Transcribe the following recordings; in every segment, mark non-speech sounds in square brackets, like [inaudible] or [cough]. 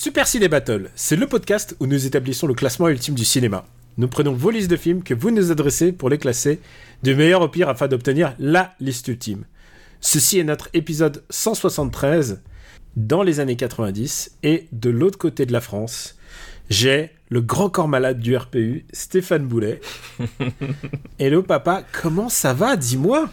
Super Ciné Battle, c'est le podcast où nous établissons le classement ultime du cinéma. Nous prenons vos listes de films que vous nous adressez pour les classer du meilleur au pire afin d'obtenir la liste ultime. Ceci est notre épisode 173 dans les années 90 et de l'autre côté de la France, j'ai le grand corps malade du RPU, Stéphane Boulet. [laughs] Hello papa, comment ça va? Dis-moi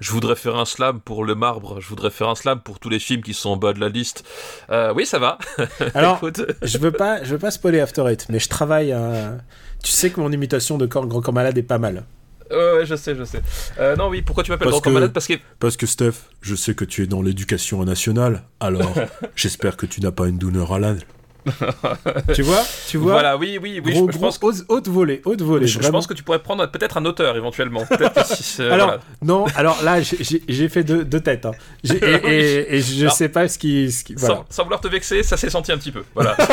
je voudrais faire un slam pour le marbre, je voudrais faire un slam pour tous les films qui sont en bas de la liste. Euh, oui, ça va. [laughs] Alors, je veux pas, je veux pas spoiler After Eight, mais je travaille. À... Tu sais que mon imitation de corps, Grand Corps Malade est pas mal. Ouais, je sais, je sais. Euh, non, oui, pourquoi tu m'appelles Grand Corps Malade? Parce que... Parce que Steph, je sais que tu es dans l'éducation nationale, alors [laughs] j'espère que tu n'as pas une douleur à l'âne tu vois, tu vois. Voilà, oui, oui, oui. je, pense que... haute, volée, haute volée. Je, pense que tu pourrais prendre peut-être un auteur éventuellement. alors non, alors là, j'ai fait deux, têtes, hein. [laughs] et, je sais pas ce qui. sans, vouloir te vexer, ça s'est senti un petit peu. Voilà. [laughs]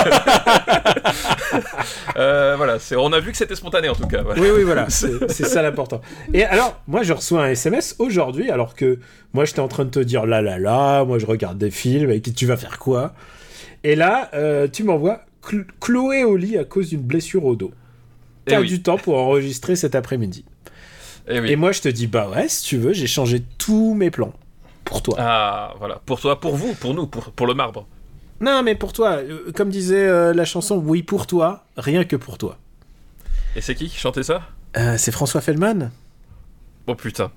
[laughs] euh, voilà, on a vu que c'était spontané en tout cas. Oui, oui, voilà, c'est ça l'important. Et alors, moi, je reçois un SMS aujourd'hui, alors que moi, j'étais en train de te dire là, là, là, moi, je regarde des films, et tu vas faire quoi? Et là, euh, tu m'envoies Chloé au lit à cause d'une blessure au dos. Eh T'as du temps pour enregistrer cet après-midi. Et, eh Et, moi, je te dis, bah ouais, si tu veux, j'ai changé tous mes plans. Pour toi. Ah, voilà. Pour toi, pour vous, pour nous, pour, pour le marbre. Non, mais pour toi. Euh, comme disait euh, la chanson, oui, pour toi, rien que pour toi. Et c'est qui qui chantait ça? C'est François Fellman. Oh putain.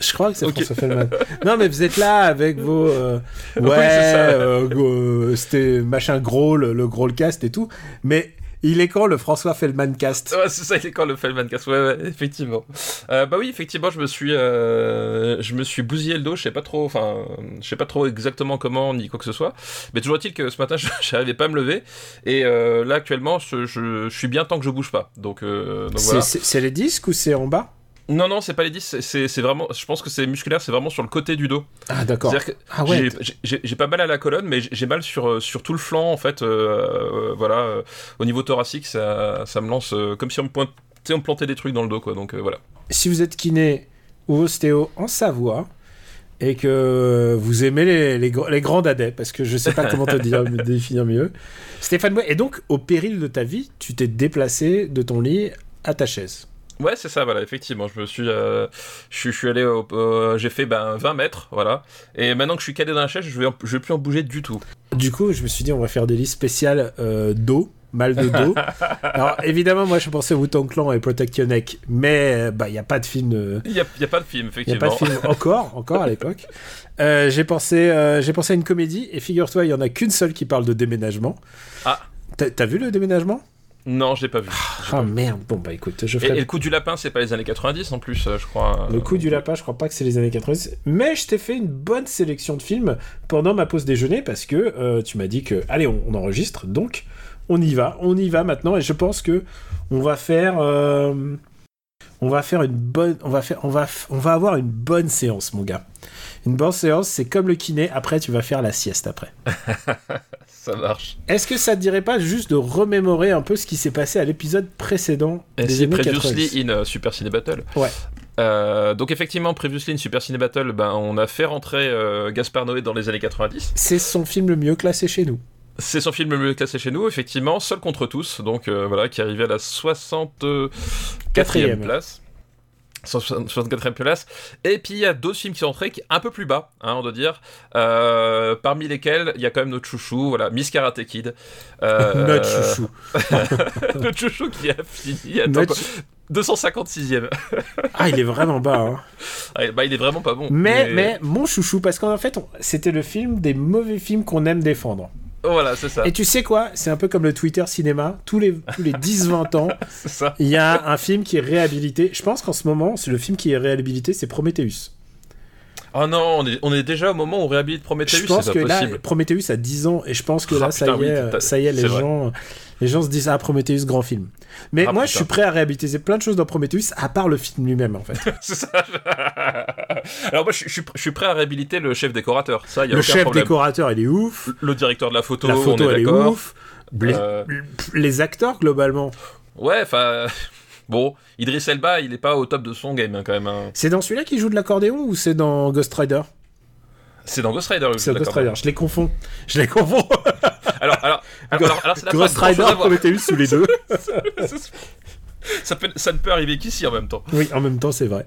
Je crois que c'est François Fellman. non, mais vous êtes là avec vos. Euh, [laughs] ouais, euh, c'était machin gros, le, le gros cast et tout. Mais il est quand le François Fellman cast? Ouais, c'est ça, il est quand le Fellman cast. Ouais, ouais, effectivement. Euh, bah oui, effectivement, je me suis, je me suis bousillé le dos. Je sais pas trop, enfin, je sais pas trop exactement comment ni quoi que ce soit. Mais toujours est-il que ce matin, [laughs] je n'arrivais pas à me lever. Et là, actuellement, je, je, suis bien tant que je bouge pas. Donc, donc voilà. C'est les disques ou c'est en bas? Non, non, c'est pas les disques, c'est vraiment. Je pense que c'est musculaire, c'est vraiment sur le côté du dos. Ah, d'accord. Ah, ouais. J'ai pas mal à la colonne, mais j'ai mal sur, euh, sur tout le flanc, en fait. Euh, euh, voilà. au niveau thoracique, ça, ça me lance comme si on me, pointe, on me plantait des trucs dans le dos, quoi. Donc voilà. Si vous êtes kiné ou ostéo en Savoie, et que vous aimez les, les, les grands dadais, parce que je sais pas comment te [laughs] dire, définir mieux. Stéphane, et donc, au péril de ta vie, tu t'es déplacé de ton lit à ta chaise. Ouais, c'est ça, voilà, effectivement. Je me suis, euh, je, suis allé, j'ai fait ben, 20 mètres, voilà. Et maintenant que je suis calé dans la chaise, je vais, je vais plus en bouger du tout. Du coup, je me suis dit, on va faire des listes spéciales euh, dos, mal de dos. [laughs] Alors, évidemment, moi, je pensais wu Clan et Protect Your Neck, mais bah, il n'y a pas de film. Il n'y a, a, pas de film, effectivement. Il n'y a pas de film encore, [laughs] encore à l'époque. Euh, j'ai pensé, j'ai pensé à une comédie, et figure-toi, il n'y en a qu'une seule qui parle de déménagement. Ah. T'as vu le déménagement? Non, je l'ai pas vu. Ah merde, bon bah écoute, je ferai... et, le coup du lapin, c'est pas les années 90 en plus, euh, je crois. Le coup du lapin, je crois pas que c'est les années 90. Mais je t'ai fait une bonne sélection de films pendant ma pause déjeuner parce que euh, tu m'as dit que, allez, on, enregistre, donc on y va, on y va maintenant et je pense que on va faire. Euh, on va faire une bonne. On va, faire, on, va, on va avoir une bonne séance, mon gars. Une bonne séance, c'est comme le kiné, après tu vas faire la sieste après. [laughs] ça marche. Est-ce que ça te dirait pas juste de remémorer un peu ce qui s'est passé à l'épisode précédent des années Previously in uh, Super Ciné Battle. Ouais. Euh, donc effectivement, Previously in Super Ciné Battle, ben, on a fait rentrer euh, Gaspard Noé dans les années 90. C'est son film le mieux classé chez nous. C'est son film le mieux classé chez nous, effectivement, Seul contre tous, donc euh, voilà, qui arrivait à la 64e place. 64e place. Et puis il y a d'autres films qui sont entrés un peu plus bas, hein, on doit dire. Euh, parmi lesquels il y a quand même notre chouchou, voilà, Miss Karate Kid. Euh, notre chouchou. [laughs] notre chouchou qui a fini. 256e. ah, il est vraiment bas. Hein. [laughs] Ah, bah, il est vraiment pas bon. Mais, mais... mon chouchou, parce qu'en fait, c'était le film des mauvais films qu'on aime défendre. Voilà, c'est ça. Et tu sais quoi? C'est un peu comme le Twitter cinéma. Tous les, tous les 10-20 ans, [laughs] il y a un film qui est réhabilité. Je pense qu'en ce moment, c'est le film qui est réhabilité, c'est Prometheus. Oh non, on est, on est déjà au moment où on réhabilite Prometheus, Je pense que pas là. Prometheus a 10 ans et je pense que Ah, là, ça putain, y oui, est, t'as- ça y est, les vrai. Les gens se disent ah Prometheus grand film. Mais Ah, moi, putain. je suis prêt à réhabiliter plein de choses dans Prometheus à part le film lui-même en fait. [laughs] Ça. [laughs] Alors moi, je, je suis, je suis prêt à réhabiliter le chef décorateur. Ça, y a le aucun chef problème. décorateur, il est ouf. Le directeur de la photo, La photo, on est elle est ouf. Les, Euh, les acteurs globalement. Ouais, enfin. [laughs] Bon, Idris Elba, il est pas au top de son game hein, quand même. hein. C'est dans celui-là qui joue de l'accordéon ou c'est dans Ghost Rider? C'est dans Ghost Rider. C'est dans Ghost. Rider. Je les confonds. Je les confonds. [laughs] Alors, alors, alors, alors, pas Ghost Rider. Prometheus sous les deux. [laughs] ça, peut- ça ne peut arriver qu'ici en même temps. Oui, en même temps, c'est vrai.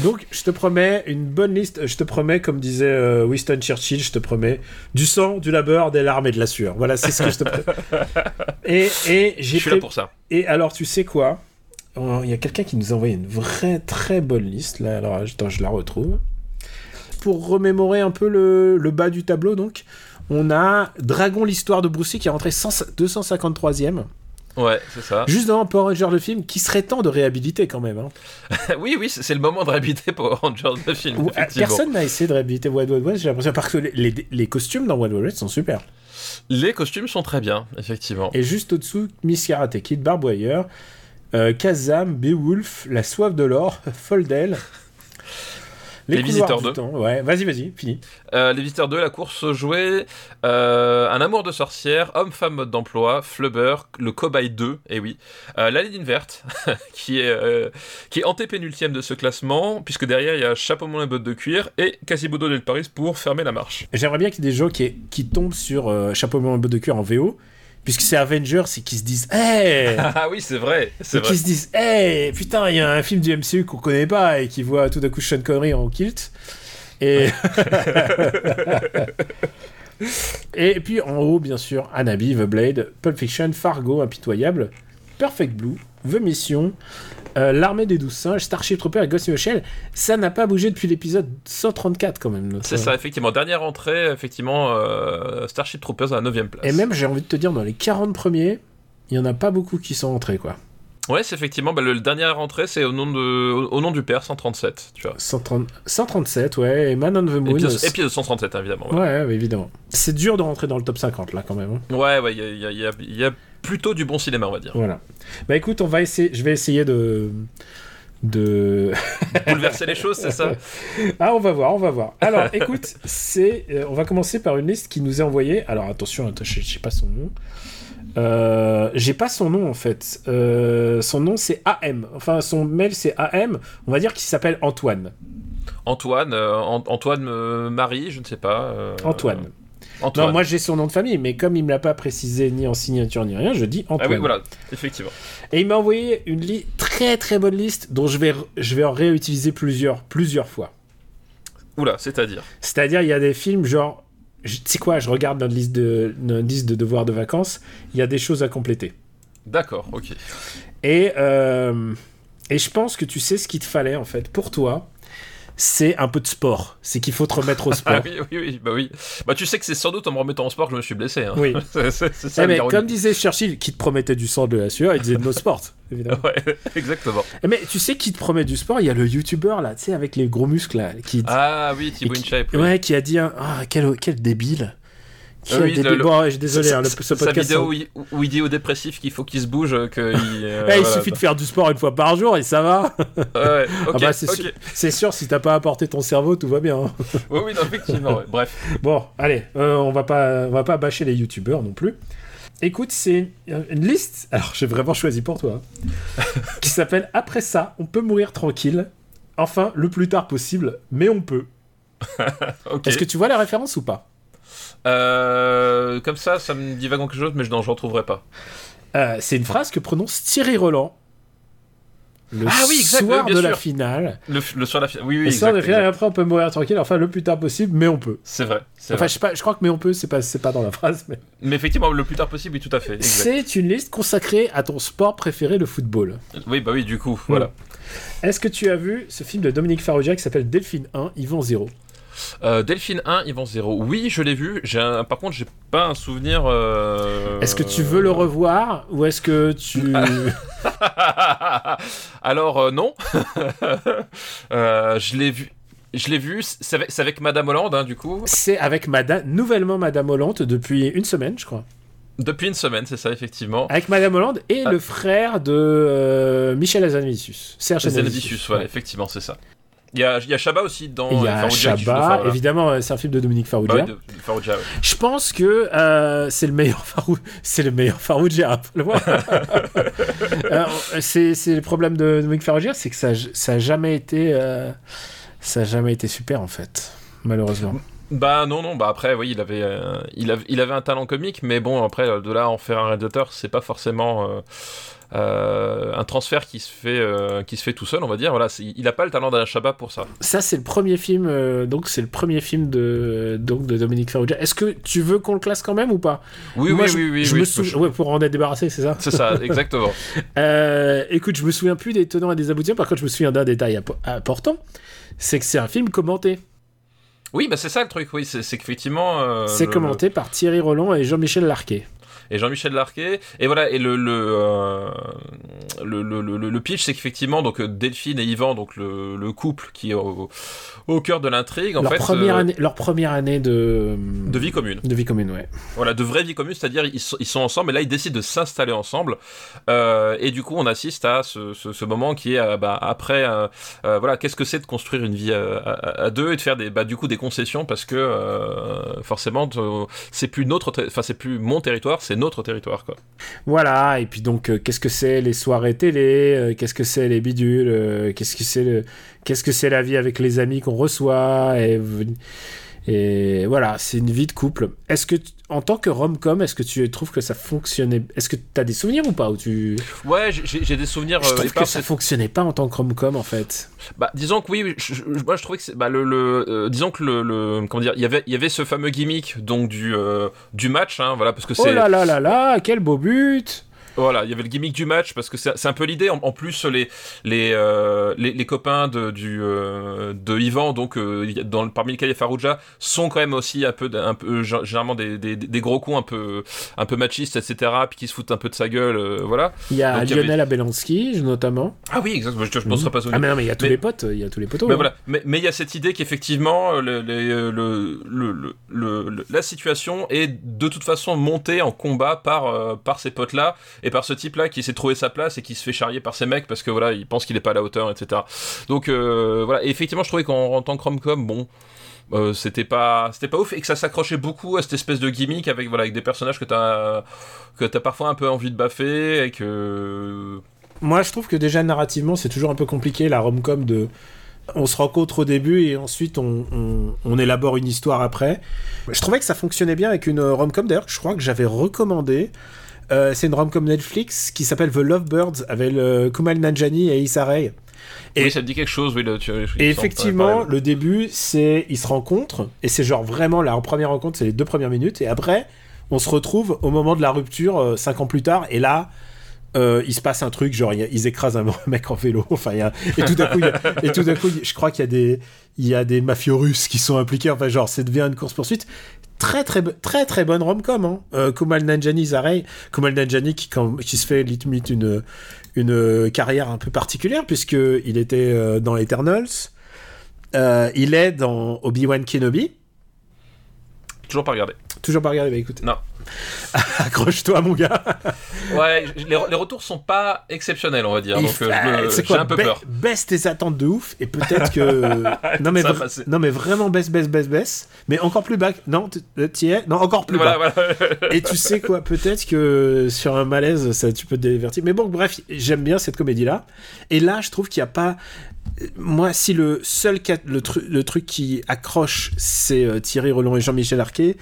Donc, je te promets une bonne liste. Je te promets, comme disait euh, Winston Churchill, je te promets du sang, du labeur, des larmes et de la sueur. Voilà, c'est ce que je te promets. [laughs] Et, et Je j'ai suis là pour ça. Et alors, tu sais quoi? Oh, Il y a quelqu'un qui nous a envoyé une vraie très bonne liste. Là, alors, attends, je la retrouve. Pour remémorer un peu le, le bas du tableau, donc, on a Dragon, l'histoire de Bruce Lee qui est rentré 100 253e. Ouais, c'est ça. Juste devant Power Ranger, le film, qui serait temps de réhabiliter quand même. hein. [laughs] oui, oui, c'est le moment de réhabiliter Power Rangers de film. Personne n'a essayé de réhabiliter Wild Wild West, j'ai l'impression, parce que les, les- les costumes dans Wild Wild West sont super. Les costumes sont très bien, effectivement. Et juste au-dessous, Miss Karate Kid, Barboyer, euh, Kazam, Beowulf, La Soif de l'Or, Foldel. Les Visiteurs du 2. temps. Ouais, vas-y, vas-y, fini. Euh, les visiteurs 2, la course aux jouets, euh, Un amour de sorcière, Homme-femme mode d'emploi, Flubber, le Cobaye 2, et oui, euh, La ligne verte, [laughs] qui est, euh, qui est antépénultième de ce classement, puisque derrière il y a Chapeau melon et bottes de cuir, et Quasimodo del Paris pour fermer la marche. J'aimerais bien qu'il y ait des gens qui, qui tombent sur Chapeau melon et bottes de cuir en VO, puisque c'est Avengers et qui se disent Hey [laughs] Ah oui, c'est vrai, c'est Et vrai. qui se disent Hey, putain, il y a un film du MCU qu'on connaît pas et qui voit tout d'un coup Sean Connery en kilt. Et. [laughs] et puis en haut, bien sûr, Anabi, The Blade, Pulp Fiction, Fargo, Impitoyable, Perfect Blue, The Mission, euh, L'Armée des Douze Singes, Starship Trooper et Ghost in the Shell. Ça n'a pas bougé depuis l'épisode 134 quand même. notre- C'est ça, effectivement. Dernière entrée, effectivement, euh, Starship Troopers à la 9ème place. Et même, j'ai envie de te dire, dans les 40 premiers, il y en a pas beaucoup qui sont entrés, quoi. Ouais, c'est effectivement, bah, le, le dernière entrée, c'est au, nom de, au, au nom du père, 137, tu vois. 130 137, ouais, et Man on the Moon. Épisode, épisode 137, évidemment. Ouais, Ouais, ouais, évidemment. C'est dur de rentrer dans le top 50 là quand même. hein. ouais, ouais, il y a- il y, a- il y a- il y a plutôt du bon cinéma, on va dire. Voilà. Bah écoute, on va essayer. Je vais essayer de. De. Bouleverser les choses, c'est ça [laughs] Ah, on va voir, on va voir. Alors, écoute, c'est. euh, on va commencer par une liste qui nous est envoyée. Alors attention, je sais pas son nom. Euh, j'ai pas son nom en fait. Euh, son nom c'est AM. Enfin, son mail c'est AM. On va dire qu'il s'appelle Antoine. Antoine, euh, An- Antoine Marie, je ne sais pas. Antoine. Antoine. Non, moi j'ai son nom de famille, mais comme il me l'a pas précisé ni en signature ni rien, je dis Ah Antoine. oui, voilà, effectivement. Et il m'a envoyé une li- très très bonne liste dont je vais, je vais en réutiliser plusieurs, plusieurs fois. Oula, c'est-à-dire? C'est-à-dire, il y a des films genre. Tu sais quoi, je regarde notre liste, de, notre liste de devoirs de vacances, il y a des choses à compléter. D'accord, ok. Et, euh, et je pense que tu sais ce qu'il te fallait en fait pour toi. C'est un peu de sport. C'est qu'il faut te remettre au [laughs] sport. Ah oui, oui, oui, bah oui. Bah tu sais que c'est sans doute en me remettant au sport que je me suis blessé. Hein. Oui. [laughs] c'est c'est- c'est ça Eh, mais comme disait Churchill, qui te promettait du sang de la sueur, il disait no sport, [laughs] évidemment. Ouais, exactement. Eh, Mais tu sais qui te promet du sport? Il y a le youtubeur là, tu sais, avec les gros muscles là, qui, Ah oui, Thibaut InShape. oui. Ouais, qui a dit. Ah, quel, quel débile. Ah oui, le- Bon, ouais, désolé, Sa- hein, le, sa- ce sa podcast... vidéo hein. où il, dit au dépressif qu'il faut qu'il se bouge, euh, qu'il. [laughs] euh, Eh, il voilà. suffit de faire du sport une fois par jour et ça va. Ouais, [laughs] Ah bah, c'est sûr, si t'as pas apporté ton cerveau, tout va bien. hein. [laughs] Oui, oui, non, effectivement, ouais. Bref. Bon, allez, euh, on va pas, on va pas bâcher les youtubeurs non plus. Écoute, c'est une, une liste, alors j'ai vraiment choisi pour toi, hein, qui s'appelle Après ça, on peut mourir tranquille. Enfin, le plus tard possible, mais on peut. Est-ce que tu vois la référence ou pas? Euh, comme ça, ça me dit vaguement quelque chose, mais je n'en retrouverai pas. Euh, C'est une phrase que prononce Thierry Roland. Le Ah oui, exact, soir oui, de la finale. Le, le soir de la finale. Oui, oui, Le soir de exact, la finale, et exact. après on peut mourir tranquille. Enfin, le plus tard possible, mais on peut. C'est vrai. Enfin, vrai. je sais pas, je crois que mais on peut, c'est pas, dans la phrase. Mais... Mais effectivement, le plus tard possible, oui, tout à fait. Exact. C'est une liste consacrée à ton sport préféré, le football. Oui, bah oui, du coup, voilà. Est-ce que tu as vu ce film de Dominique Farrugia qui s'appelle Delphine 1, Yvan 0 Euh, Delphine 1, Yvan 0. Oui, je l'ai vu. Un- Par contre, j'ai pas un souvenir. euh, Est-ce que tu veux le revoir ou est-ce que tu. [laughs] Alors, euh, non. [laughs] Je l'ai vu. Je l'ai vu, c'est avec, Madame Hollande, hein, du coup. C'est avec Madame, nouvellement Madame Hollande depuis une semaine, je crois. Depuis une semaine, c'est ça, effectivement. Avec Madame Hollande et Ah. le frère de euh, Michel Hazanavicius, Serge Zenavicius, ouais, effectivement, c'est ça. Il y a, il y a Chabat aussi dans il y a Farrugia qui joue le Chabat, Farrugia. évidemment, euh, c'est un film de Dominique Bah Farrugia. oui, de, de Farrugia, ouais. Je pense que euh, c'est le meilleur Farou, c'est le meilleur voir. [laughs] Euh, c'est le problème de Dominique Farrugia, c'est que ça ça a jamais été euh, ça a jamais été super en fait, malheureusement. Bah non, non, bah après, oui, il avait, euh, il avait, il avait un talent comique, mais bon, après, de là en faire un réalisateur, c'est pas forcément euh, un transfert qui se, fait, euh, qui se fait tout seul, on va dire. Voilà, il a pas le talent d'un Chabat pour ça. Ça c'est le premier film, euh, donc c'est le premier film de donc de Dominique Farrugia. Est-ce que tu veux qu'on le classe quand même ou pas? Oui, Moi, oui, je, oui, oui. je oui, me je- souviens, ouais, pour en être débarrassé, c'est ça? C'est ça, [laughs] exactement. Écoute, je me souviens plus des tenants et des aboutissants. Par contre, je me souviens d'un détail important, c'est que c'est un film commenté. Oui, bah c'est ça le truc, oui, c'est c'est qu'effectivement. euh, c'est le- commenté par Thierry Roland et Jean-Michel Larquet. Et Jean-Michel Larquet. Et voilà, et le le euh, le, le, le, pitch, c'est qu'effectivement, donc euh, Delphine et Yvan, donc le, le couple qui est au, au cœur de l'intrigue, en leur, fait, première euh, année, leur première année de... de vie commune. De vie commune, ouais. Voilà, de vraie vie commune, c'est-à-dire ils sont, ils sont ensemble et là ils décident de s'installer ensemble. Euh, et du coup, on assiste à ce, ce, ce moment qui est euh, bah, après, euh, euh, voilà, qu'est-ce que c'est de construire une vie euh, à, à- à deux et de faire des, bah, du coup des concessions parce que euh, forcément, c'est plus notre, enfin c'est plus mon territoire, c'est territoire quoi. Voilà, et puis donc, euh, qu'est-ce que c'est les soirées télé euh, Qu'est-ce que c'est les bidules euh, Qu'est-ce que c'est le... Qu'est-ce que c'est la vie avec les amis qu'on reçoit et, et voilà, c'est une vie de couple. Est-ce que, en tant que rom-com, est-ce que tu trouves que ça fonctionnait Est-ce que tu as des souvenirs ou pas ou tu... Ouais, j'ai- des souvenirs. Je euh, trouve que ça fonctionnait pas en tant que rom-com, en fait. Bah, disons que oui, je, je- moi je trouvais que c'est, bah, le, le euh, disons que le, le- comment dire, il y avait, il y avait ce fameux gimmick donc du, euh, du match, hein, voilà, parce que Oh c'est, là là là là, quel beau but Voilà, il y avait le gimmick du match parce que c'est un peu l'idée. En, en plus, les les, euh, les les copains de du euh, de Ivan, donc euh, dans le- parmi lesquels il y a Farouja, sont quand même aussi un peu un peu gé- généralement des, des, des gros cons un peu un peu machistes, etc. Puis qui se foutent un peu de sa gueule, euh, voilà. Il y a Donc, y avait- Lionel Abelansky, notamment. Ah oui, exactement. Je, je m'en serais pas souvenu. Ah mais non, mais il y a tous Mais- les potes, il y a tous les potos. Mais hein. voilà, mais mais il y a cette idée qu'effectivement le, le, le, le, la situation est de toute façon montée en combat par par ces potes là et par ce type là qui s'est trouvé sa place et qui se fait charrier par ces mecs parce que voilà il pense qu'il est pas à la hauteur etc. Donc euh, voilà et effectivement je trouvais qu'en en tant que rom-com bon euh, c'était pas c'était pas ouf et que ça s'accrochait beaucoup à cette espèce de gimmick avec voilà avec des personnages que t'as que t'as parfois un peu envie de baffer et que Moi, je trouve que déjà narrativement, c'est toujours un peu compliqué la rom-com de. On se rencontre au début et ensuite on élabore une histoire après. Je trouvais que ça fonctionnait bien avec une rom-com d'ailleurs que je crois que j'avais recommandé. Euh, c'est une rom-com Netflix qui s'appelle The Lovebirds avec Kumal Nanjiani et Issa Rae. Et- oui ça te dit quelque chose oui le, tu, me Et effectivement, le début, c'est ils se rencontrent et c'est genre vraiment la première rencontre, c'est les deux premières minutes et après, on se retrouve au moment de la rupture euh, cinq ans plus tard et là. euh, il se passe un truc, genre ils écrasent un [laughs] mec en vélo, enfin il y a, et tout d'un coup, a- [laughs] et tout d'un coup, je crois qu'il y a des, il y a des mafieux russes qui sont impliqués, enfin genre ça devient une course poursuite. Très très très très bonne rom-com, hein. Euh, Kumal Nanjiani, Zarei, Kumal Nanjiani qui, quand- qui se fait limite une une carrière un peu particulière puisque il était euh, dans Eternals, euh, il est dans Obi-Wan Kenobi. toujours pas regardé Toujours pas regardé, bah écoute. Non. [laughs] Accroche-toi, mon gars. Ouais, les, les retours sont pas exceptionnels, on va dire. Donc euh, j'ai quoi un peu ba- peur. Baisse tes attentes de ouf et peut-être que. [laughs] non, mais Ça non, mais vraiment baisse, baisse, baisse, baisse. Mais encore plus bas. Non, t- euh, es Non, encore plus Voilà, bas. voilà. [laughs] Et tu sais quoi, peut-être que sur un malaise, ça, tu peux te divertir. Mais bon, bref, j'aime bien cette comédie-là. Et là, je trouve qu'il n'y a pas. Moi, si le seul ca- le, tru- le truc qui accroche, c'est euh, Thierry Roland et Jean-Michel Arquet,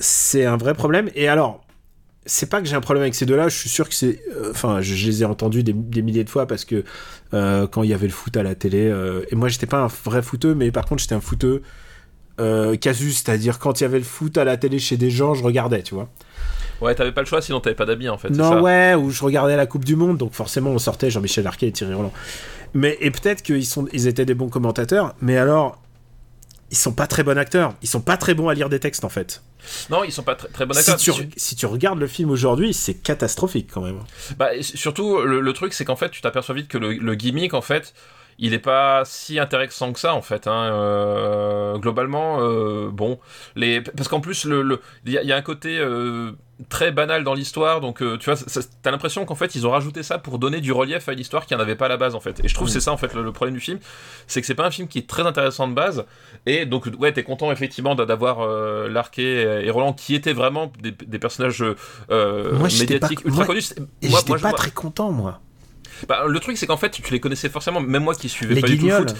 c'est un vrai problème. Et alors, c'est pas que j'ai un problème avec ces deux-là, je suis sûr que c'est. euh, Enfin, je, je les ai entendus des, des milliers de fois parce que euh, quand il y avait le foot à la télé, euh, et moi, j'étais pas un vrai footeux, mais par contre, j'étais un footeux. Casus, c'est-à-dire quand il y avait le foot à la télé chez des gens, je regardais, tu vois. Ouais, t'avais pas le choix, sinon t'avais pas d'habits en fait. Non, ça ouais, où je regardais la Coupe du Monde, donc forcément on sortait Jean-Michel Arquet et Thierry Roland. Mais et peut-être qu'ils sont, ils étaient des bons commentateurs, mais alors ils sont pas très bons acteurs, ils sont pas très bons à lire des textes en fait. Non, ils sont pas très, très bons Si acteurs. tu, si tu regardes le film aujourd'hui, c'est catastrophique quand même. Bah, surtout, le, le truc, c'est qu'en fait, tu t'aperçois vite que le, le gimmick, en fait, il est pas si intéressant que ça en fait. Hein. Euh, globalement, euh, bon, les parce qu'en plus le il y, a un côté euh, très banal dans l'histoire, donc tu vois, t'as l'impression qu'en fait ils ont rajouté ça pour donner du relief à l'histoire qui en avait pas à la base en fait. Et je trouve que c'est ça en fait le, problème du film, c'est que c'est pas un film qui est très intéressant de base. Et donc ouais, t'es content effectivement d'avoir Larquet et Roland qui étaient vraiment des, personnages médiatiques ultra connus. Et j'étais pas très content moi. Bah, le truc, c'est qu'en fait, tu les connaissais forcément, même moi qui suivais pas du tout le foot.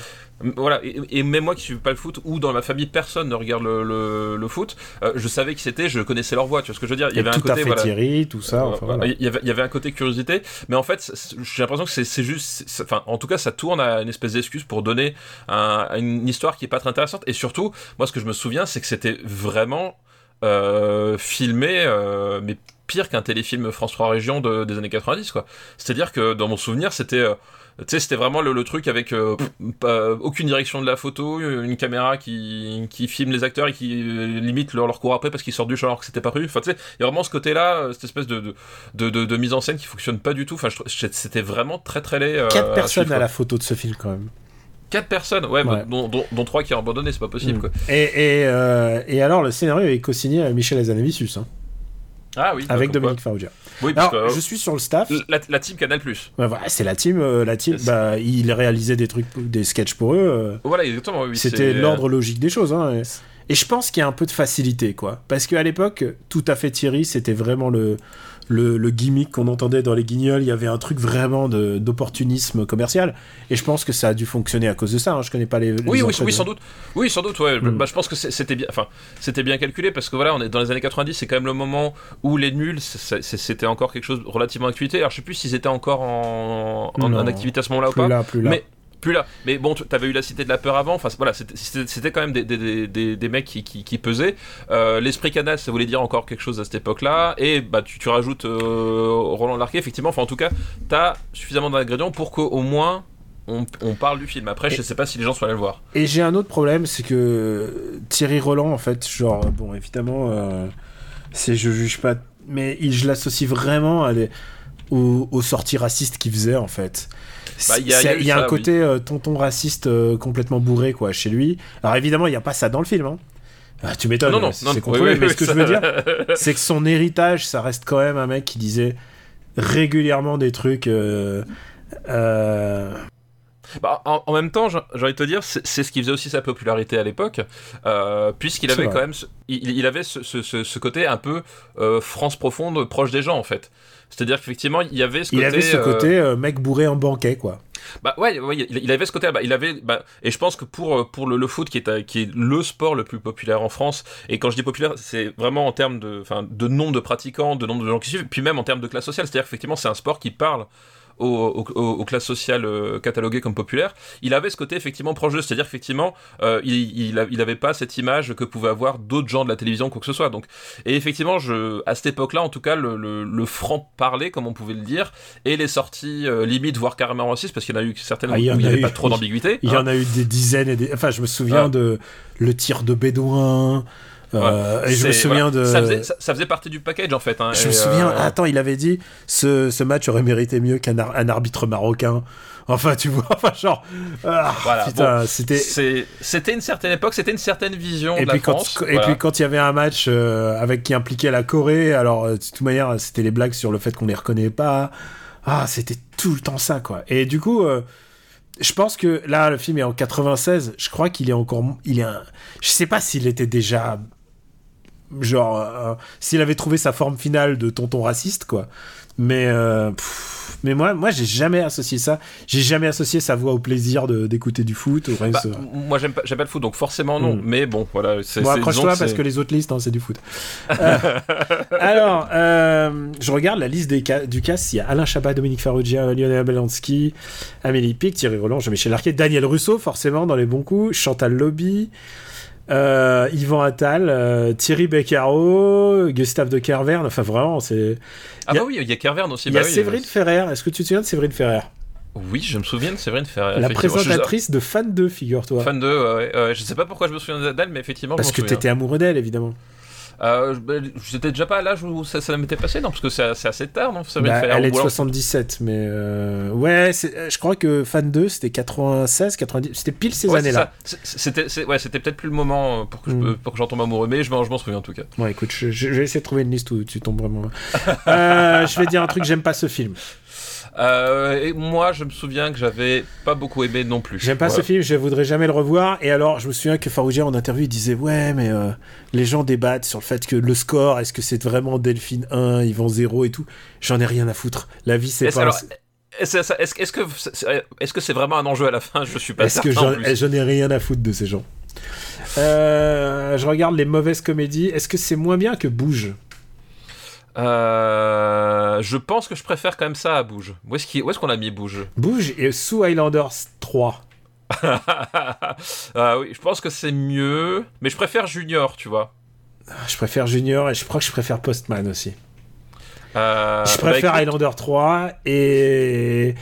Voilà, et, même moi qui suivais pas le foot, ou dans ma famille, personne ne regarde le, le, foot, euh, je savais qui c'était, je connaissais leur voix, tu vois ce que je veux dire Il y avait un côté. Voilà, Thierry, tout ça. il, y avait, il y avait un côté curiosité, mais en fait, j'ai l'impression que c'est juste. Enfin, en tout cas, ça tourne à une espèce d'excuse pour donner une histoire qui est pas très intéressante, et surtout, moi, ce que je me souviens, c'est que c'était vraiment. Euh, filmé, euh, mais pire qu'un téléfilm France 3 Région des années 90, quoi. C'est-à-dire que dans mon souvenir, c'était. Euh, c'était vraiment le, truc avec euh, aucune direction de la photo, une caméra qui, qui filme les acteurs et qui euh, limite leur, leur cours après parce qu'ils sortent du champ alors que c'était pas prévu. Enfin, tu sais, il y a vraiment ce côté-là, cette espèce de de, de, mise en scène qui fonctionne pas du tout. Enfin, c'était vraiment très très laid. Quatre personnes à, la photo de ce film quand même. Quatre personnes, ouais, Dont, dont, trois qui ont abandonné, c'est pas possible. Mm. Quoi. Et, et, et, alors, le scénario est co-signé à Michel Azanavicius. Hein. Ah oui. Avec Dominique Farrugia. Oui, parce Alors, je suis sur le staff. La, team Canal Plus. voilà, c'est la team. Euh, la team. Bah, il réalisait des trucs, des sketchs pour eux. Euh. Voilà, exactement. C'était l'ordre logique des choses. Hein, et, je pense qu'il y a un peu de facilité, quoi. Parce qu'à l'époque, tout à fait Thierry, c'était vraiment le le, gimmick qu'on entendait dans les guignols, il y avait un truc vraiment d'opportunisme commercial. Et je pense que ça a dû fonctionner à cause de ça. Hein. Je connais pas les. oui, oui, oui, sans doute. Oui, sans doute. Ouais. Mm. Bah, je pense que c'était bien. Enfin, c'était bien calculé parce que voilà, on est dans les années 90. C'est quand même le moment où les nuls, c'était encore quelque chose relativement actualité. Alors, je sais plus s'ils étaient encore en, en, activité à ce moment-là ou pas. Là, plus là. Mais plus là. Mais bon, tu avais eu la Cité de la Peur avant. Enfin, voilà, c'était quand même des, des, des, des mecs qui, qui, pesaient. Euh, l'esprit canal, ça voulait dire encore quelque chose à cette époque-là. Et bah, tu, tu rajoutes euh, Roland Larquet, effectivement. Enfin, en tout cas, tu as suffisamment d'ingrédients pour qu'au moins on, on, parle du film. Après, je sais pas si les gens sont allés le voir. Et j'ai un autre problème, c'est que Thierry Roland, en fait, genre, bon, évidemment, euh, c'est je juge pas, mais je l'associe vraiment à aux, aux, sorties racistes qu'il faisait, en fait. Bah, il y a, un côté euh, tonton raciste euh, complètement bourré quoi chez lui. Alors évidemment, il n'y a pas ça dans le film. Hein. Ah, tu m'étonnes, non, non, c'est contrôlé. mais ce que je veux dire, [laughs] c'est que son héritage, ça reste quand même un mec qui disait régulièrement des trucs. Euh, bah, en, même temps, j'ai envie de te dire, c'est ce qui faisait aussi sa popularité à l'époque, puisqu'il avait quand même, il, avait ce, ce, côté un peu France profonde, proche des gens en fait. C'est-à-dire qu'effectivement, il y avait ce côté. Il avait ce côté euh, mec bourré en banquet, quoi. Bah ouais, il, avait ce côté. Bah, il avait, bah, et je pense que pour euh, pour le, foot qui est qui est le sport le plus populaire en France, et quand je dis populaire, c'est vraiment en termes de, de nombre de pratiquants, de nombre de gens qui suivent, puis même en termes de classe sociale. C'est-à-dire qu'effectivement, c'est un sport qui parle aux, classes sociales euh, cataloguées comme populaires, il avait ce côté effectivement proche de, c'est-à-dire effectivement, euh, il, il, avait pas cette image que pouvaient avoir d'autres gens de la télévision, quoi que ce soit. Donc, et effectivement, je, à cette époque-là, en tout cas, le, le, franc parler, comme on pouvait le dire, et les sorties euh, limite, voire carrément racistes, parce qu'il y en a eu certaines ah, où il n'y avait pas trop d'ambiguïté. Il y en hein. a eu des dizaines et des. Enfin, je me souviens ah. de le tir de Bédouin. Euh, et je me souviens de. Ça faisait, ça, faisait, partie du package en fait. Hein, je me souviens. Euh, attends, il avait dit ce, ce match aurait mérité mieux qu'un un arbitre marocain. Enfin, tu vois, [laughs] enfin, genre. Ah, voilà, putain, c'était. C'était une certaine époque, c'était une certaine vision et de puis la quand, France. Et puis quand il y avait un match euh, avec qui impliquait la Corée, alors de toute manière, c'était les blagues sur le fait qu'on les reconnaît pas. Ah, c'était tout le temps ça, quoi. Et du coup je pense que là, le film est en 96. Je crois qu'il est encore. Il est un... Je sais pas s'il était déjà genre euh, s'il avait trouvé sa forme finale de tonton raciste quoi. Mais euh, mais moi moi j'ai jamais associé ça. J'ai jamais associé sa voix au plaisir d'écouter du foot bah, moi j'aime pas, pas le foot donc forcément non. Hmm. mais bon voilà c'est bon, accroche-toi parce que les autres listes hein, c'est du foot. [laughs] Euh, alors je regarde la liste des du cast il y a Alain Chabat Dominique Farrugia Lionel Belansky Amélie Pic Thierry Roland Jean-Michel Arquet Daniel Russo forcément dans les bons coups Chantal Lobby euh, Yvan Attal, euh, Thierry Beccaro, Gustave de Kervern, enfin vraiment, c'est. Ah bah oui, il y a Kervern aussi. Il y a bah Séverine Ferrer. Est-ce que tu te souviens de Séverine Ferrer? Oui, je me souviens de Séverine Ferrer. La présentatrice de Fan 2, figure-toi. Fan 2, ouais, ouais, Je sais pas pourquoi je me souviens d'elle, mais effectivement. Parce je que t'étais amoureux d'elle, évidemment. Euh, bah, J'étais déjà pas à l'âge où ça, ça m'était passé, non Parce que c'est assez tard, non ça Bah, elle est de ou alors- 77, mais euh, ouais, euh, je crois que Fan 2 c'était 96, 90, c'était pile ces Ouais, années-là. C'était ouais, c'était peut-être plus le moment euh, pour que je Mm. peux- pour que j'en tombe amoureux, mais je m'en je m'en souviens en tout cas. Bon, écoute, je, je- je vais essayer de trouver une liste où tu tombes vraiment. Euh, je vais dire un truc, j'aime pas ce film. Euh, et moi, je me souviens que j'avais pas beaucoup aimé non plus. J'aime pas Voilà. ce film, je voudrais jamais le revoir. Et alors, je me souviens que Farougia en interview il disait Ouais, mais euh, les gens débattent sur le fait que le score, est-ce que c'est vraiment Delphine 1, ils vont 0 et tout. J'en ai rien à foutre. La vie, c'est pas. est-ce ça- est-ce- est-ce que c'est- est-ce que c'est vraiment un enjeu à la fin? Je suis pas Est-ce que certain. en j'en plus. j'en ai rien à foutre de ces gens Euh, Je regarde les mauvaises comédies. Est-ce que c'est moins bien que Bouge? Euh, je pense que je préfère quand même ça à Bouge. Où est-ce qu'on a mis Bouge? Bouge et sous Highlanders 3. [laughs] Ah oui, je pense que c'est mieux, mais je préfère Junior, tu vois. Je préfère Junior et je crois que je préfère Postman aussi. Euh, je bah, préfère écoute- Highlander 3 et.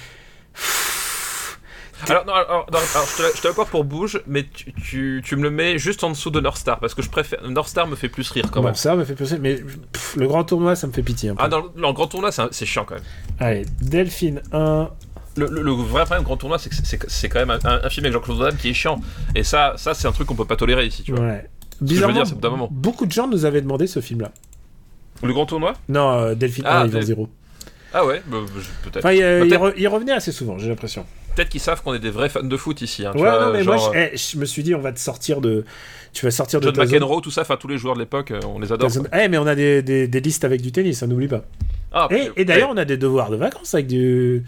Alors, non, alors, non, alors, je te la- je te l'accorde pour Bouge, mais tu, tu, tu me le mets juste en dessous de North Star, parce que je préfère. North Star me fait plus rire quand même. ça me fait penser, mais pff, le grand tournoi, ça me fait pitié un peu. Ah, dans, le- grand tournoi, c'est chiant quand même. Allez, Delphine 1. Le, le- le vrai problème grand tournoi, c'est que c'est- quand même un, un film avec Jean-Claude Van Damme qui est chiant. Et ça, ça c'est un truc qu'on peut pas tolérer ici, tu vois. Ouais. veux Bizarrement, dire, moment. beaucoup de gens nous avaient demandé ce film-là. Le grand tournoi? Non, euh, Delphine Ah, 1, ils vont Del- 0. Ah ouais, bah, peut-être. Enfin, il, euh, il Peut-être re- il revenait assez souvent, j'ai l'impression. Peut-être qu'ils savent qu'on est des vrais fans de foot ici. Hein, tu Ouais, vois, non, mais genre, moi, je, eh, je me suis dit, on va te sortir de. Tu vas sortir de John ta zone- McEnroe, tout ça, enfin tous les joueurs de l'époque, euh, on les adore. Eh, mais on a des, des- des listes avec du tennis, hein, n'oublie pas. Ah, Et, et d'ailleurs, on a des devoirs de vacances avec du.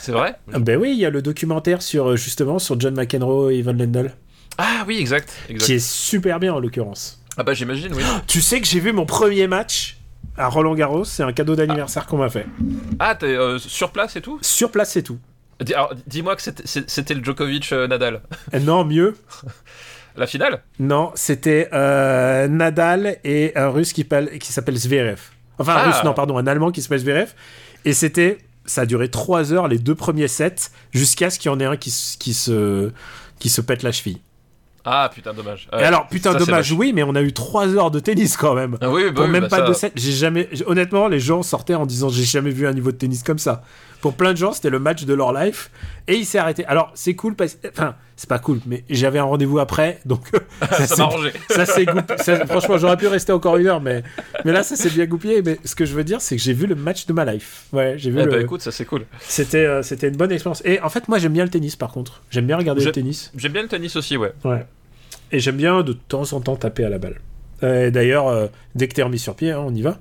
c'est vrai? Ah, Ben oui, il y a le documentaire sur euh, justement sur John McEnroe et Ivan Lendl, Ah oui, exact. exact. qui est super bien en l'occurrence. Ah bah j'imagine, oui. [gasps] Tu sais que j'ai vu mon premier match à Roland Garros, c'est un cadeau d'anniversaire qu'on m'a fait. Ah, t'es euh, sur place et tout? Sur place, c'est tout. Alors, Dis-moi que c'était- le Djokovic-Nadal. Euh, Non, mieux. [laughs] La finale? Non, c'était euh, Nadal et un russe qui, s'appelle Zverev. Enfin, un Ah. russe, non, pardon, un allemand qui s'appelle Zverev. Et c'était. Ça a duré 3 heures les deux premiers sets, jusqu'à ce qu'il y en ait un qui, se- qui, se, qui se pète la cheville. Ah putain, dommage. et alors, putain, ça, dommage, oui, mais on a eu 3 heures de tennis quand même. Ah oui, bah Pour oui, même bah pas ça- de set. J'ai jamais. Honnêtement, les gens sortaient en disant j'ai jamais vu un niveau de tennis comme ça. Pour plein de gens, c'était le match de leur life. Et il s'est arrêté. Alors, c'est cool parce Enfin, c'est pas cool, mais j'avais un rendez-vous après, donc. [laughs] Ça s'est- m'a arrangé. ça s'est goupillé. Franchement, j'aurais pu rester encore une heure, mais, mais là, ça s'est bien goupillé. Mais ce que je veux dire, c'est que j'ai vu le match de ma life. Ouais, j'ai vu. Eh le- bah écoute, ça c'est cool. C'était, euh, c'était une bonne expérience. Et en fait, moi, j'aime bien le tennis, par contre. J'aime bien regarder le tennis. J'aime bien le tennis aussi, ouais. Ouais. Et j'aime bien de temps en temps taper à la balle. Euh, D'ailleurs, euh, dès que t'es remis sur pied, hein, on y va.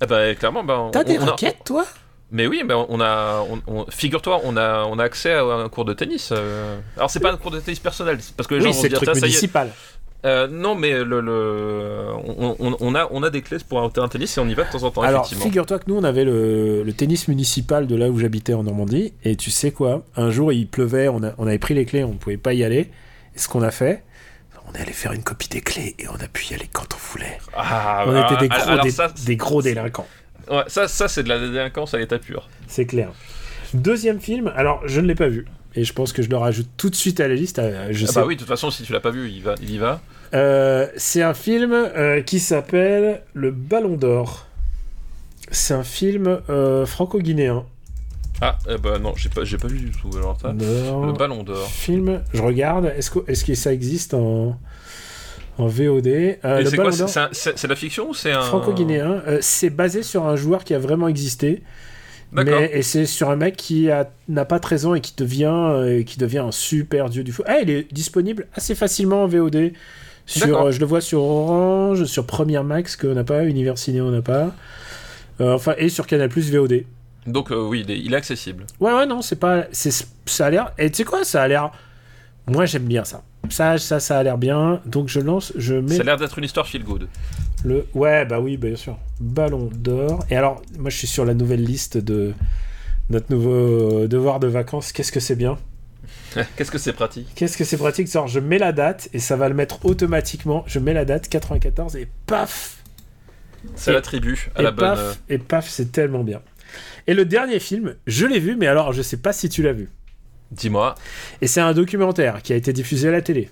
Ah bah clairement, bah, T'as des a- raquettes, toi? Mais oui, bah, on a, on- on- figure-toi, on a, on a accès à un cours de tennis. euh. Alors c'est pas un cours de tennis personnel, parce que les gens Oui, vont le dire truc Tiens, ça y est. municipal. Euh, non, mais le, le- on, a, on a des clés pour un terrain de tennis et on y va de temps en temps, Alors, figure-toi que nous, on avait le, le tennis municipal de là où j'habitais en Normandie. Et tu sais quoi Un jour, il pleuvait, on, a- on avait pris les clés, on pouvait pas y aller. Et ce qu'on a fait, on est allé faire une copie des clés et on a pu y aller quand on voulait. Ah, on était des gros, alors dé- ça, des gros délinquants. Ouais, ça, ça c'est de la délinquance à l'état pur. C'est clair. Deuxième film, alors je ne l'ai pas vu. Et je pense que je le rajoute tout de suite à la liste. euh, Je Ah sais. bah oui, de toute façon, si tu l'as pas vu, il, va, il y va. Euh, c'est un film euh, qui s'appelle Le Ballon d'Or. C'est un film euh, franco-guinéen. Ah, bah non, j'ai pas, j'ai pas vu du tout. Alors ça, Non. le ballon d'or. Film, je regarde. Est-ce que, est-ce que ça existe en, en VOD Euh, c'est quoi de la fiction ou c'est un. franco-guinéen. euh, c'est basé sur un joueur qui a vraiment existé. Mais, et c'est sur un mec qui a- n'a pas 13 ans et qui devient, euh, qui devient un super dieu du foot. Ah, il est disponible assez facilement en VOD. Sur, je le vois sur Orange, sur Première Max qu'on n'a pas, Univers Ciné on n'a pas. Enfin, et sur Canal Plus VOD. Donc oui, il est, il est accessible. Ouais, ouais, non, c'est pas. c'est- Ça a l'air. Et tu sais quoi, ça a l'air. Moi, j'aime bien ça. Ça, ça, ça a l'air bien. Donc, je lance, je mets Ça a l'air d'être une histoire feel good. le. Ouais, bah oui, bien sûr. Ballon d'or. Et alors, moi, je suis sur la nouvelle liste de notre nouveau devoir de vacances. Qu'est-ce que c'est bien? [laughs] Qu'est-ce que c'est pratique? Qu'est-ce que c'est pratique? Genre, je mets la date et ça va le mettre automatiquement. Je mets la date 94 et paf C'est Et- la tribu à Et la bonne. paf euh, Et paf, c'est tellement bien. Et le dernier film, je l'ai vu, mais alors, je sais pas si tu l'as vu. Dis-moi. Et c'est un documentaire qui a été diffusé à la télé.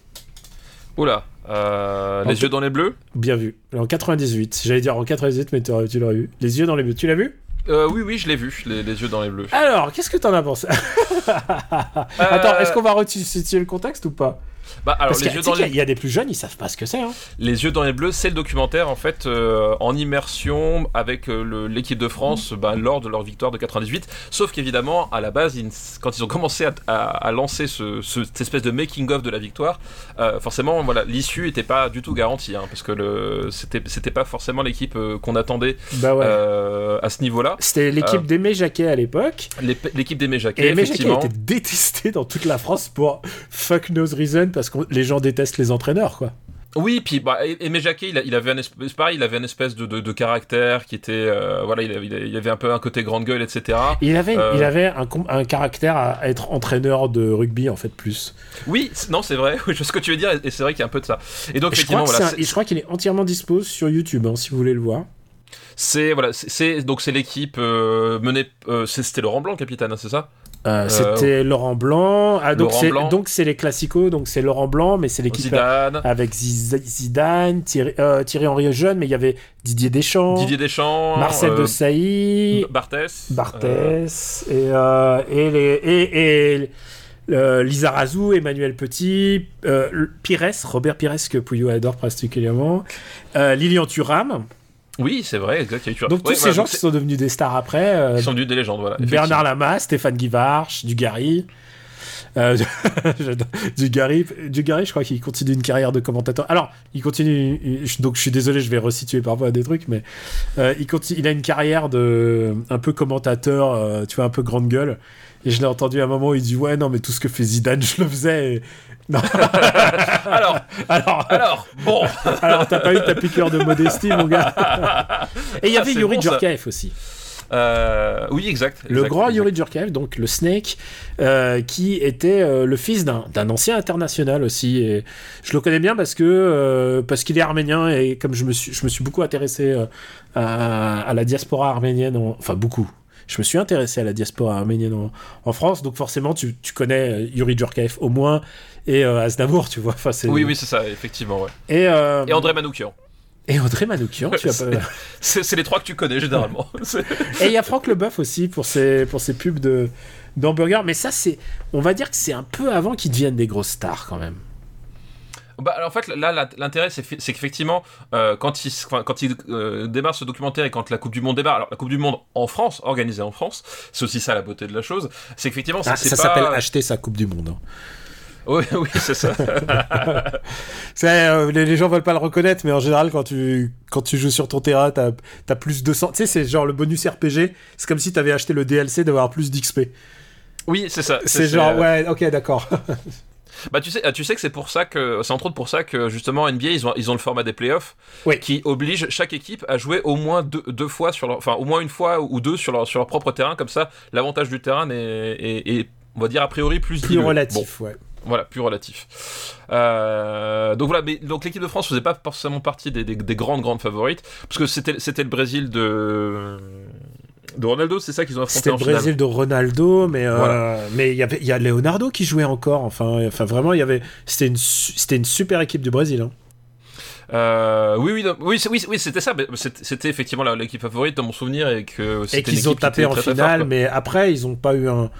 Oula. Euh, les yeux dans les bleus Bien vu. En 98. J'allais dire en 98, mais tu l'aurais vu. Les yeux dans les bleus. Tu l'as vu? Euh, Oui, oui, je l'ai vu, les, les yeux dans les bleus. Alors, qu'est-ce que t'en as pensé? [laughs] Attends, est-ce qu'on va resituer le contexte ou pas? Bah, alors, Parce les yeux dans les... il y a des plus jeunes, ils savent pas ce que c'est. Hein. les yeux dans les bleus, c'est le documentaire en fait euh, en immersion avec euh, l'équipe de France Mm. bah, lors de leur victoire de 98. Sauf qu'évidemment, à la base, ils quand ils ont commencé à, à- à lancer ce, ce- cette espèce de making of de la victoire, euh, forcément, voilà, l'issue n'était pas du tout garantie, hein, parce que le, c'était, pas forcément l'équipe qu'on attendait Bah ouais. à ce niveau-là. C'était l'équipe d'Aimé Jacquet à l'époque. L'ép- L'équipe d'Aimé Et Jacquet, Aimé Jacquet effectivement. était détesté dans toute la France pour fuck knows reason parce que les gens détestent les entraîneurs, quoi. Oui, puis bah, Aimé Jacquet, il, avait un espèce, pareil, il avait une espèce de, de- de caractère qui était, euh, voilà, il avait, il avait un peu un côté grande gueule, etc. Il avait, Euh. il avait un, un caractère à être entraîneur de rugby, en fait, plus. Oui, non, c'est vrai, [laughs] oui, je ce que tu veux dire, et c'est vrai qu'il y a un peu de ça. Et donc, Et je crois, effectivement, voilà, un- je crois qu'il est entièrement dispo sur YouTube, hein, si vous voulez le voir. C'est voilà, c'est- donc c'est l'équipe euh, menée, euh, c'était Laurent Blanc, capitaine, hein, c'est ça? Euh, C'était Laurent Blanc. Ah, donc c'est donc c'est les classicos, donc c'est Laurent Blanc, mais c'est l'équipe Zidane, avec Zidane, Thierry, Thierry Henry jeune, mais il y avait Didier Deschamps, Didier Deschamps, Marcel de Sailly, Barthès, Barthès et, et les et, et euh, Lisa Razou, Emmanuel Petit, euh, Pires, Robert Pires que Pouillot adore particulièrement, euh, Lilian Thuram. Oui, c'est vrai, exact. Donc tous Ouais, ces gens qui sont devenus des stars après. euh, qui sont devenus des légendes, voilà. Bernard Lama, Stéphane Guivarch, Dugarry. Euh. [laughs] Dugarry, Dugarry, je crois qu'il continue une carrière de commentateur. Alors, il continue. il- Donc, je suis désolé, je vais resituer parfois des trucs, mais euh, il, continue, il a une carrière de un peu commentateur, euh, tu vois, un peu grande gueule. Et je l'ai entendu à un moment où il dit ouais non mais tout ce que fait Zidane je le faisais. Non. [laughs] Alors, alors, alors, bon, alors t'as pas eu ta piqûre de modestie mon gars. [laughs] Et il y Ah, avait Yuri bon, aussi. Euh, oui, exact. Le grand exact. Yuri Djurkaeff, donc le Snake, euh, qui était euh, le fils d'un ancien international aussi. Et je le connais bien parce que parce qu'il est arménien et comme je me suis je me suis beaucoup intéressé à, à la diaspora arménienne, en- enfin beaucoup. Je me suis intéressé à la diaspora arménienne en, en France, donc forcément tu, tu connais Yuri Djurkaeff au moins et euh, Aznavour, tu vois. Enfin, Oui, oui, c'est ça, effectivement, ouais. Et, euh, Et André Manoukian. et André Manoukian, tu as C'est- pas... [laughs] C'est c'est les trois que tu connais généralement. [laughs] Et il y a Franck Leboeuf aussi pour ses, pour ses pubs de d'hamburgers. Mais ça, c'est, on va dire que c'est un peu avant qu'ils deviennent des grosses stars quand même. Bah, alors, en fait, là, l'intérêt, c'est qu'effectivement, euh, quand il, quand il euh, démarre ce documentaire et quand la Coupe du Monde démarre, alors la Coupe du Monde en France, organisée en France, c'est aussi ça la beauté de la chose, c'est qu'effectivement, Ah, c'est ça pas... s'appelle acheter sa Coupe du Monde. hein. Oui, [laughs] oui, c'est ça. [laughs] Euh, les, les gens veulent pas le reconnaître, mais en général, quand tu, quand tu joues sur ton terrain, t'as as plus de 100. Tu sais, c'est genre le bonus RPG. C'est comme si t'avais acheté le DLC d'avoir plus d'XP. oui, c'est ça. C'est genre, euh, ouais, ok, d'accord. [laughs] Bah, tu sais, tu sais que c'est pour ça que, c'est entre autres pour ça que justement NBA, ils ont, ils ont le format des playoffs Oui. qui oblige chaque équipe à jouer au moins deux, deux fois sur leur, enfin, au moins une fois ou deux sur leur, sur leur propre terrain. Comme ça, l'avantage du terrain est, est- est, on va dire, a priori plus Plus dilué. Bon, relatif, ouais. Voilà, plus relatif. Euh, donc voilà, mais donc l'équipe de France faisait pas forcément partie des, des- des grandes grandes favorites parce que c'était c'était le Brésil de de Ronaldo, c'est ça qu'ils ont affronté C'était en le finale. Brésil de Ronaldo, mais euh, Voilà. mais il y avait il y a Leonardo qui jouait encore. Enfin, enfin vraiment, il y avait c'était une c'était une super équipe du Brésil. hein. Euh, oui, oui, non, oui, oui, oui, c'était ça. C'était effectivement l'équipe favorite dans mon souvenir et que qu'ils ont tapé en finale, mais après ils ont pas eu un,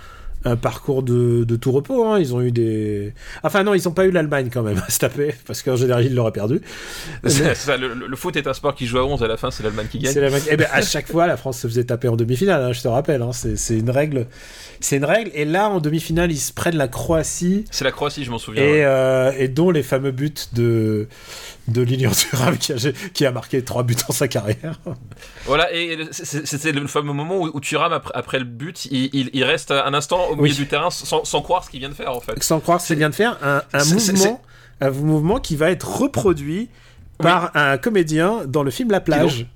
un parcours de, de tout repos. hein. Ils ont eu des, enfin non, ils ont pas eu l'Allemagne quand même [laughs] à se taper parce qu'en général ils l'auraient perdu. Ça, le, le- foot est un sport qui joue à 11 à la fin, c'est l'Allemagne qui gagne. Eh ben, à chaque fois, la France se faisait taper en demi-finale. hein, je te rappelle, hein. c'est c'est une règle. C'est une règle. Et là, en demi-finale, ils se prennent la Croatie. C'est la Croatie, je m'en souviens. Et, ouais. euh, et dont les fameux buts de de Lilian Thuram qui a, qui a marqué trois buts en sa carrière. Voilà, et c'était le fameux moment où, Thuram, après, après le but, il, il- il reste un instant au milieu Oui. du terrain sans, sans croire ce qu'il vient de faire en fait. Sans croire ce qu'il vient de faire, un, mouvement, un mouvement qui va être reproduit par un comédien dans le film La Plage.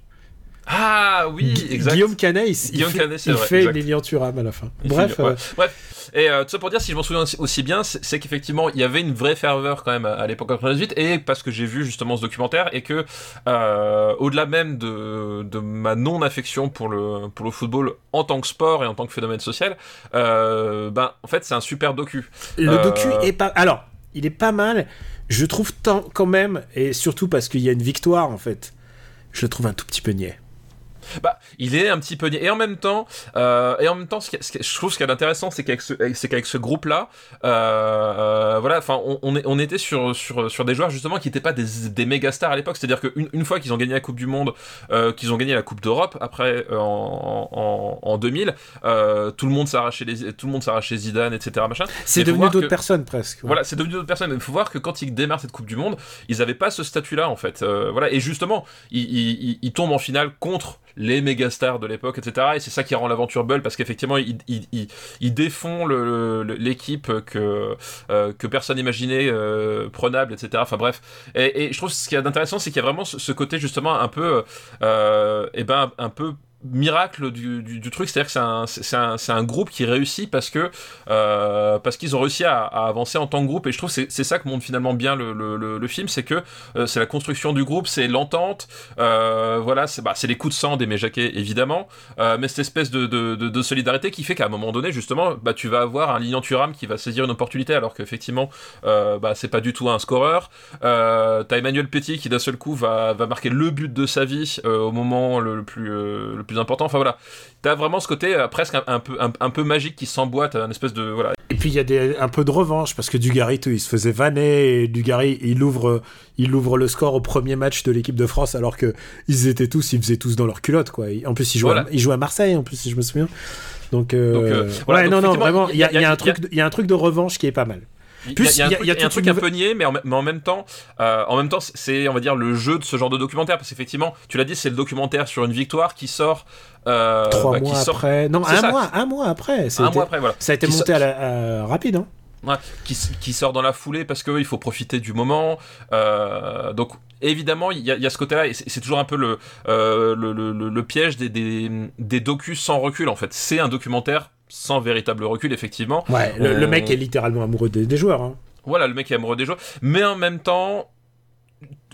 Ah oui, exact. Guillaume Canet, il, fait, Canet, il vrai, fait Thuram à la fin. Il Bref, finit- ouais. euh, Bref. Et euh, tout ça pour dire, si je m'en souviens aussi, bien, c'est qu'effectivement, il y avait une vraie ferveur quand même à, à l'époque 98, et parce que j'ai vu justement ce documentaire, et que euh, au-delà même de, de ma non-affection pour le, pour le football en tant que sport et en tant que phénomène social, euh, ben, en fait, c'est un super docu. le docu est pas. Alors, il est pas mal. Je trouve tant, quand même, et surtout parce qu'il y a une victoire en fait, je le trouve un tout petit peu niais. Bah, il est un petit peu et en même temps, euh, et en même temps, ce, je trouve ce qui est intéressant, c'est qu'avec ce, c'est qu'avec ce groupe-là, euh, euh, voilà, enfin, on, on, on, était sur sur sur des joueurs justement qui n'étaient pas des, des méga stars à l'époque. C'est-à-dire qu'une une fois qu'ils ont gagné la Coupe du Monde, euh, qu'ils ont gagné la Coupe d'Europe, après en, en, en 2000, euh, tout le monde s'arrachait les, tout le monde s'arrachait Zidane, etc. Machin. C'est devenu d'autres personnes presque. Ouais. Voilà, c'est devenu d'autres personnes. Mais il faut voir que quand ils démarrent cette Coupe du Monde, ils n'avaient pas ce statut-là en fait. voilà, et justement, ils, ils, ils tombent en finale contre les méga stars de l'époque, etc. Et c'est ça qui rend l'aventure bulle parce qu'effectivement, ils, défont l'équipe que, euh, que personne n'imaginait euh, prenable, etc. Enfin bref. Et, et, je trouve ce qui est intéressant, c'est qu'il y a vraiment ce, côté justement un peu, euh, et ben, un peu miracle du, du, truc, c'est-à-dire que c'est un, un, un, groupe qui réussit parce que euh, parce qu'ils ont réussi à, avancer en tant que groupe. Et je trouve c'est c'est ça que montre finalement bien le, le, le, film, c'est que euh, c'est la construction du groupe, c'est l'entente, euh, voilà, c'est bah, les coups de sang des Méjaquets évidemment, euh, mais cette espèce de, de, de, solidarité qui fait qu'à un moment donné justement, bah, tu vas avoir un Lilian Thuram qui va saisir une opportunité alors qu'effectivement euh, bah, c'est pas du tout un scoreur, t'as Emmanuel Petit qui d'un seul coup va, va marquer le but de sa vie au moment le, plus le plus important. Enfin voilà, t'as vraiment ce côté euh, presque un, un peu un, un, peu magique qui s'emboîte, un espèce de voilà. Et puis il y a des, un peu de revanche parce que Dugarry, il se faisait vanner et Dugarry, il ouvre, il ouvre le score au premier match de l'équipe de France alors que ils étaient tous, ils faisaient tous dans leur culotte quoi. En plus, ils jouaient, voilà. à, ils jouaient à Marseille en plus si je me souviens. Donc, euh, donc euh, voilà, ouais, donc, non non vraiment, il y, y, y, a un truc, il y a un truc de revanche qui est pas mal. Plus, il y a, y a, y a, y a un truc, un peu niais, mais en, mais en même temps, euh, en même temps, c'est, on va dire, le jeu de ce genre de documentaire, parce qu'effectivement, tu l'as dit, c'est le documentaire sur une victoire qui sort. Euh, Trois bah, mois qui sort... après. Non, un ça. mois, un mois après. Ça un été, mois après, voilà. Ça a été qui monté so... à la, à, rapide, hein. Ouais, qui, qui, sort dans la foulée parce qu'il faut profiter du moment. Euh, donc évidemment, il y, y, a ce côté-là, et c'est toujours un peu le, euh, le, le, le, piège des, des, des docus sans recul, en fait. C'est un documentaire sans véritable recul, effectivement. Ouais, le, On... le mec est littéralement amoureux des, des joueurs. Hein. Voilà, le mec est amoureux des joueurs. Mais en même temps,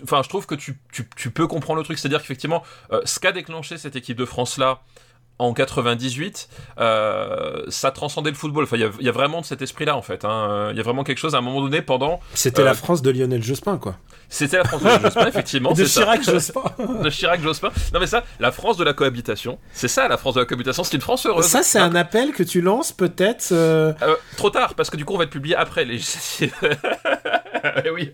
enfin, je trouve que tu, tu, tu peux comprendre le truc. C'est-à-dire qu'effectivement, euh, ce qu'a déclenché cette équipe de France-là, en 98, euh, ça transcendait le football. Enfin, il y, y, a vraiment de cet esprit-là, en fait. Il hein. y a vraiment quelque chose à un moment donné pendant. C'était euh, la France de Lionel Jospin, quoi. C'était la France de Lionel Jospin, [laughs] effectivement. de Chirac Jospin. [laughs] de Chirac Jospin. Non, mais ça, la France de la cohabitation. C'est ça, la France de la cohabitation. C'est une France heureuse. Ça, c'est un appel que tu lances, peut-être. Euh... trop tard, parce que du coup, on va être publié après les législatives. [laughs] oui.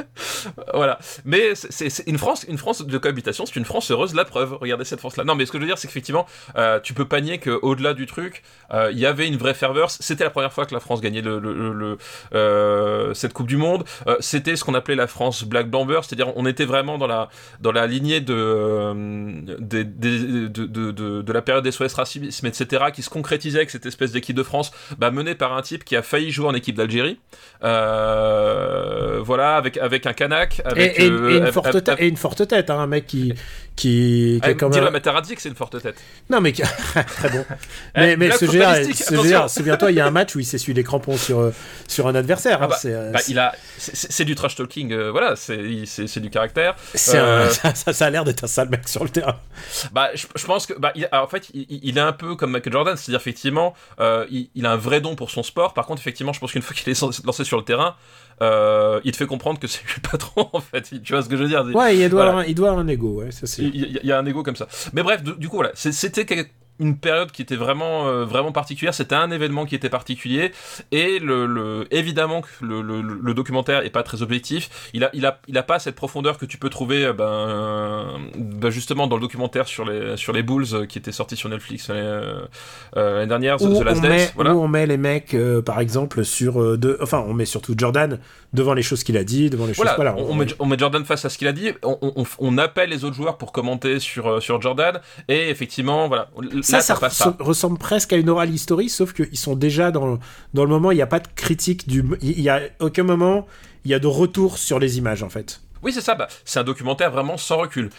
[laughs] voilà. Mais c'est une France, une France de cohabitation, c'est une France heureuse, la preuve. Regardez cette France-là. Non, mais ce que je veux dire, c'est qu'effectivement, euh, tu peux pas nier qu'au-delà du truc, il euh, y avait une vraie ferveur. C'était la première fois que la France gagnait le, euh, cette Coupe du Monde. C'était ce qu'on appelait la France Black Bomber, c'est-à-dire on était vraiment dans la, dans la lignée de, de, de, de la période des SOS racisme, etc., qui se concrétisait avec cette espèce d'équipe de France, bah, menée par un type qui a failli jouer en équipe d'Algérie. voilà, avec avec un Kanak, avec et, et, euh, et, une, forte tête, et une forte tête, hein, un mec qui qui, qui ah, quand même. Materazzi que c'est une forte tête. Non mais [laughs] très bon. mais mais ce GR, souviens-toi, il y a un match où il s'essuie les crampons sur sur un adversaire. Ah bah, hein, c'est, bah, il a, c'est du trash talking, euh, voilà, c'est c'est du caractère. C'est euh... un, [laughs] ça, ça, a l'air d'être un sale mec sur le terrain. Bah je, je pense que bah il, en fait il, il, est un peu comme Michael Jordan, c'est-à-dire effectivement euh, il, il, a un vrai don pour son sport. Par contre effectivement, je pense qu'une fois qu'il est lancé sur le terrain, euh, il te fait comprendre que c'est lui le patron [laughs] en fait. Tu vois ce que je veux dire? Ouais, il doit, voilà. avoir, il doit avoir un ego, ouais, ça c'est. Il, il, y a un ego comme ça. Mais bref, du, du coup voilà, c'était une période qui était vraiment euh, vraiment particulière. C'était un événement qui était particulier. Et le, le évidemment que le, le, le, documentaire est pas très objectif. Il a il a il a pas cette profondeur que tu peux trouver euh, ben, ben justement dans le documentaire sur les sur les Bulls euh, qui était sorti sur Netflix l'année euh, dernière où The Last on met, Dance voilà. où on met les mecs euh, par exemple sur de enfin on met surtout Jordan devant les choses qu'il a dit devant les voilà, choses voilà on, on, met, on met Jordan face à ce qu'il a dit on, on, on, appelle les autres joueurs pour commenter sur sur Jordan. Et effectivement voilà ça, ça, ça, ça, ressemble presque à une oral history, sauf qu'ils sont déjà dans, dans le moment, il n'y a pas de critique du. Il n'y a aucun moment, il y a de retour sur les images, en fait. Oui, c'est ça, bah, c'est un documentaire vraiment sans recul.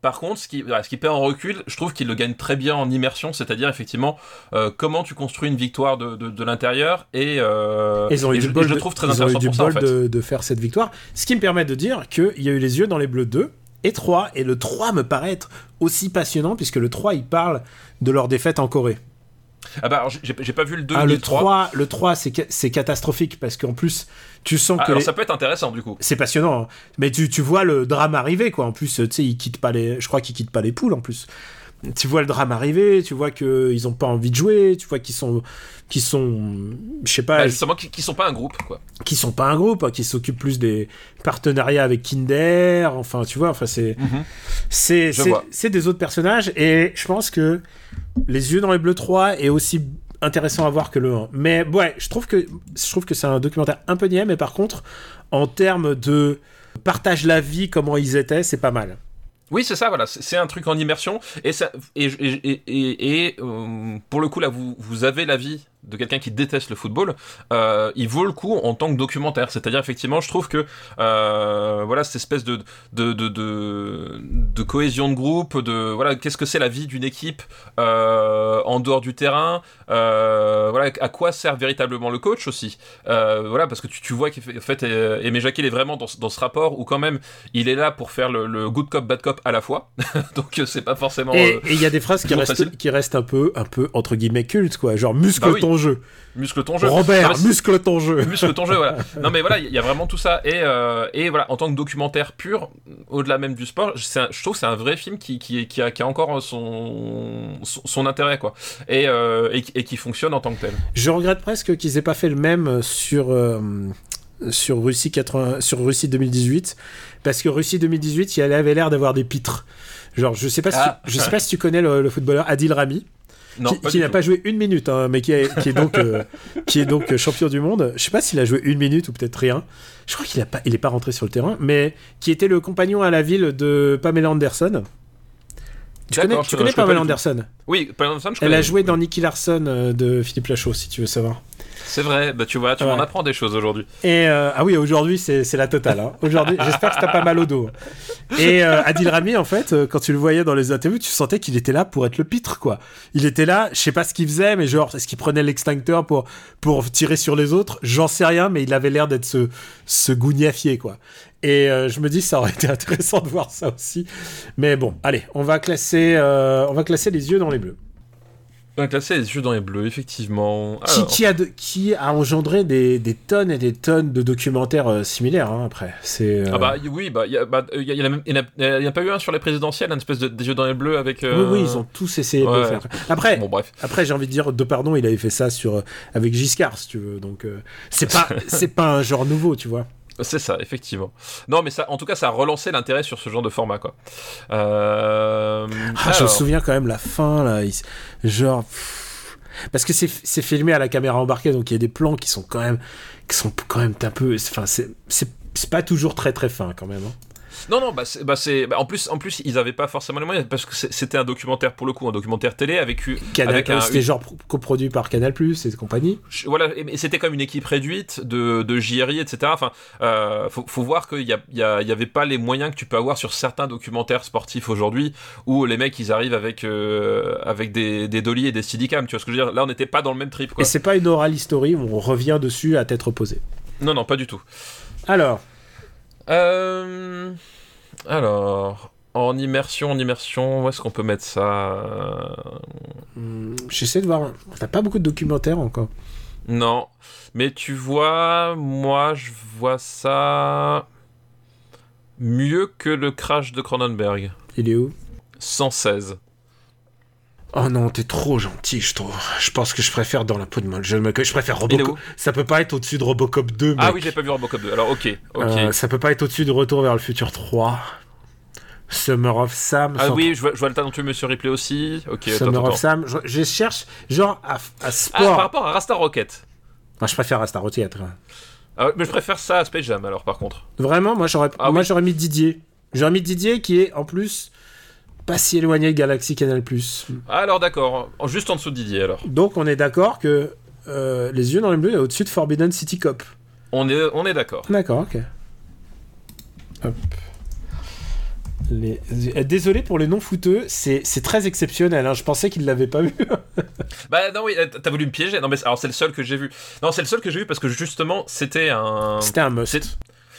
Par contre, ce qui, ce qui perd en recul, je trouve qu'il le gagne très bien en immersion, c'est-à-dire effectivement euh, comment tu construis une victoire de, de, de l'intérieur et, euh, ils ont eu et du je, bol je le trouve très ils ont eu du pour ça, bol en fait. de, de, faire cette victoire, ce qui me permet de dire qu'il y a eu les yeux dans les bleus 2 et 3, et le 3 me paraît être aussi passionnant puisque le 3 il parle de leur défaite en Corée. Ah bah j'ai pas vu le 2 Ah, le le 3. 3, le 3 c'est ca- c'est catastrophique parce qu'en plus, tu sens Ah, que. alors les- ça peut être intéressant du coup. C'est passionnant, hein. mais tu, tu vois le drame arriver, quoi. En plus, tu sais, ils quittent pas les. Je crois qu'ils quittent pas les poules en plus. Tu vois le drame arriver, tu vois qu'ils ont pas envie de jouer, tu vois qu'ils sont. qui sont. Je sais pas, Bah, justement, qui, qui sont pas un groupe quoi. qui sont pas un groupe, hein, qui s'occupent plus des partenariats avec Kinder, enfin, tu vois, enfin, c'est. C'est Je c'est- vois. c'est des autres personnages et je pense que Les yeux dans les bleus 3 est aussi intéressant à voir que le 1. Mais ouais, je trouve que je trouve que c'est un documentaire un peu niais mais par contre en termes de partage la vie comment ils étaient, c'est pas mal. Oui, c'est ça, voilà. C'est un truc en immersion. Et, ça, et, et, et, et- euh, pour le coup, là, vous, vous avez l'avis de quelqu'un qui déteste le football. Euh, il vaut le coup en tant que documentaire. C'est-à-dire, effectivement, je trouve que euh, voilà, cette espèce de, de, de, de, de cohésion de groupe, de voilà, qu'est-ce que c'est la vie d'une équipe euh, en dehors du terrain, voilà, à quoi sert véritablement le coach aussi. Voilà, parce que tu, tu vois qu'en fait, Aimé Jacquet il est vraiment dans, ce- dans ce rapport où quand même il est là pour faire le, le good cop bad cop à la fois [laughs] donc c'est pas forcément Et il y a des phrases qui restent, facile. qui restent un peu un peu entre guillemets cultes quoi, genre muscle Bah oui. ton jeu. muscle ton jeu Robert, Non, muscle ton jeu. [laughs] muscle ton jeu voilà non mais voilà il y a vraiment tout ça et, euh, et voilà en tant que documentaire pur au-delà même du sport c'est un- je trouve que c'est un vrai film qui, qui, qui, a, qui a encore son, son, son intérêt quoi et, euh, et, qui- et qui fonctionne en tant que tel Je regrette presque qu'ils aient pas fait le même sur euh, sur Russie 80 sur Russie 2018 parce que Russie 2018 il avait l'air d'avoir des pitres. Genre je sais pas si Ah. tu, je sais pas si tu connais le, le footballeur Adil Rami non qui, n'a pas joué une minute hein, mais qui, est- qui est donc euh, [laughs] qui est donc champion du monde. Je sais pas s'il a joué une minute ou peut-être rien. Je crois qu'il a pas il est pas rentré sur le terrain mais qui était le compagnon à la ville de Pamela Anderson. Tu connais, tu Pamela. Anderson? Oui Pamela Anderson, je Elle connais. a joué dans Nicky Larson euh, de Philippe Lachaud si tu veux savoir. C'est vrai bah tu vois tu Ouais. m'en apprends des choses aujourd'hui Et euh, ah oui, aujourd'hui c'est c'est la totale. hein. Aujourd'hui, [laughs] j'espère que t'as pas mal au dos. Et euh, Adil Rami, en fait, euh, quand tu le voyais dans les interviews, tu sentais qu'il était là pour être le pitre, quoi. Il était là, je sais pas ce qu'il faisait, mais genre, est-ce qu'il prenait l'extincteur pour pour tirer sur les autres? J'en sais rien, mais il avait l'air d'être ce ce gougnafier, quoi. Et euh, je me dis, ça aurait été intéressant de voir ça aussi. Mais bon, allez, on va classer, euh, on va classer les yeux dans les bleus. Va classer les yeux dans les bleus effectivement Qui, Alors, qui a de- qui a engendré des, des tonnes et des tonnes de documentaires euh, similaires hein, après. C'est euh, Ah bah oui, bah il y, a- bah, y a- pas eu un sur les présidentielles, une espèce de des yeux dans les bleus avec. euh, Oui, oui, ils ont tous essayé de le faire. Après, Bon bref. après j'ai envie de dire, de pardon, il avait fait ça sur euh, avec Giscard, si tu veux. Donc, euh, c'est pas, [laughs] c'est pas un genre nouveau, tu vois. C'est ça, effectivement. Non, mais ça, en tout cas, ça a relancé l'intérêt sur ce genre de format, quoi. Euh... Ah, je me souviens quand même la fin là, il- genre. Parce que c'est filmé à la caméra embarquée, donc il y a des plans qui sont quand même, qui sont quand même un peu. Enfin, c'est pas toujours très très fin quand même. hein. Non, non, bah c'est, bah, bah, en plus, en plus, ils avaient pas forcément les moyens parce que c'était un documentaire pour le coup, un documentaire télé avec, eu- Canal, avec un, c'était genre pro- coproduit par Canal Plus et compagnie. Voilà, et- c'était comme une équipe réduite de, de JRI, etc. Enfin, euh, faut, faut voir qu'il y, a, il y, a- y avait pas les moyens que tu peux avoir sur certains documentaires sportifs aujourd'hui, où les mecs ils arrivent avec euh, avec des, des dolly et des steadicam. Tu vois ce que je veux dire? Là, on n'était pas dans le même trip, quoi. Et c'est pas une oral history où on revient dessus à tête reposée. Non, non, pas du tout. Alors, Euh... Alors, en immersion, en immersion, où est-ce qu'on peut mettre ça hum, j'essaie de voir. N'a pas beaucoup de documentaires encore. Non, mais tu vois, moi, je vois ça mieux que le crash de Cronenberg. Il est où? 116. Oh non, t'es trop gentil, je trouve. Je pense que je préfère dans la peau de moi. Je, me- je préfère Robocop. Ça peut pas être au-dessus de Robocop 2. Ah oui, j'ai pas vu Robocop 2. Alors, ok, ok. Euh, ça peut pas être au-dessus de Retour vers le futur 3. Summer of Sam. ah oui, je vois, je vois le dont tu Monsieur Ripley aussi. Ok, Summer attends. of Sam. Je, je cherche, genre, à, à Ah, sport. par rapport à Rasta Rocket. Moi, je préfère au théâtre. Ah, mais je préfère ça à Space Jam, alors, par contre. Vraiment, moi, j'aurais Ah moi, oui. j'aurais mis Didier. J'aurais mis Didier qui est, en plus, pas si éloigné de Galaxy Canal+. Ah, alors, d'accord. Juste en dessous de Didier, alors. Donc, on est d'accord que euh, Les Yeux dans les Bleus est au-dessus de Forbidden City Cop. On est, on est d'accord. D'accord, ok. Hop. Les... euh, Désolé pour les non-fouteux, c'est c'est très exceptionnel. hein. Je pensais qu'ils l'avaient pas vu. [laughs] Bah non oui, euh, t'as voulu me piéger. Non mais c'est- alors c'est le seul que j'ai vu. Non c'est le seul que j'ai vu parce que justement c'était un. C'était un must.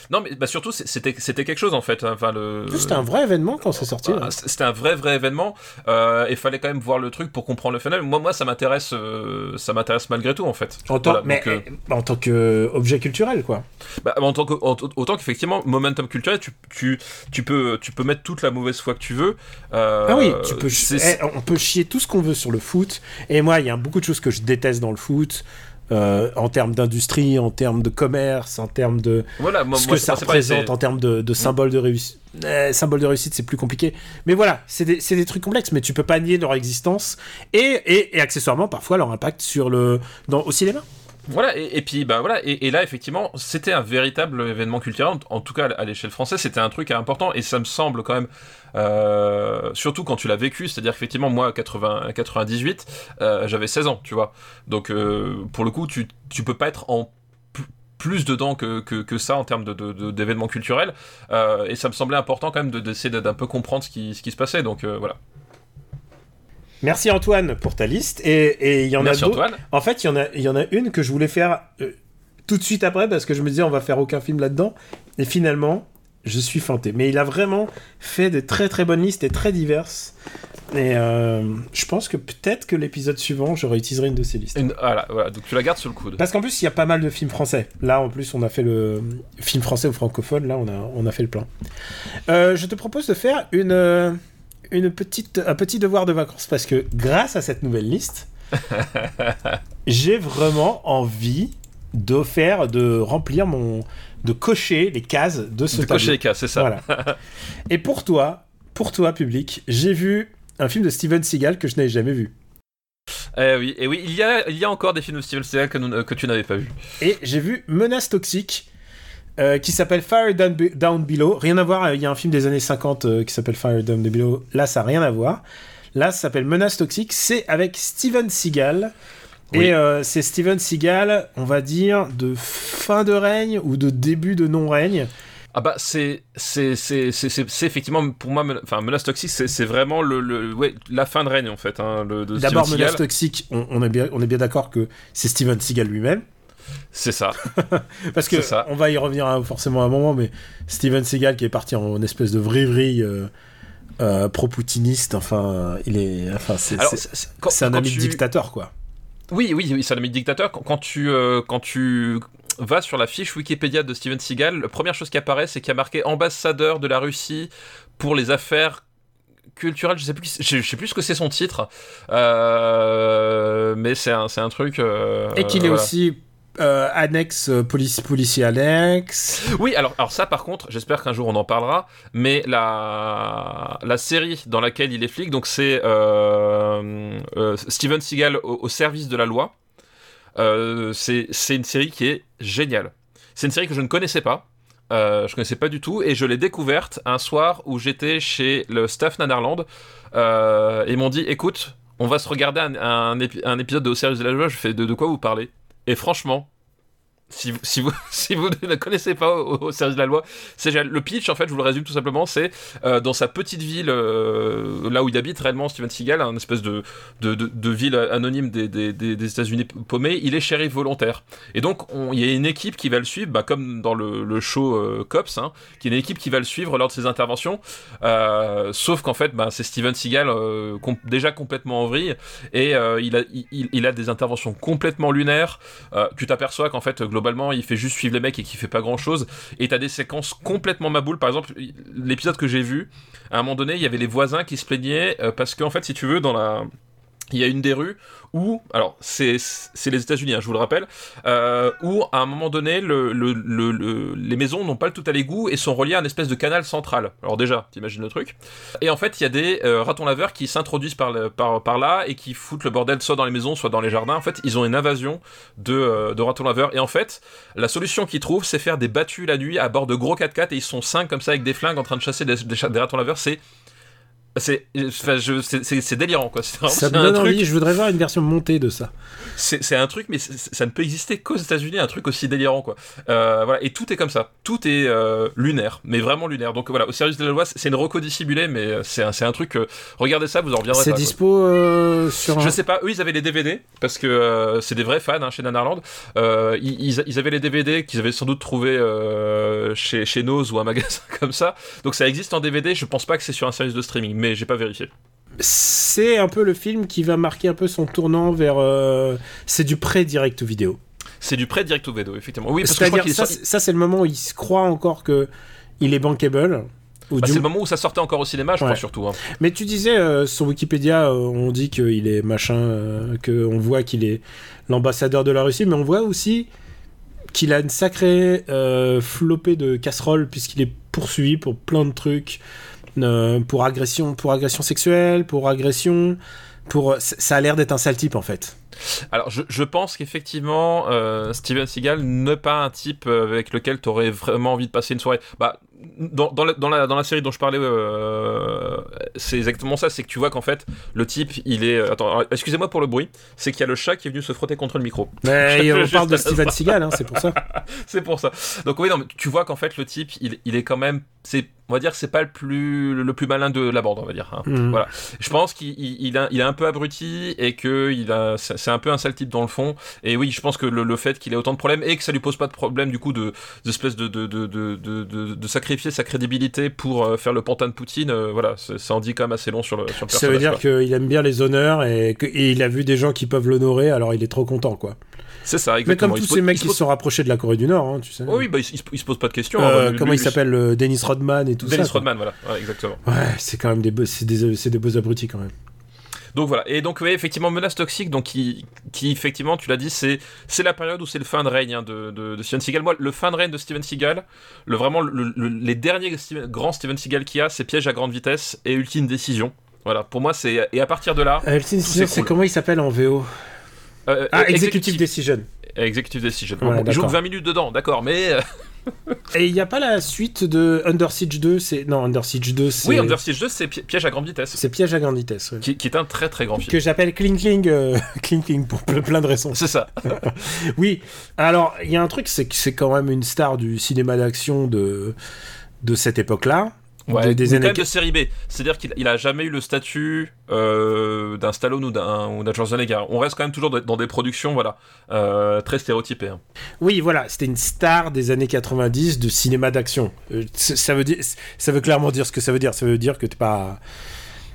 Non, mais bah, surtout, c'était c'était quelque chose en fait. Enfin, le. C'était un vrai événement quand c'est sorti. Bah, c'était un vrai vrai événement. Euh, il fallait quand même voir le truc pour comprendre le phénomène. Moi, moi, ça m'intéresse, euh, ça m'intéresse malgré tout en fait. En tant, mais, euh, en tant que objet culturel, quoi. Bah, en tant que, autant qu'effectivement, momentum culturel, tu, tu, tu peux tu peux mettre toute la mauvaise foi que tu veux. ah oui, tu peux. Eh, on peut chier tout ce qu'on veut sur le foot. Et moi, il y a beaucoup de choses que je déteste dans le foot. Euh, en termes d'industrie, en termes de commerce, en termes de voilà, ce que ça représente, en termes de, de mm. symboles de réussite. Eh, symbole de réussite, c'est plus compliqué. Mais voilà, c'est des, des, trucs complexes, mais tu peux pas nier leur existence et, et, et accessoirement parfois leur impact sur le, dans, au cinéma. Voilà, et, puis bah voilà, et, là effectivement, c'était un véritable événement culturel, en, tout cas à l'échelle française, c'était un truc important, et ça me semble quand même, euh, surtout quand tu l'as vécu, c'est-à-dire qu'effectivement, moi, 80, 98, euh, j'avais 16 ans, tu vois. Donc euh, pour le coup, tu, tu peux pas être en plus dedans que, que, ça en termes d'événements de, culturels, et ça me semblait important quand même d'essayer d'un peu comprendre ce qui, ce qui se passait, donc voilà. Merci Antoine pour ta liste. Et il y en a d'autres. En fait, il y en a, il y en a une que je voulais faire euh, tout de suite après parce que je me disais on va faire aucun film là-dedans. Et finalement, je suis fanté. Mais il a vraiment fait de très très bonnes listes et très diverses. Et euh, je pense que peut-être que l'épisode suivant, je réutiliserai une de ces listes. voilà, voilà, donc tu la gardes sur le coude. Parce qu'en plus, il y a pas mal de films français. Là, en plus, on a fait le film français ou francophone. Là, on a, on a fait le plan. Euh, je te propose de faire une une petite, un petit devoir de vacances parce que grâce à cette nouvelle liste, [laughs] j'ai vraiment envie de faire, de remplir mon, de cocher les cases de ce de cocher les cases, c'est ça. Voilà. Et pour toi, pour toi public, j'ai vu un film de Steven Seagal que je n'avais jamais vu. Eh oui, et oui, il y a, il y a encore des films de Steven Seagal que, que tu n'avais pas vu. Et j'ai vu Menace toxique euh, qui s'appelle Fire Down, Below. Rien à voir, il y a un film des années 50 euh, qui s'appelle Fire Down Below. Là, ça n'a rien à voir. Là, ça s'appelle Menace Toxique. C'est avec Steven Seagal. Et euh, c'est Steven Seagal, on va dire, de fin de règne ou de début de non-règne. Ah bah c'est c'est c'est c'est effectivement pour moi enfin menace toxique c'est vraiment le, le ouais, la fin de règne en fait hein, D'abord menace toxique on, on, est bien on est bien d'accord que c'est Steven Seagal lui-même c'est ça. [laughs] Parce que ça. on va y revenir forcément à un moment, mais Steven Seagal qui est parti en, espèce de vrille euh, euh, pro-poutiniste, enfin, il est, enfin, c'est un ami de dictateur, quoi. Oui, oui, oui, c'est un ami de dictateur. Quand, tu, euh, quand tu vas sur la fiche Wikipédia de Steven Seagal, la première chose qui apparaît, c'est qu'il y a marqué ambassadeur de la Russie pour les affaires culturelles. Je sais plus, je, sais plus ce que c'est son titre, mais c'est un, un truc. Et qu'il est aussi euh, annexe euh, police, policier annexe. Oui, alors, ça par contre, j'espère qu'un jour on en parlera, mais la, la série dans laquelle il est flic, donc c'est euh, Steven Seagal au, service de la loi. c'est une série qui est géniale. C'est une série que je ne connaissais pas. Euh, je connaissais pas du tout et je l'ai découverte un soir où j'étais chez le staff Nanarland et ils m'ont dit écoute on va se regarder un, épisode de Au service de la loi je fais de quoi vous parlez? Et franchement, si vous, [laughs] si vous, ne connaissez pas au, service de la loi, le pitch en fait, je vous le résume tout simplement, c'est euh, dans sa petite ville, euh, là où il habite réellement Steven Seagal, un espèce de, ville anonyme des, États-Unis paumés, il est shérif volontaire. Et donc il y a une équipe qui va le suivre, bah, comme dans le, show euh, Cops, hein, qui est une équipe qui va le suivre lors de ses interventions, sauf qu'en fait bah, c'est Steven Seagal déjà complètement en vrille et il, a, il, a des interventions complètement lunaires. tu t'aperçois qu'en fait globalement globalement, il fait juste suivre les mecs et qui fait pas grand chose. Et t'as des séquences complètement maboules. Par exemple, l'épisode que j'ai vu, à un moment donné, il y avait les voisins qui se plaignaient euh, parce qu'en fait, si tu veux, dans la il y a une des rues où, alors c'est les États-Unis, hein, je vous le rappelle, euh, où à un moment donné, le, le, le, les maisons n'ont pas le tout à l'égout et sont reliées à une espèce de canal central. Alors déjà, t'imagines le truc. Et en fait, il y a des euh, ratons laveurs qui s'introduisent par, par, par là et qui foutent le bordel soit dans les maisons, soit dans les jardins. En fait, ils ont une invasion de, euh, de ratons laveurs. Et en fait, la solution qu'ils trouvent, c'est faire des battues la nuit à bord de gros 4x4 et ils sont cinq comme ça avec des flingues en train de chasser des, des, des ratons laveurs. C'est C'est, délirant quoi. C'est Ça me un truc. envie, je voudrais voir une version montée de ça. C'est, un truc, mais ça ne peut exister qu'aux États-Unis, un truc aussi délirant quoi. Euh, voilà, et tout est comme ça. Tout est euh, lunaire, mais vraiment lunaire. Donc voilà, au service de la loi, c'est une reco dissimulée, mais euh, c'est un, un truc. euh, regardez ça, vous en reviendrez C'est dispo sur un... Je sais pas, eux ils avaient les DVD parce que c'est des vrais fans hein, chez Nanarland. Ils, ils- ils avaient les DVD qu'ils avaient sans doute trouvé chez chez Nose ou un [laughs] magasin comme ça. Donc ça existe en DVD. Je pense pas que c'est sur un service de streaming, mais j'ai pas vérifié. C'est un peu le film qui va marquer un peu son tournant vers... euh, C'est du pré-direct vidéo. C'est du prêt direct au vidéo, effectivement. Oui, parce que je crois ça, sorti- ça c'est le moment où il se croit encore que il est bankable. Bah, c'est le moment où ça sortait encore au cinéma, je Ouais. crois surtout. hein. Mais tu disais euh, sur Wikipédia, euh, on dit qu'il est machin, euh, que on voit qu'il est l'ambassadeur de la Russie, mais on voit aussi qu'il a une sacrée flopée de casseroles puisqu'il est poursuivi pour plein de trucs, euh, pour agression, pour agression sexuelle, pour agression, pour ça a l'air d'être un sale type en fait. Alors, je, je pense qu'effectivement, euh, Steven Seagal n'est pas un type euh, avec lequel tu aurais vraiment envie de passer une soirée. Bah, dans, dans, la, dans, la, dans la série dont je parlais, euh, c'est exactement ça. C'est que tu vois qu'en fait, le type, il est. Attends, excusez-moi pour le bruit. C'est qu'il y a le chat qui est venu se frotter contre le micro. Mais [laughs] on parle de Steven Seagal, hein, c'est pour ça. [laughs] c'est pour ça. Donc oui, non, mais tu vois qu'en fait, le type, il, il est quand même. C'est, on va dire, c'est pas le plus, le plus malin de la bande, on va dire. hein. Mhm. Voilà. Je pense qu'il il, il a, il est un peu abruti et que il a, c'est un peu un sale type dans le fond. Et oui, je pense que le, le fait qu'il ait autant de problèmes et que ça lui pose pas de problème du coup de d'espèce de de, de, de, de, de- de sacrifier sa crédibilité pour euh, faire le pantin de Poutine, euh, voilà, ça en dit quand même assez long sur le sur le Ça veut dire qu'il aime bien les honneurs et, que- et il a vu des gens qui peuvent l'honorer, alors il est trop content quoi. C'est ça, Mais exactement. comme Il tous ces mecs qui se pose- sont rapprochés de la Corée du Nord, hein, tu sais. Oh oui, bah, il, se- il se pose pas de questions. Euh, hein, lui- comment lui- il s'appelle euh, Dennis Rodman et tout Dennis ça. quoi. Rodman, voilà, Ouais, exactement. Ouais, c'est quand même des beaux, des, des beaux abrutis quand même. Donc voilà, et donc oui, effectivement, menace toxique, donc qui, qui effectivement, tu l'as dit, c'est c'est la période où c'est le fin de règne hein, de, de, de Steven Seagal. Moi, le fin de règne de Steven Seagal, le vraiment le- le- les derniers Steven- grands Steven Seagal qu'il y a, c'est Piège à grande vitesse et Ultime décision. Voilà, pour moi, c'est et à partir de là, Euh, Ultimate Tout Decision, c'est comment il s'appelle en VO euh, Ah, euh, Executive Decision. Executive Decision. Ouais, Bon, il joue d'accord. que 20 minutes dedans, d'accord, mais euh, [laughs] Et il n'y a pas la suite de Under Siege 2 c'est Non, Under Siege 2, c'est. oui, Under Siege 2, c'est Pi- Piège à grande vitesse, C'est Piège à grande vitesse. ouais. qui, qui est un très très grand film. Que j'appelle Kling Kling, euh, [laughs] Kling Kling pour ple- plein de raisons. C'est ça. [laughs] Oui, alors il y a un truc, c'est que c'est quand même une star du cinéma d'action de, de cette époque-là. Ouais, de- des quand même de série B. C'est-à-dire qu'il il a jamais eu le statut euh, d'un Stallone ou d'un Schwarzenegger. On reste quand même toujours dans- des productions, voilà, euh, très stéréotypées. hein. Oui, voilà, c'était une star des années 90 de cinéma d'action. Euh, ça veut dire, ça veut clairement dire ce que ça veut dire. Ça veut dire que t'es pas,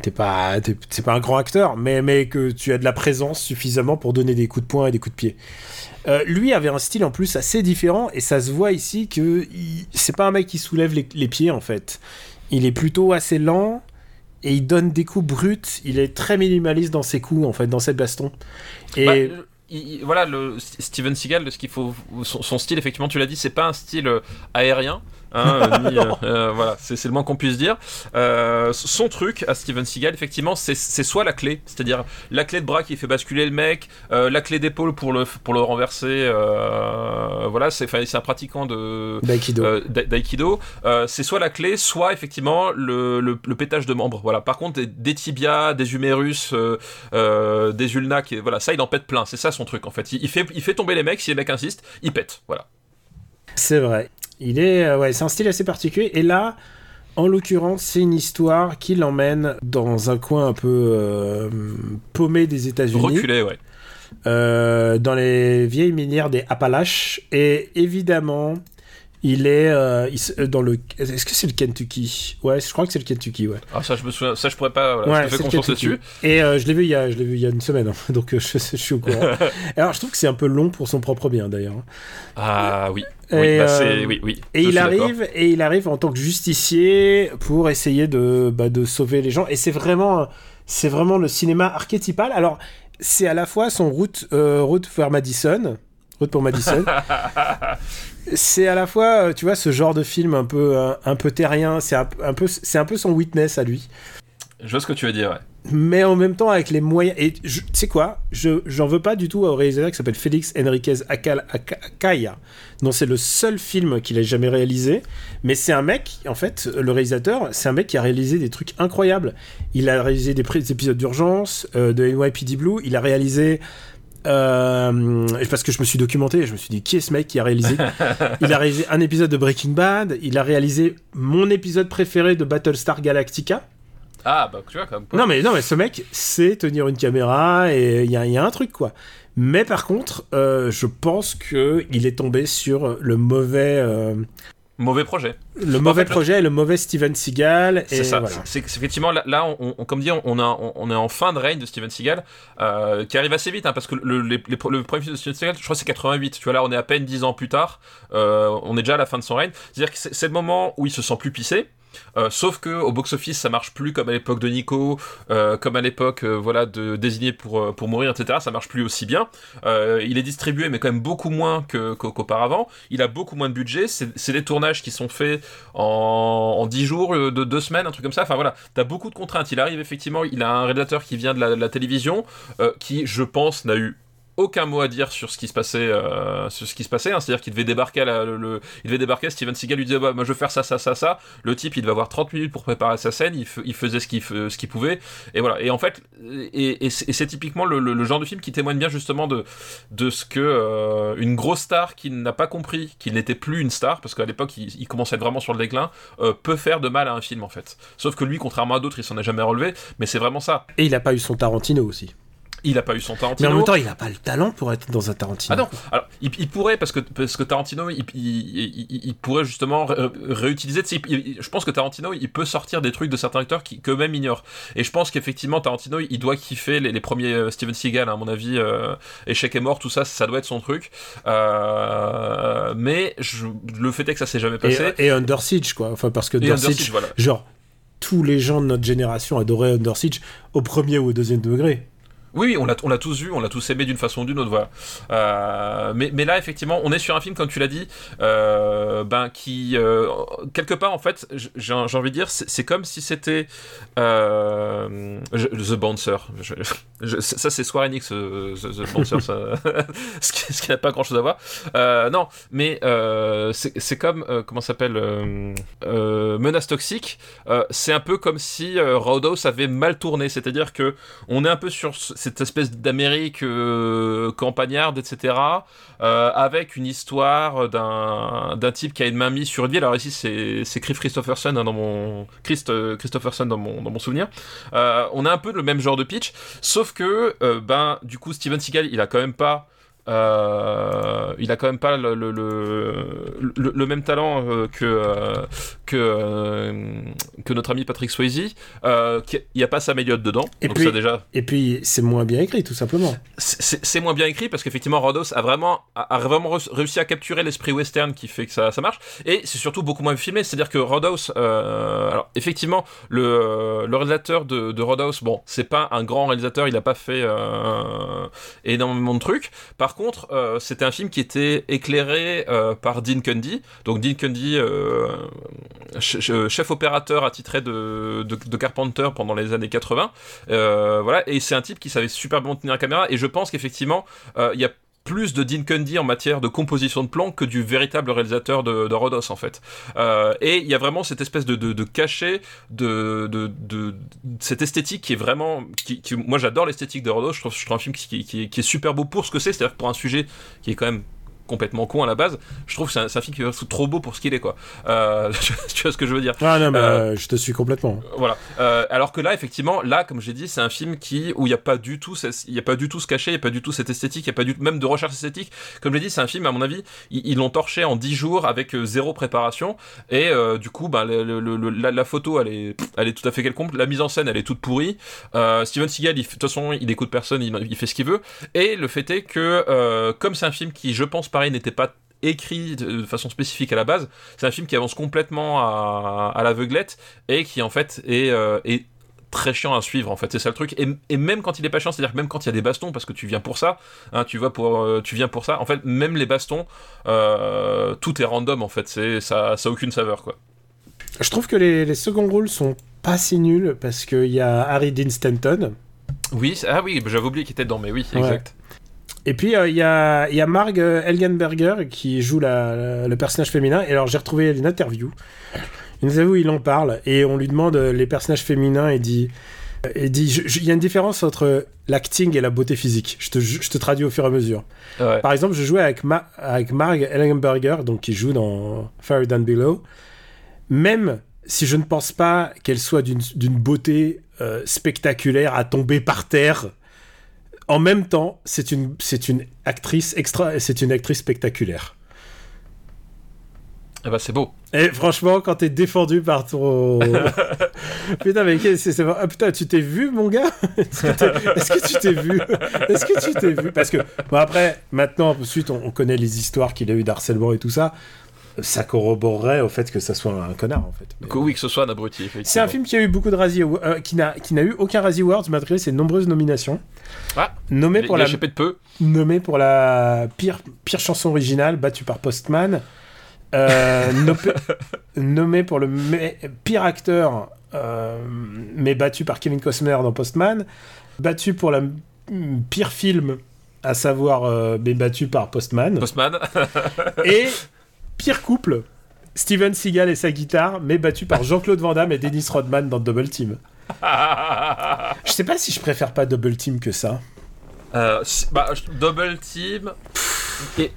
t'es pas, t'es pas un grand acteur, mais mais que tu as de la présence suffisamment pour donner des coups de poing et des coups de pied. Euh, lui avait un style en plus assez différent et ça se voit ici que c'est pas un mec qui soulève les, les pieds en fait. Il est plutôt assez lent et il donne des coups bruts. Il est très minimaliste dans ses coups en fait, dans ses bastons. Et Bah, voilà, le Steven Seagal, ce qu'il faut, son, son style, effectivement, tu l'as dit, c'est pas un style euh, aérien. Hein, ni, [laughs] euh, euh, voilà, c'est le moins qu'on puisse dire. Euh, son truc à Steven Seagal, effectivement, c'est soit la clé, c'est-à-dire la clé de bras qui fait basculer le mec, euh, la clé d'épaule pour le, pour le renverser. euh, voilà, c'est un pratiquant de, D'aïkido. euh, d'a- d'aïkido, euh, c'est soit la clé, soit effectivement le, le, le pétage de membres. Voilà. Par contre, des, des tibias, des humérus, euh, euh, des ulnas, qui, voilà, ça il en pète plein. C'est ça son truc en fait. Il, il fait, il fait tomber les mecs. Si les mecs insistent, il pète. Voilà. C'est vrai. Il est, euh, ouais, c'est un style assez particulier. Et là, en l'occurrence, c'est une histoire qui l'emmène dans un coin un peu euh, paumé des États-Unis, Reculé, ouais. euh, dans les vieilles minières des Appalaches. Et évidemment, il est euh, il euh, dans le. Est-ce que c'est le Kentucky? Ouais, je crois que c'est le Kentucky. Ouais. Ah ça je me souviens, ça je pourrais pas. Voilà, Ouais, je te fais confiance dessus. Et euh, je l'ai vu il y a, je l'ai vu il y a une semaine, hein. [laughs] donc je, je suis au courant. [laughs] Alors, je trouve que c'est un peu long pour son propre bien, d'ailleurs. Ah oui. Et, Oui, bah, euh, c'est oui, oui. Et il arrive, et il arrive en tant que justicier pour essayer de, bah, de sauver les gens. Et c'est vraiment, c'est vraiment le cinéma archétypal. Alors, c'est à la fois son route, euh, route vers Madison, route pour Madison. [laughs] c'est à la fois, euh, tu vois, ce genre de film un peu, un, un peu terrien. C'est un, un peu, c'est un peu son witness à lui. Je vois ce que tu veux dire, ouais. Mais en même temps, avec les moyens. Et tu sais quoi Je J'en veux pas du tout au réalisateur qui s'appelle Félix Enriquez Acal- Aca- Acaya. Non, c'est le seul film qu'il ait jamais réalisé. Mais c'est un mec, en fait, le réalisateur, c'est un mec qui a réalisé des trucs incroyables. Il a réalisé des épisodes d'urgence euh, de NYPD Blue. Il a réalisé. Euh, parce que je me suis documenté, je me suis dit qui est ce mec qui a réalisé [laughs] Il a réalisé un épisode de Breaking Bad, il a réalisé mon épisode préféré de Battlestar Galactica. Ah, bah, tu vois, quand même. Non mais non mais ce mec sait tenir une caméra et il y, a- il y a un truc quoi. Mais par contre, euh, je pense que il est tombé sur le mauvais, euh, Mauvais projet. le mauvais fait, le- projet, le mauvais Steven Seagal. Et C'est ça. voilà. C'est effectivement là, là, on, on- comme dit, on, a, on, on est en fin de règne de Steven Seagal, euh, qui arrive assez vite, hein, parce que le, les- les- le premier film de Steven Seagal, je crois c'est 88. Tu vois, là, on est à peine 10 ans plus tard. euh, on est déjà à la fin de son règne. C'est-à-dire que c'est c'est le moment où il se sent plus pissé. Euh, sauf que au box-office, ça marche plus comme à l'époque de Nico, euh, comme à l'époque, euh, voilà, de désigné pour mourir, etc. Ça marche plus aussi bien. Il est distribué, mais quand même beaucoup moins qu'auparavant. Il a beaucoup moins de budget. C'est des tournages qui sont faits en, en 10 jours, de 2 semaines, un truc comme ça. Enfin voilà, t'as beaucoup de contraintes. Il arrive effectivement, il a un réalisateur qui vient de la, télévision, qui, je pense, n'a eu aucun mot à dire sur ce qui se passait, euh, hein. C'est-à-dire qu'il devait débarquer, il devait débarquer. Steven Seagal lui disait, moi je veux faire ça, ça, ça, ça. Le type, il devait avoir 30 minutes pour préparer sa scène. Il, faisait ce qu'il, pouvait. Et voilà. Et en fait, c'est typiquement le, genre de film qui témoigne bien justement de, ce que euh, une grosse star qui n'a pas compris qu'il n'était plus une star, parce qu'à l'époque, il, commençait vraiment sur le déclin, euh, peut faire de mal à un film en fait. Sauf que lui, contrairement à d'autres, il s'en est jamais relevé. Mais c'est vraiment ça. Et il a pas eu son Tarantino aussi. Il a pas eu son Mais Tarantino. en même temps, il a pas le talent pour être dans un Tarantino. Ah non, alors il, il pourrait parce que parce que Tarantino il, il, il- il pourrait justement ré- réutiliser. je pense que Tarantino il peut sortir des trucs de certains acteurs qui qu'eux-mêmes ignorent. Et je pense qu'effectivement Tarantino il doit kiffer les, les premiers euh, Steven Seagal hein, à mon avis. euh, Échec et mort tout ça ça doit être son truc. Euh, mais je, le fait est que ça s'est jamais passé. Et, et Under Siege quoi. Enfin parce que Under Under Siege, Siege, voilà. genre tous les gens de notre génération adoraient Under Siege au premier ou au deuxième degré. Oui, oui, on l'a, tous vu, on l'a tous aimé d'une façon ou d'une autre, voilà. Euh, mais, mais là, effectivement, on est sur un film, comme tu l'as dit, euh, ben, qui, euh, quelque part, en fait, j'ai, envie de dire, c'est, comme si c'était The Bouncer. Ça, c'est Square Enix, The, Bouncer, ça, [laughs] ce, qui, n'a pas grand-chose à voir. Non, mais c'est, comme, comment ça s'appelle, Menace Toxique. C'est un peu comme si Roadhouse avait mal tourné, c'est-à-dire que on est un peu sur cette espèce d'Amérique euh, campagnarde, etc., euh, avec une histoire d'un type qui a une main mise sur une ville. Alors ici, c'est Chris Christopherson hein, dans mon euh, Christopherson dans mon dans mon souvenir. Euh, on a un peu le même genre de pitch, sauf que ben du coup Steven Seagal, il a quand même pas euh, il a quand même pas le, le, le, même talent euh, que, euh, que, que notre ami Patrick Swayze. Il n'y a pas Sam Elliott dedans. Et donc puis- ça déjà, Et puis c'est moins bien écrit tout simplement. c'est moins bien écrit parce qu'effectivement Rodos a vraiment, a, a vraiment réussi à capturer l'esprit western qui fait que ça, ça marche. Et c'est surtout beaucoup moins filmé. C'est-à-dire que Rodos, alors effectivement, le, le réalisateur de, de Rodos, bon, c'est pas un grand réalisateur, il a pas fait énormément de trucs. Par contre, euh, c'était un film qui était éclairé euh, par Dean Cundy. Donc Dean Cundy, euh, ch- ch- chef opérateur attitré de, de, de Carpenter pendant les années 80. Euh, voilà, et c'est un type qui savait super bien tenir la caméra. Et je pense qu'effectivement, il y a plus de Dean Cundy en matière de composition de plan que du véritable réalisateur de, de en fait. Euh, et il y a vraiment cette espèce de, de, de cachet, de, de, cette esthétique qui est vraiment, qui, moi j'adore l'esthétique de Rodos. Je trouve, un film qui, qui, qui est super beau pour ce que c'est, c'est-à-dire pour un sujet qui est quand même complètement con à la base, je trouve que c'est un, film qui est trop beau pour ce qu'il est quoi. Euh, [laughs] tu vois ce que je veux dire Ah non mais Euh, euh, je te suis complètement. voilà. Euh, alors que là, effectivement, là, comme j'ai dit, c'est un film qui où il n'y a pas du tout, ce- il y a pas du tout ce cachet, il n'y a pas du tout cette esthétique, il n'y a pas du même de recherche esthétique. Comme j'ai dit, c'est un film, à mon avis, ils l'ont torché en 10 jours avec zéro préparation et du coup, le- le- le- la, la photo, elle est, elle est tout à fait quelconque. La mise en scène, elle est toute pourrie. Steven Seagal, de toute façon, il écoute personne, il, il fait ce qu'il veut. Et le fait est que, comme c'est un film qui, je pense, pareil, n'était pas écrit de façon spécifique à la base, c'est un film qui avance complètement à, à l'aveuglette et qui en fait est, euh, est très chiant à suivre en fait c'est ça le truc et, et même quand il est pas chiant c'est à dire que même quand il y a des bastons parce que tu viens pour ça hein, tu vas pour euh, tu viens pour ça en fait même les bastons euh, tout est random en fait c'est ça ça a aucune saveur quoi Je trouve que les, les second rôles sont pas si nul parce qu'il y a Harry Dean Stanton. Oui, ah oui, j'avais oublié qu'il était dedans, mais oui, Ouais. exact. Et puis euh, il y a, il y a Marg euh, Elgenberger qui joue la- la- le personnage féminin. Et alors j'ai retrouvé une interview. Une interview où il en parle et on lui demande euh, les personnages féminins et dit. Et dit, il y a une différence entre l'acting et la beauté physique. Je te, je te traduis au fur et à mesure. Ouais. Par exemple, je jouais avec, Ma avec Marg Ellenberger, donc qui joue dans Fire Down Below. Même si je ne pense pas qu'elle soit d'une d'une beauté euh, spectaculaire à tomber par terre, en même temps, c'est une, c'est une actrice extra, c'est une actrice spectaculaire. Eh ben, c'est beau. Et franchement, quand t'es défendu par ton. [laughs] putain, mais c'est, ah, putain, tu t'es vu, mon gars? Est-ce que, t'es- est-ce que tu t'es vu? Est-ce que tu t'es vu? Parce que, bon, après, maintenant, ensuite, on, on connaît les histoires qu'il a eu d'harcèlement et tout ça. Ça corroborerait au fait que ça soit un connard, en fait. Mais- Que oui, que ce soit un abruti. C'est un film qui a eu beaucoup de Razzie euh, qui n'a qui n'a eu aucun Razzie Awards malgré ses nombreuses nominations. Ah, nommé pour la de peu. nommé pour la pire pire chanson originale battue par Postman. Euh, [laughs] nommé, nommé pour le me- pire acteur euh, mais battu par Kevin Costner dans Postman. Battu pour la pire film à savoir euh, mais battu par Postman. Postman. Et pire couple. Steven Seagal et sa guitare, mais battu par Jean-Claude Van Damme et Dennis Rodman dans Double Team. [laughs] Je sais pas si je préfère pas Double Team que ça. Euh, bah, double team. Et...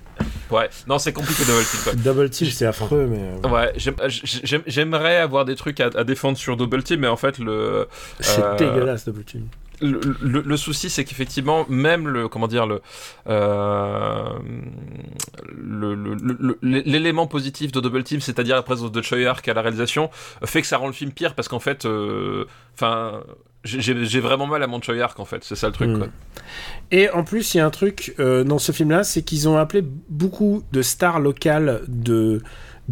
Ouais, non, c'est compliqué double team. Quoi. Double Team, c'est affreux, mais. euh, Ouais, j'aime- j'aimerais avoir des trucs à, à défendre sur double team, mais en fait, le, C'est Euh, dégueulasse, Double Team. Le, le- le souci, c'est qu'effectivement, même le, comment dire, le, euh, l'élément positif de Double Team, c'est-à-dire la présence de Choi Ark à la réalisation, fait que ça rend le film pire parce qu'en fait, euh, enfin, j'ai j'ai vraiment mal à mon Choi Ark en fait, c'est ça le truc. Mm. Quoi. Et en plus, il y a un truc euh, dans ce film-là, c'est qu'ils ont appelé beaucoup de stars locales de,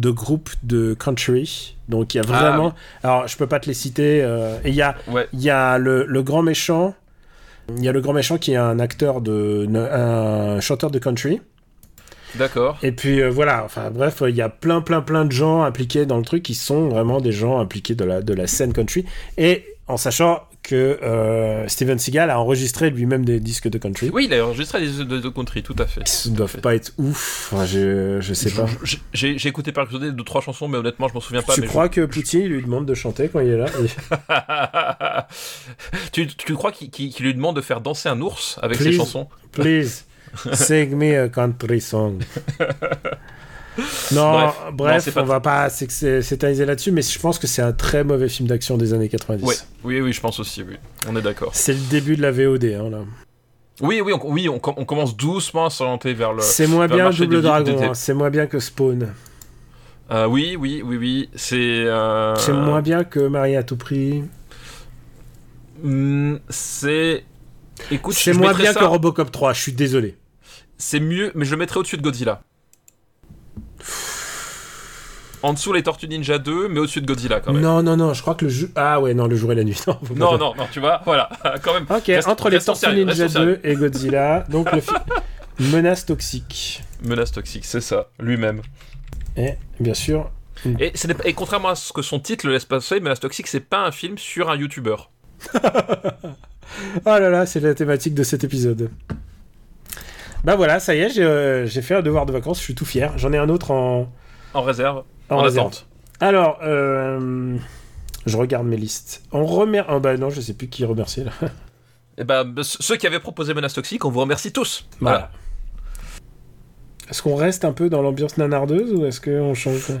de groupes de country. Donc il y a Ah, vraiment. Alors, je peux pas te les citer. euh, et il y a, Ouais. il y a le, le grand méchant. Il y a le grand méchant qui est un acteur de. un chanteur de country. D'accord. Et puis euh, voilà, enfin bref, il y a plein, plein, plein de gens impliqués dans le truc qui sont vraiment des gens impliqués de la, de la scène country. Et en sachant que euh, Steven Seagal a enregistré lui-même des disques de country. Oui, il a enregistré des de, de country, tout à fait. Ils doivent pas être ouf. Enfin, je, je sais pas. Je- J'ai j'ai écouté par curiosité deux trois chansons, mais honnêtement, je m'en souviens pas. tu mais crois que Poutine lui demande de chanter quand il est là [laughs] tu, tu crois qu'il qu'il lui demande de faire danser un ours avec ses chansons Please, [laughs] sing me a country song. [laughs] Non, Bref. bref, Non, on va pas s'éterniser là-dessus, mais je pense que c'est un très mauvais film d'action des années 90. Ouais, oui, oui, je pense aussi, oui. On est d'accord. C'est le début de la VOD. Hein, là. Oui, oui, on, oui on, com- on commence doucement à s'orienter vers le. C'est moins bien Double Dragon, hein, c'est moins bien que Spawn. Euh, oui, oui, oui, oui. C'est. euh, C'est moins bien que Marie à tout prix. hmm, c'est. Écoute, C'est moins bien ça- que Robocop 3, je suis désolé. C'est mieux, mais je le mettrais au-dessus de Godzilla. En dessous les Tortues Ninja 2, mais au-dessus de Godzilla quand même. Non, non, non, je crois que le jeu. Ah ouais, non, le jour et la nuit. [laughs] Non, Non, non, non, tu vois, voilà, [laughs] quand même. Ok, Reste- entre les Tortues sérieux, Ninja restons sérieux. 2 et Godzilla, [laughs] donc le film Menace toxique. Menace toxique, c'est ça, lui-même. Et bien sûr, Et, ce contrairement à ce que son titre le laisse passer, Menace toxique, c'est pas un film sur un YouTuber. Oh là là, c'est la thématique de cet épisode. Bah voilà, ça y est, j'ai euh, j'ai fait un devoir de vacances, je suis tout fier. J'en ai un autre en, En réserve. En attente. Alors, euh, je regarde mes listes. On remercie. Oh bah non, je sais plus qui remercier là. [laughs] Et ben, bah, c- ceux qui avaient proposé Menace toxique, on vous remercie tous. Voilà. Est-ce qu'on reste un peu dans l'ambiance nanardeuse ou est-ce qu'on change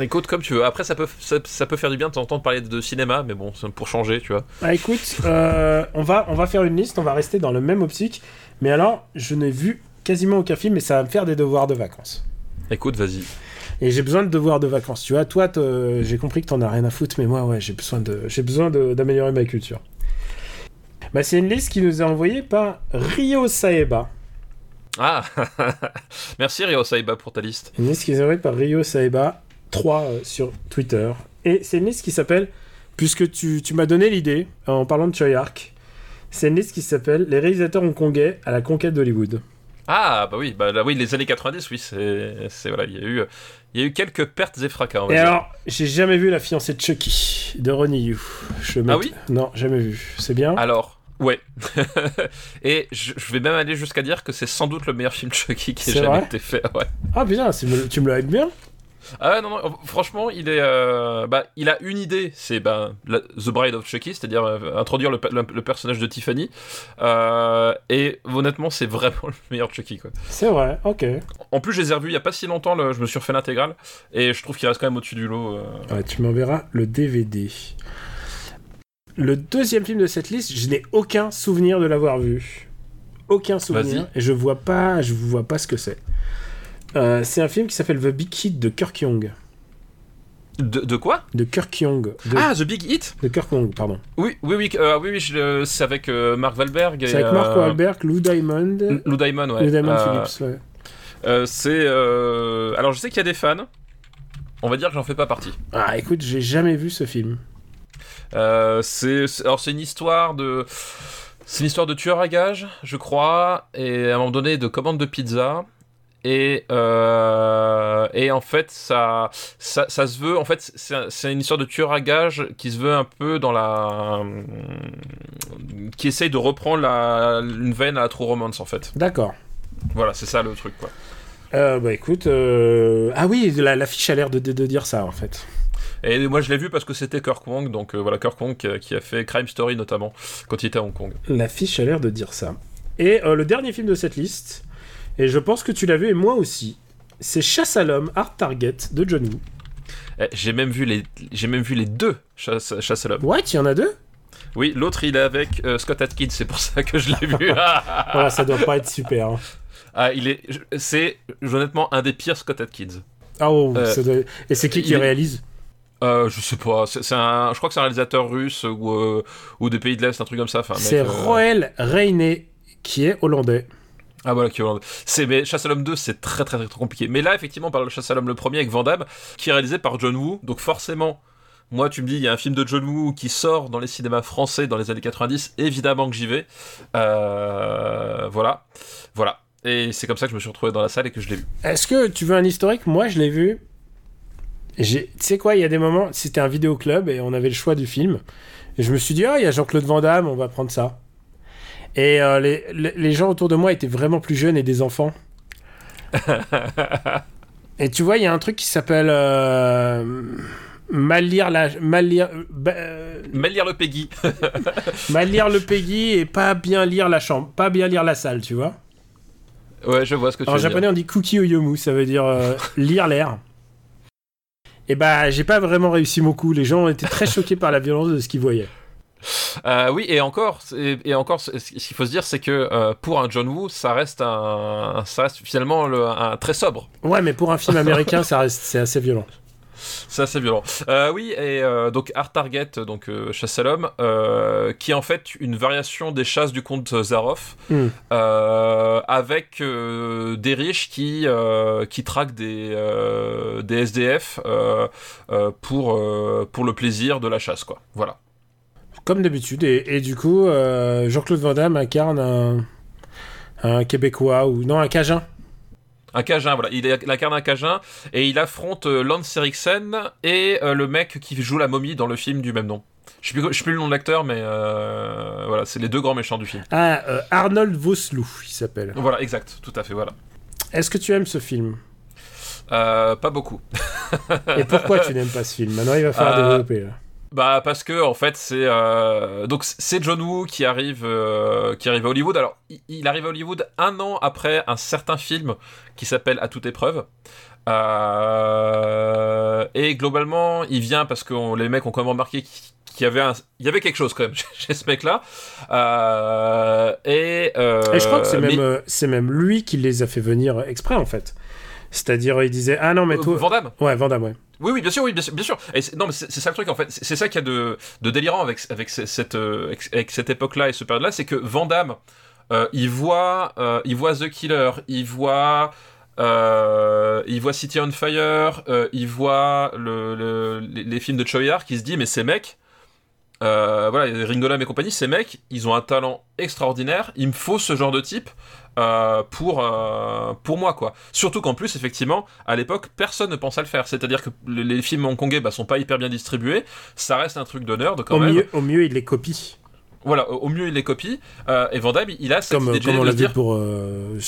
Écoute, comme tu veux. Après, ça peut, ça, ça peut faire du bien de t'entendre parler de cinéma, mais bon, c'est pour changer, tu vois. Ah écoute, euh, on, va, on va faire une liste, on va rester dans le même optique. Mais alors, je n'ai vu quasiment aucun film, mais ça va me faire des devoirs de vacances. Écoute, vas-y. Et j'ai besoin de devoirs de vacances. Tu vois, toi, j'ai compris que t'en as rien à foutre, mais moi, ouais, j'ai besoin de, j'ai besoin d'améliorer ma culture. Bah, c'est une liste qui nous est envoyée par Rio Saeba. Ah [laughs] Merci Rio Saiba pour ta liste. Une liste qui nous est envoyée par Rio Saeba 3 euh, sur Twitter. Et c'est une liste qui s'appelle, puisque tu, tu m'as donné l'idée en parlant de Choi Ark, c'est une liste qui s'appelle Les réalisateurs hongkongais à la conquête d'Hollywood. Ah, bah oui, bah là, oui, les années 90, oui, c'est, c'est voilà, il y a eu, il y a eu quelques pertes et fracas. on va Et dire. alors, j'ai jamais vu La fiancée de Chucky de Ronnie Yu. Je Ah oui? Non, jamais vu. C'est bien? Alors, ouais. [laughs] et je, je vais même aller jusqu'à dire que c'est sans doute le meilleur film Chucky qui ait jamais vrai? été fait. Ouais. Ah me- tu me l'as bien Ah non, non, franchement, il est, euh, bah, il a une idée, c'est bah, la- The Bride of Chucky, c'est-à-dire euh, introduire le, le- le personnage de Tiffany. Euh, et honnêtement, c'est vraiment [laughs] le meilleur Chucky, quoi. C'est vrai, ok. En plus, je les ai revus il y a pas si longtemps, le- je me suis refait l'intégrale, et je trouve qu'il reste quand même au-dessus du lot. Ouais, tu m'enverras le DVD. Le deuxième film de cette liste, je n'ai aucun souvenir de l'avoir vu. Aucun souvenir. Et je vois pas, je vois pas ce que c'est. Euh, c'est un film qui s'appelle The Big Hit de Kirk Young. De, de quoi? De Kirk Young. De, Ah, The Big Hit? De Kirk Young, pardon. Oui, oui, oui, euh, oui, oui je c'est avec euh, Mark Wahlberg. C'est avec Mark euh, Wahlberg, Lou Diamond. Lou Diamond, ouais. Lou Diamond Euh, Phillips, ouais. c'est. Alors, je sais qu'il y a des fans. On va dire que j'en fais pas partie. Ah, écoute, j'ai jamais vu ce film. C'est- alors c'est une histoire de c'est une histoire de tueur à gages, je crois, et à un moment donné de commande de pizza. Et, euh, et en fait, ça, ça, ça se veut. En fait, c'est un- c'est une histoire de tueur à gages qui se veut un peu dans la. qui essaye de reprendre la, une veine à la True Romance, en fait. D'accord. Voilà, c'est ça le truc, quoi. Euh, bah écoute, euh, ah oui, la- l'affiche a l'air de, de- de dire ça en fait. Et moi, je l'ai vu parce que c'était Kirk Wong, donc euh, voilà, Kirk Wong qui a, qui a fait Crime Story notamment, quand il était à Hong Kong. L'affiche a l'air de dire ça. Et euh, le dernier film de cette liste, et je pense que tu l'as vu et moi aussi, c'est Chasse à l'homme, Art Target de John Woo. Eh, J'ai même vu les, j'ai même vu les deux chasse, chasse à l'homme. Ouais, il y en a deux? Oui, l'autre il est avec euh, Scott Atkins, c'est pour ça que je l'ai vu. [laughs] [laughs] Voilà, ça doit pas être super. hein. ah, il est, je- c'est honnêtement un des pires Scott Atkins. Ah oh, Euh, ça doit- Et c'est qui qui il est- réalise? Euh, je sais pas, c'est c'est un, je crois que c'est un réalisateur russe ou euh, ou des pays de l'Est, un truc comme ça. Enfin, un mec, C'est euh, Roel Reine qui est hollandais. Ah voilà. C'est mais Chasse à l'homme 2, c'est très, très très compliqué. Mais là, effectivement, on parle de Chasse à l'homme le premier avec Van Damme, qui est réalisé par John Woo. Donc forcément, moi, tu me dis, il y a un film de John Woo qui sort dans les cinémas français dans les années 90. Évidemment que j'y vais. Euh, voilà, voilà. Et c'est comme ça que je me suis retrouvé dans la salle et que je l'ai vu. Est-ce que tu veux un historique? Moi, je l'ai vu. Tu sais quoi, il y a des moments, c'était un vidéoclub et on avait le choix du film. Et je me suis dit, ah, il y a Jean-Claude Van Damme, on va prendre ça. Et euh, les, gens autour de moi étaient vraiment plus jeunes et des enfants. [laughs] et tu vois, il y a un truc qui s'appelle euh, mal lire la mal lire bah, euh, Mais lire le Peggy. [laughs] mal lire le Peggy et pas bien lire la chambre, pas bien lire la salle, tu vois. ouais, je vois ce que tu En veux dire. japonais, on dit kuki oyomu, ça veut dire euh, [laughs] lire l'air. Et bah, j'ai pas vraiment réussi mon coup. Les gens ont été très choqués par la violence de ce qu'ils voyaient. Euh, oui, et encore, et encore, ce qu'il faut se dire, c'est que euh, pour un John Woo, ça reste un, ça reste finalement le- un très sobre. Ouais, mais pour un film américain, ça reste, c'est assez violent. C'est assez violent. Euh, oui, et euh, donc Art Target, donc euh, chasse à l'homme, qui est en fait une variation des chasses du comte Zaroff, Hmm. avec des riches qui qui traquent des des SDF pour pour le plaisir de la chasse, quoi. Voilà. Comme d'habitude. Et, et du coup, euh, Jean-Claude Van Damme incarne un, un Québécois ou non, un Cajun. Un Cajun, voilà. Il, est- il incarne un Cajun et il affronte euh, Lance Eriksen et euh, le mec qui joue la momie dans le film du même nom. Je sais je sais plus le nom de l'acteur, mais euh, voilà, c'est les deux grands méchants du film. Ah, euh, Arnold Vosloo, il s'appelle. Voilà, exact, tout à fait, voilà. Est-ce que tu aimes ce film? Euh, pas beaucoup. Et pourquoi [laughs] tu n'aimes pas ce film? Maintenant, il va falloir développer. là. Bah parce que en fait c'est euh, donc c'est John Woo qui arrive euh, qui arrive à Hollywood. Alors il, arrive à Hollywood un an après un certain film qui s'appelle À toute épreuve. Euh, et globalement il vient parce que on- les mecs ont quand même remarqué qu'il y avait un, il y avait quelque chose quand même [laughs] chez ce mec là. et, euh, Et je crois que c'est même, euh, c'est même lui qui les a fait venir exprès, en fait. C'est-à-dire, il disait Ah non, mais toi. Van Damme. Ouais, Van Damme, ouais. Oui, oui, bien sûr, oui, bien sûr. Bien sûr. Et non, mais c'est ça le truc en fait. C'est ça qu'il y a de, de délirant avec, avec ce- cette, euh, avec- cette époque-là et ce période-là, c'est que Van Damme, euh, il voit, euh, il voit The Killer, il voit, euh, il voit City on Fire, euh, il voit le, le- les, les films de Choi Har qui se dit mais ces mecs, euh, voilà, Ringo Lam et compagnie, ces mecs, ils ont un talent extraordinaire. Il me faut ce genre de type euh, pour euh, pour moi, quoi. Surtout qu'en plus, effectivement, à l'époque, personne ne pense à le faire. C'est-à-dire que les films hongkongais bah, sont pas hyper bien distribués. Ça reste un truc d'honneur de quand au même. Mieux, au mieux, il les copie. Voilà, au mieux il les copie. et Van Damme, il a cette comme, idée comme on l'a dit dire pour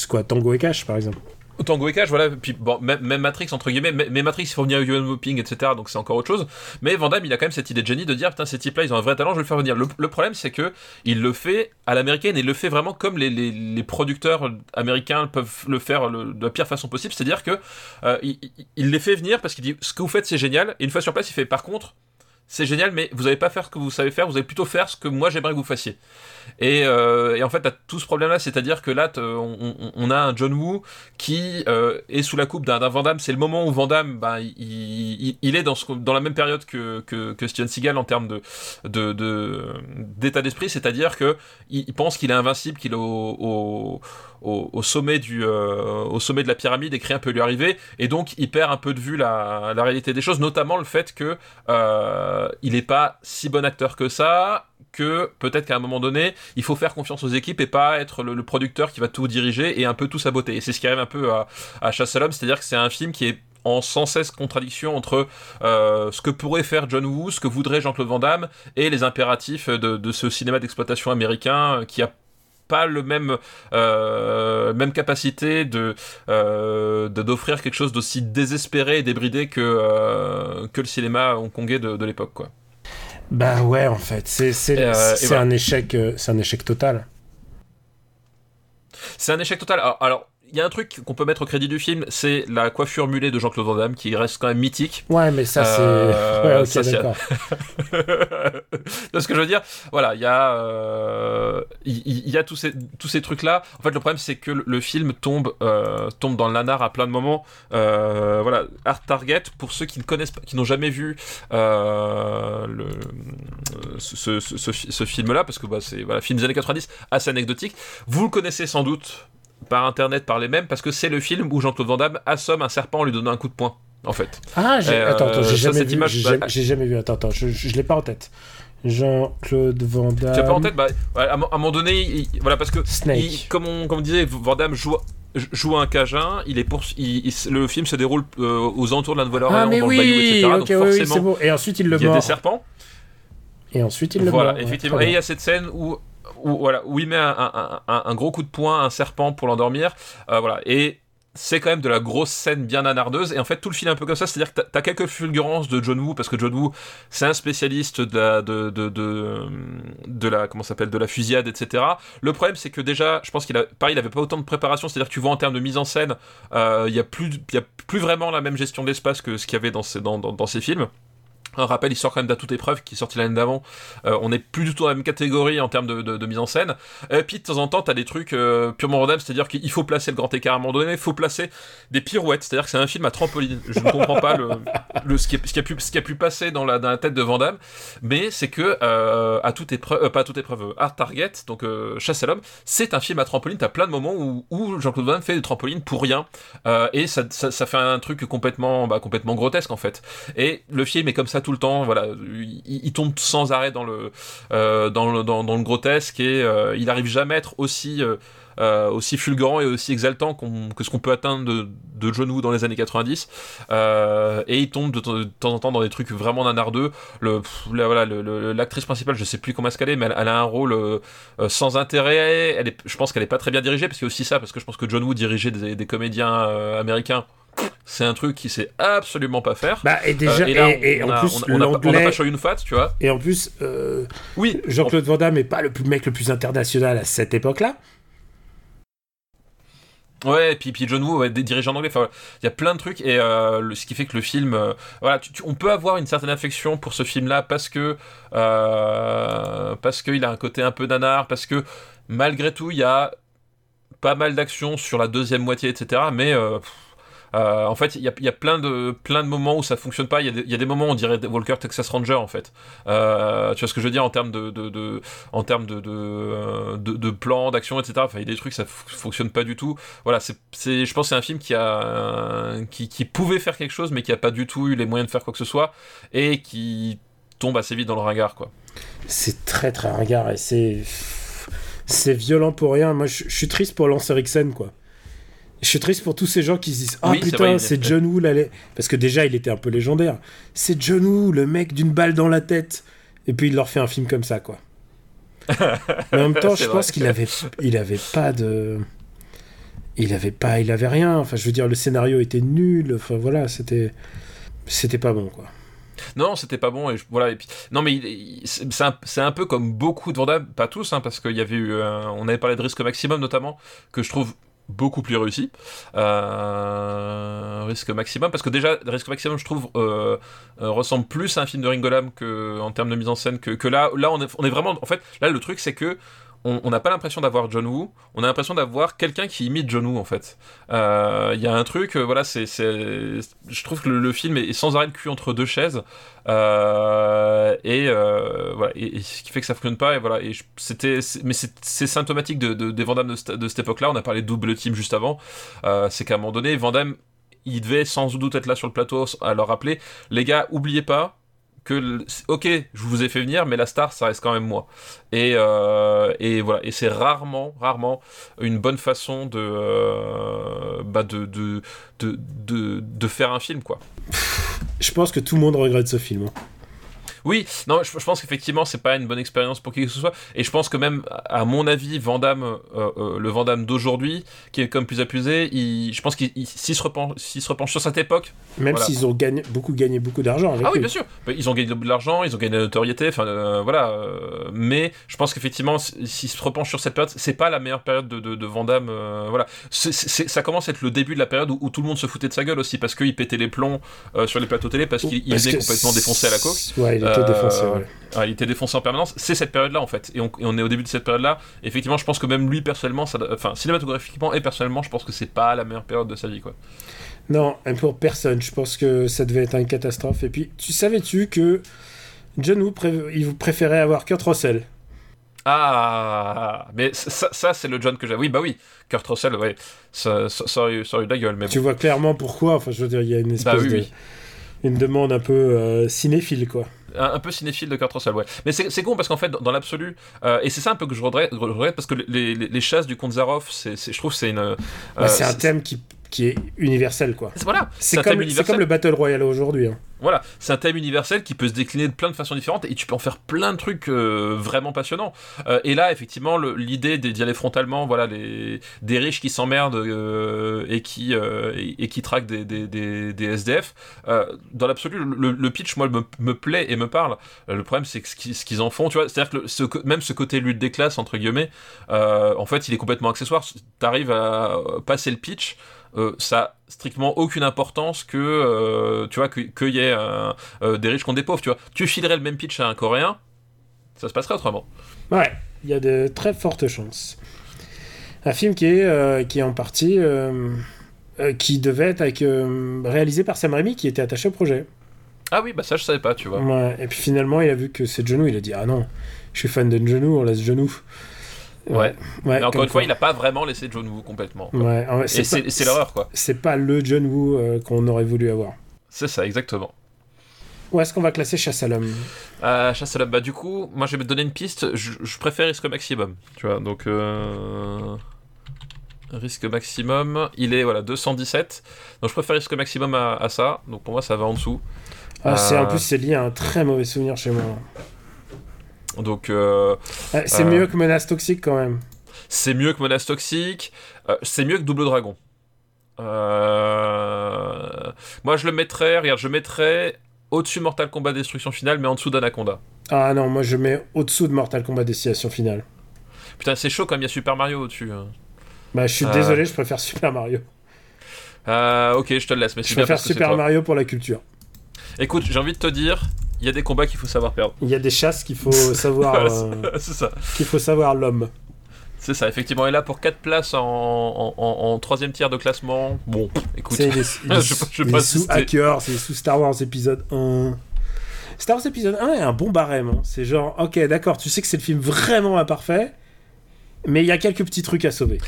quoi, Tango et Cash, par exemple. Tango et Cash, voilà, puis bon, même, Matrix, entre guillemets, mais Matrix, il faut venir Human Mopping, etc., donc c'est encore autre chose. Mais Van Damme, il a quand même cette idée de génie de dire, putain, ces types-là, ils ont un vrai talent, je vais le faire venir. Le, problème, c'est que il le fait à l'américaine et il le fait vraiment comme les, les, producteurs américains peuvent le faire de la pire façon possible, c'est-à-dire que euh, il, les fait venir parce qu'il dit, ce que vous faites, c'est génial, et une fois sur place, il fait, par contre, c'est génial, mais vous n'allez pas faire ce que vous savez faire, vous allez plutôt faire ce que moi j'aimerais que vous fassiez. Et, euh, et en fait, t'as tout ce problème-là, c'est-à-dire que là, on, a un John Woo qui euh, est sous la coupe d'un Van Damme. C'est le moment où Van Damme, bah, il, est dans, la même période que, que, Steven Seagal en termes d'état d'esprit, c'est-à-dire que il, pense qu'il est invincible, qu'il est au, sommet du euh, au sommet de la pyramide et que rien peut lui arriver. Et donc il perd un peu de vue la, réalité des choses notamment le fait que euh, n'est pas si bon acteur que ça que peut-être qu'à un moment donné il faut faire confiance aux équipes et pas être le, producteur qui va tout diriger et un peu tout saboter et c'est ce qui arrive un peu à, à Chasse l'homme c'est à dire que c'est un film qui est en sans cesse contradiction entre euh, ce que pourrait faire John Woo, ce que voudrait Jean-Claude Van Damme, et les impératifs de, de ce cinéma d'exploitation américain qui a pas le même euh, même capacité de euh, d'offrir quelque chose d'aussi désespéré et débridé que euh, que le cinéma hongkongais de, de l'époque quoi. Bah ouais en fait c'est euh, voilà. un échec euh, c'est un échec total. C'est un échec total. Alors, alors il y a un truc qu'on peut mettre au crédit du film, c'est la coiffure mulée de Jean-Claude Van Damme qui reste quand même mythique. Ouais, mais ça c'est. Euh, [laughs] ouais, ok, ça, c'est- d'accord. [laughs] ce que je veux dire, voilà, il y a, euh, il y, a tous ces, tous ces trucs-là. En fait, le problème, c'est que le, film tombe, euh, tombe dans le nanar à plein de moments. Euh, voilà, Art Target, pour ceux qui ne connaissent pas, qui n'ont jamais vu le, ce, ce, ce, ce film-là, parce que bah, c'est voilà, film des années 90, assez anecdotique. Vous le connaissez sans doute par internet, par les mêmes, parce que c'est le film où Jean-Claude Van Damme assomme un serpent en lui donnant un coup de poing, en fait. Ah, j'ai... Euh, attends, attends, j'ai jamais cette vu. image- j'ai, bah, jamais, jamais vu. Attends, attends, je, je, je l'ai pas en tête. Jean-Claude Van Damme. Tu as pas en tête bah, ouais, à, un moment donné, il- voilà, parce que Snake. il- comme, on, comme on disait, Van Damme joue, joue un Cajun, il est pour, il- le film se déroule euh, aux alentours de la Nouvelle-Orléans, Ah, mais dans oui, le bayou, etc. ok, donc oui, oui, forcément, c'est bon. Et ensuite, il le il y a des serpents. Et ensuite, il le Voilà, ouais, effectivement. très Et il y a cette scène où, où, voilà, où il met un, gros coup de poing à un serpent pour l'endormir. Euh, voilà. Et c'est quand même de la grosse scène bien nanardeuse. Et en fait, tout le film est un peu comme ça. C'est-à-dire que t'as- quelques fulgurances de John Woo, parce que John Woo, c'est un spécialiste de la, comment s'appelle, de la fusillade, etc. Le problème, c'est que déjà, je pense qu'il a, pareil, il avait pas autant de préparation. C'est-à-dire que tu vois en termes de mise en scène, euh, il y a plus, a plus vraiment la même gestion d'espace que ce qu'il y avait dans ces, dans, dans, dans ces films. Un rappel, il sort quand même d'à toute épreuve, qui est sorti l'année d'avant. Euh, on n'est plus du tout dans la même catégorie en termes de, mise en scène. Et puis de temps en temps, t'as des trucs euh, purement random, c'est-à-dire qu'il faut placer le grand écart à un moment donné, il faut placer des pirouettes, c'est-à-dire que c'est un film à trampoline. Je ne comprends pas ce, qui a pu passer dans la, tête de Van Damme, mais c'est que euh, à toute épreuve, euh, pas à toute épreuve, Art Target, donc Chasse à l'homme, c'est un film à trampoline. T'as plein de moments où, Jean-Claude Van Damme fait des trampolines pour rien, et ça fait un truc complètement, bah, complètement grotesque en fait. Et le film est comme ça tout le temps. Voilà, il, tombe sans arrêt dans le euh, dans le dans, le grotesque et euh, il arrive jamais à être aussi euh, aussi fulgurant et aussi exaltant que ce qu'on peut atteindre de, de John Woo dans les années 90 euh, et il tombe de, temps en temps dans des trucs vraiment nanardeux le, la- voilà l'actrice principale je sais plus comment elle est mais elle, a un rôle sans intérêt je pense qu'elle est pas très bien dirigée parce a aussi ça parce que je pense que John Woo dirigeait des, comédiens américains c'est un truc qu'il sait absolument pas faire Bah, et déjà, euh, et là, et, et on, en a, plus, on, a, on a pas- on a l'anglais. pas Shoyun Fat, tu vois. Et en plus, euh, Oui, Jean-Claude Van Damme est pas le plus mec le plus international à cette époque-là. Ouais, et puis, puis John Woo, ouais, des dirigeants anglais, enfin, il y a plein de trucs, et euh, le- ce qui fait que le film, euh, voilà, tu- tu- on peut avoir une certaine affection pour ce film-là parce que, euh, parce qu'il a un côté un peu nanar, parce que malgré tout, il y a pas mal d'actions sur la deuxième moitié, etc. Mais pff, euh, en fait, il y a, plein, de, moments où ça fonctionne pas. Il y, a des- moments où on dirait Walker Texas Ranger, en fait. Euh, tu vois ce que je veux dire en termes de, de, euh, plans, d'action, etc. Enfin, il y a des trucs, ça fonctionne pas du tout. Voilà, je pense que c'est un film qui, pouvait faire quelque chose, mais qui a pas du tout eu les moyens de faire quoi que ce soit, et qui tombe assez vite dans le ringard, c'est très très ringard et c'est violent pour rien. Moi, je, suis triste pour Lance Erickson, quoi. Je suis triste pour tous ces gens qui se disent Ah Oui, putain, c'est John Woo, là, les- parce que déjà il était un peu légendaire. C'est John Woo, le mec d'une balle dans la tête. Et puis il leur fait un film comme ça, quoi. [laughs] Mais en même temps, je vrai. pense qu'il avait, il avait pas de, il avait pas, il avait rien. Enfin, je veux dire, le scénario était nul. Enfin voilà, c'était, c'était pas bon, quoi. Non, c'était pas bon et je- voilà. Et puis non, mais c'est un, un peu comme beaucoup de Van Damme, pas tous, hein, parce qu'il y avait eu, euh, on avait parlé de Risque Maximum notamment, que je trouve beaucoup plus réussi. Euh, risque Maximum, parce que déjà Risque Maximum, je trouve, euh, euh, ressemble plus à un film de Ringo Lam que en termes de mise en scène que, là. Là, on est vraiment, en fait, là le truc c'est que on n'a pas l'impression d'avoir John Woo, on a l'impression d'avoir quelqu'un qui imite John Woo en fait. Euh, Il y a un truc, euh, voilà, c'est, je trouve que le, film est sans arrêt le cul entre deux chaises, euh, et euh, voilà, et, ce qui fait que ça fonctionne pas, et voilà, c'était, mais c'est, symptomatique de, de- des Van Damme de, cette- époque-là. On a parlé de double team juste avant, Euh, c'est qu'à un moment donné, Van Damme, il devait sans doute être là sur le plateau à leur rappeler, les gars, oubliez pas ok, je vous ai fait venir, mais la star, ça reste quand même moi. Et, euh, et voilà, et c'est rarement, rarement une bonne façon de, euh, bah de, de, de, de, de faire un film, quoi. Je pense que tout le monde regrette ce film. hein. Oui, non, je, je pense qu'effectivement, c'est pas une bonne expérience pour qui que ce soit. Et je pense que même, à mon avis, Vandame, le Vandame d'aujourd'hui, qui est comme plus abusé, il, je pense qu'il il- s'il se, repenche, s'il se repenche sur cette époque. Même Voilà. s'ils ont gagné, beaucoup gagné beaucoup d'argent Ah oui, bien sûr. Ils ont gagné de l'argent, ils ont gagné de la notoriété, enfin euh, voilà. euh, mais je pense qu'effectivement, s- s'il se repenche sur cette période, c'est pas la meilleure période de, de, de Van Damme, euh, voilà. Ça commence à être le début de la période où, où tout le monde se foutait de sa gueule aussi, parce qu'il pétait les plombs euh, sur les plateaux télé, parce qu'il venait complètement défoncé à la. Ouais, il était Euh, défoncé. ouais. Il était défoncé en permanence. C'est cette période-là en fait, et on, et on est au début de cette période-là. Effectivement, je pense que même lui personnellement, ça, enfin cinématographiquement et personnellement, je pense que c'est pas la meilleure période de sa vie, quoi. Non, pour personne. Je pense que ça devait être une catastrophe. Et puis, tu savais-tu que John Woo pré- il préférait avoir Kurt Russell? Ah, mais ça, ça c'est le John que j'ai. Oui, bah oui, Kurt Russell, ouais, ça, ça, ça aurait eu ça eu de la gueule, mais bon. Tu vois clairement pourquoi. Enfin, je veux dire, il y a une espèce Bah oui, de oui. une demande un peu euh, cinéphile, quoi. Un, un peu cinéphile de Kurt Russell, ouais. Mais c'est c'est con parce qu'en fait, dans, dans l'absolu, euh, et c'est ça un peu que je regrette, parce que les, les, les chasses du comte Zaroff, c'est, c'est- je trouve que c'est une. euh, Bah, c'est un thème qui, qui est universel, quoi. c'est- Voilà, C'est comme, comme le Battle Royale aujourd'hui. hein. Voilà, c'est un thème universel qui peut se décliner de plein de façons différentes et tu peux en faire plein de trucs euh, vraiment passionnants. Euh, et là, effectivement, l'idée d'y aller frontalement, voilà, les, des riches qui s'emmerdent euh, et qui euh, et, et qui traquent des, des, des, des SDF. euh, dans l'absolu, le, le pitch, moi, me, me plaît et me parle. Euh, le problème, c'est ce qu'ils en font, tu vois, c'est-à-dire que ce, même ce côté lutte des classes entre guillemets, en fait, il est complètement accessoire. T'arrives à passer le pitch. Euh, ça a strictement aucune importance que euh, tu vois que- qu'il y ait euh, des riches contre des pauvres tu vois tu filerais le même pitch à un coréen ça se passerait autrement Ouais, il y a de très fortes chances. Un film qui est, qui est en partie. qui devait être avec, réalisé par Sam Raimi, qui était attaché au projet. ah oui bah ça je savais pas tu vois Ouais, et puis finalement, il a vu que c'est Woo, il a dit Ah non, je suis fan de Woo, on laisse Woo. Ouais. Ouais. Mais encore une fois il a pas vraiment laissé John Woo complètement quoi. Ouais, c'est l'erreur quoi. C'est pas le John Woo euh, qu'on aurait voulu avoir. c'est ça exactement. Où est-ce qu'on va classer Chasse à l'homme? Euh, chasse à la bah du coup moi je vais te donner une piste. Je, je préfère risque maximum tu vois. Donc euh... risque maximum il est voilà 217 donc je préfère risque maximum à, à ça. Donc pour moi ça va en dessous. Ah, c'est, En plus, c'est lié à un très mauvais souvenir chez moi. Donc euh, Ah, c'est Euh. mieux que Menace Toxique quand même. C'est mieux que Menace Toxique. euh, c'est mieux que Double Dragon. Euh, Moi, je le mettrais, regarde, je mettrais au-dessus Mortal Kombat Destruction Finale, mais en dessous d'Anaconda. Ah non, moi je mets au-dessous de Mortal Kombat Destination Finale. Putain, c'est chaud comme il y a Super Mario au-dessus. hein. Bah, je suis Euh. désolé, je préfère Super Mario. Ok, je te le laisse, mais Je préfère Super. Mario pour la culture. Écoute, j'ai envie de te dire, il y a des combats qu'il faut savoir perdre. Il y a des chasses qu'il faut [laughs] savoir, Voilà, euh, c'est ça. qu'il faut savoir l'homme. C'est ça, effectivement. Et là, pour 4 places en, troisième tiers de classement, bon, écoute. C'est [laughs] Je- sous insister. Hacker, c'est sous Star Wars épisode 1. Star Wars épisode 1 est un bon barème. hein. C'est genre, ok, d'accord, tu sais que c'est le film vraiment imparfait, mais il y a quelques petits trucs à sauver.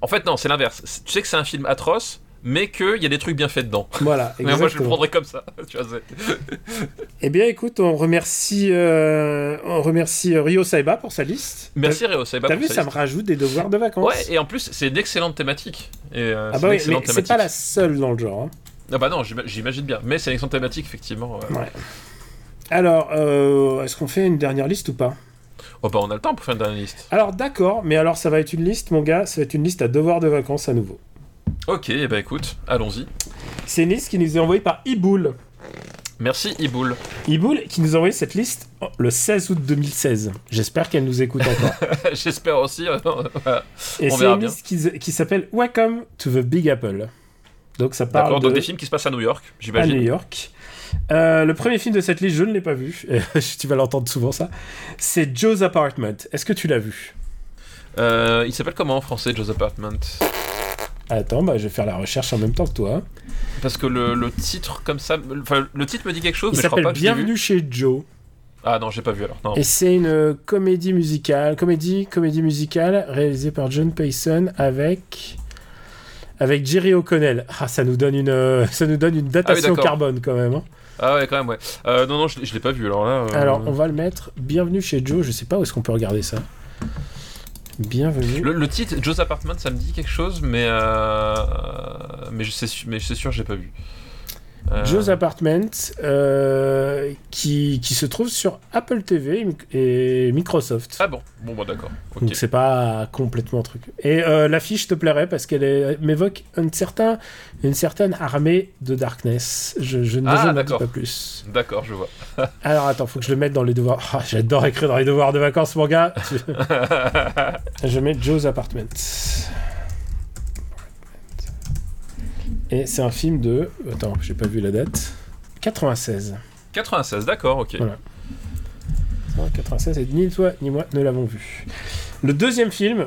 En fait, non, c'est l'inverse. Tu sais que c'est un film atroce, mais qu'il y a des trucs bien faits dedans. Voilà, [laughs] Mais moi, je le exactement. prendrais comme ça. [laughs] tu vois, [laughs] Eh bien, écoute, on remercie, euh, on remercie euh, Ryo Saiba pour sa liste. Merci Réo, c'est T'as vu, ça me rajoute des devoirs de vacances. Ouais, et en plus, c'est une excellente thématique. Et, euh, ah bah oui, mais c'est pas la seule dans le genre. hein. Ah bah non, j'ima- j'imagine bien. Mais c'est une excellente thématique, effectivement. ouais. Ouais. Alors, est-ce qu'on fait une dernière liste ou pas? Oh bah on a le temps pour faire une dernière liste. Alors, d'accord, mais alors ça va être une liste, mon gars, ça va être une liste à devoirs de vacances à nouveau. Ok, eh bah écoute, allons-y. C'est une liste qui nous est envoyée par Iboul. Merci Iboul. Iboul qui nous a envoyé cette liste le 16 août 2016. J'espère qu'elle nous écoute encore. [laughs] J'espère aussi. voilà. [laughs] Et c'est une liste qui, qui s'appelle Welcome to the Big Apple. Donc ça parle D'accord, de donc des films qui se passent à New York, à New j'imagine. York. Euh, le premier film de cette liste, je ne l'ai pas vu. [laughs] tu vas l'entendre souvent ça. C'est Joe's Apartment. Est-ce que tu l'as vu? Euh, il s'appelle comment en français, Joe's Apartment? Attends, bah, je vais faire la recherche en même temps que toi. Parce que le, le titre comme ça, enfin le titre me dit quelque chose, Il mais je crois pas que. Bienvenue chez Joe. Ah non, j'ai pas vu alors. Non. Et c'est une euh, comédie musicale, comédie, comédie musicale réalisée par John Payson avec avec Jerry O'Connell. Ah, ça nous donne une euh, [laughs] ça nous donne une datation d'accord. carbone quand même. hein. Ah ouais, quand même, ouais. Euh, non, non, je, je l'ai pas vu alors là. euh, Alors, on va le mettre. Bienvenue chez Joe. Je sais pas où est-ce qu'on peut regarder ça. Bienvenue. le, titre, Joe's Apartment, ça me dit quelque chose, mais euh... mais je sais, mais c'est sûr, j'ai pas vu. Euh, Joe's Apartment, euh, qui, qui se trouve sur Apple TV et Microsoft. Ah bon, bon, bah d'accord. Donc c'est pas complètement truc. Et euh, l'affiche te plairait parce qu'elle m'évoque une, certain, une certaine armée de Darkness. Je, je ne Ah, dis pas plus. D'accord, je vois. [laughs] Alors attends, faut que je le mette dans les devoirs. Ah, J'adore écrire dans les devoirs de vacances, mon gars. [laughs] je mets Joe's Apartment. Et c'est un film de. Attends, j'ai pas vu la date. 96. 96, d'accord, ok. Voilà. 96 et ni toi ni moi ne l'avons vu. Le deuxième film,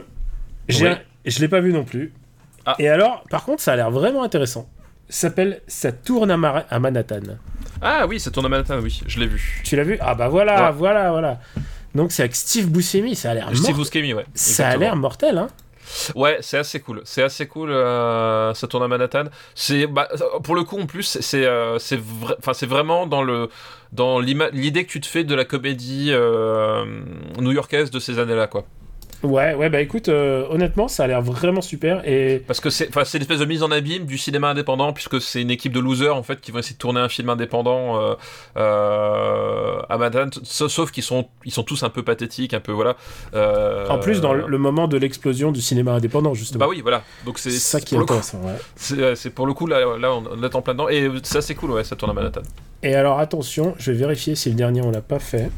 j'ai Oui. je l'ai pas vu non plus. Ah. Et alors, par contre, ça a l'air vraiment intéressant. S'appelle Ça tourne à, Mar- à Manhattan. Ah oui, ça tourne à Manhattan, oui, je l'ai vu. Tu l'as vu? Ah bah voilà, Ouais. voilà, voilà. Donc c'est avec Steve Buscemi, ça a l'air Steve Buscemi, ouais. Ça a l'air mortel, hein Ouais, c'est assez cool. C'est assez cool. euh, ça tourne à Manhattan. C'est bah, pour le coup en plus, c'est euh, c'est c'est vraiment dans le dans l'idée que tu te fais de la comédie euh, new-yorkaise de ces années-là, quoi. Ouais, ouais, bah écoute, euh, honnêtement, ça a l'air vraiment super. Et Parce que c'est enfin c'est l'espèce de mise en abîme du cinéma indépendant puisque c'est une équipe de losers en fait qui vont essayer de tourner un film indépendant euh, euh, à Manhattan. Sauf, qu'ils sont ils sont tous un peu pathétiques, un peu voilà. En plus, dans le, le moment de l'explosion du cinéma indépendant, justement. Bah oui, voilà. Donc c'est ça qui est intéressant. ouais. C'est pour le coup là, là on on est en plein dedans et ça c'est cool ouais ça tourne à Manhattan. Et alors attention, je vais vérifier si le dernier on l'a pas fait.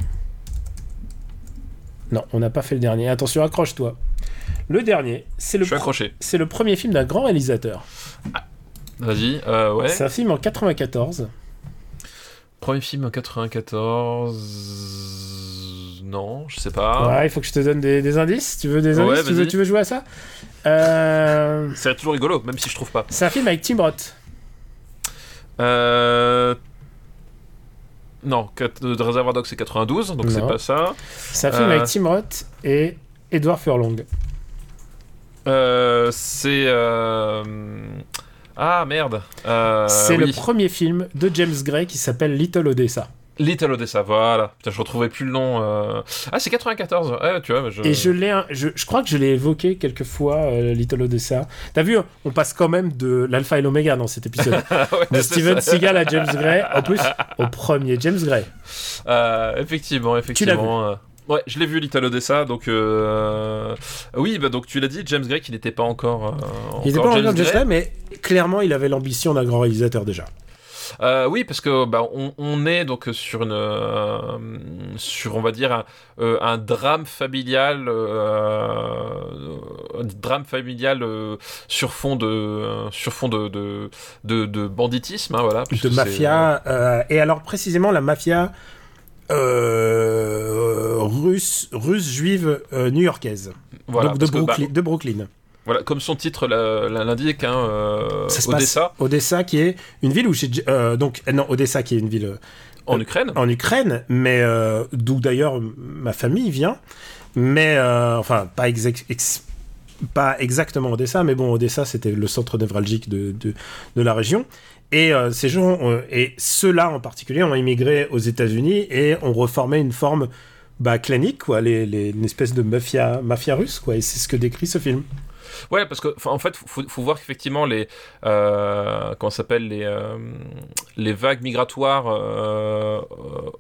Non, on n'a pas fait le dernier. Attention, accroche-toi. Le dernier, c'est le, c'est premier film d'un grand réalisateur. Vas-y, euh, ouais. C'est un film en 94. Premier film en 94. Non, je sais pas. Ouais, il faut que je te donne des, des indices. Tu veux des Ah. Ouais, indices? Tu veux, vas-y. tu veux jouer à ça? Euh, [laughs] C'est toujours rigolo, même si je trouve pas. C'est un film avec Tim Roth. Euh... Non, quat- de Reservoir Dogs c'est 92, donc c'est pas ça. C'est un film Euh. avec Tim Roth et Edward Furlong. Euh, c'est. euh, Ah merde. Euh, c'est oui. le premier film de James Gray qui s'appelle Little Odessa. Little Odessa, voilà. Putain, je retrouvais plus le nom. euh. Ah, c'est 94. Ouais, tu vois. Je... Et je l'ai, je, je crois que je l'ai évoqué quelques fois, euh, Little Odessa. T'as vu, on passe quand même de l'alpha et l'oméga dans cet épisode. [laughs] Ouais, de Steven ça. Seagal à James Gray. En plus, au premier James Gray. Euh, effectivement, effectivement. euh, Ouais, je l'ai vu Little Odessa, donc euh... oui, bah donc tu l'as dit, James Gray qui n'était pas encore. euh, Il était pas encore encore James. Gray, mais clairement, il avait l'ambition d'un grand réalisateur déjà. Euh, oui, parce que bah, on, on est donc sur une, euh, sur on va dire un, euh, un drame familial, euh, un drame familial euh, sur fond de, sur fond de, de, de, de banditisme, hein, voilà. De mafia. euh, et alors, précisément, la mafia russe, russe juive new-yorkaise. voilà, Donc de parce que, bah, Brooklyn, de Brooklyn. Voilà, comme son titre l'indique, hein, euh, Odessa Odessa, qui est une ville où j'ai. euh, donc, euh, non, Odessa, qui est une ville en Ukraine. en Ukraine, mais d'où d'ailleurs ma famille vient. Mais, enfin, pas exact. ex- pas exactement Odessa, mais bon, Odessa, c'était le centre névralgique de, de, de la région. Et euh, ces gens, et ceux-là en particulier, ont immigré aux États-Unis et ont reformé une forme bah, clanique, quoi, les, les, une espèce de mafia, mafia russe, quoi. Et c'est ce que décrit ce film. Ouais, parce que en fait, faut, faut voir qu'effectivement les euh, comment s'appelle les euh, les vagues migratoires euh,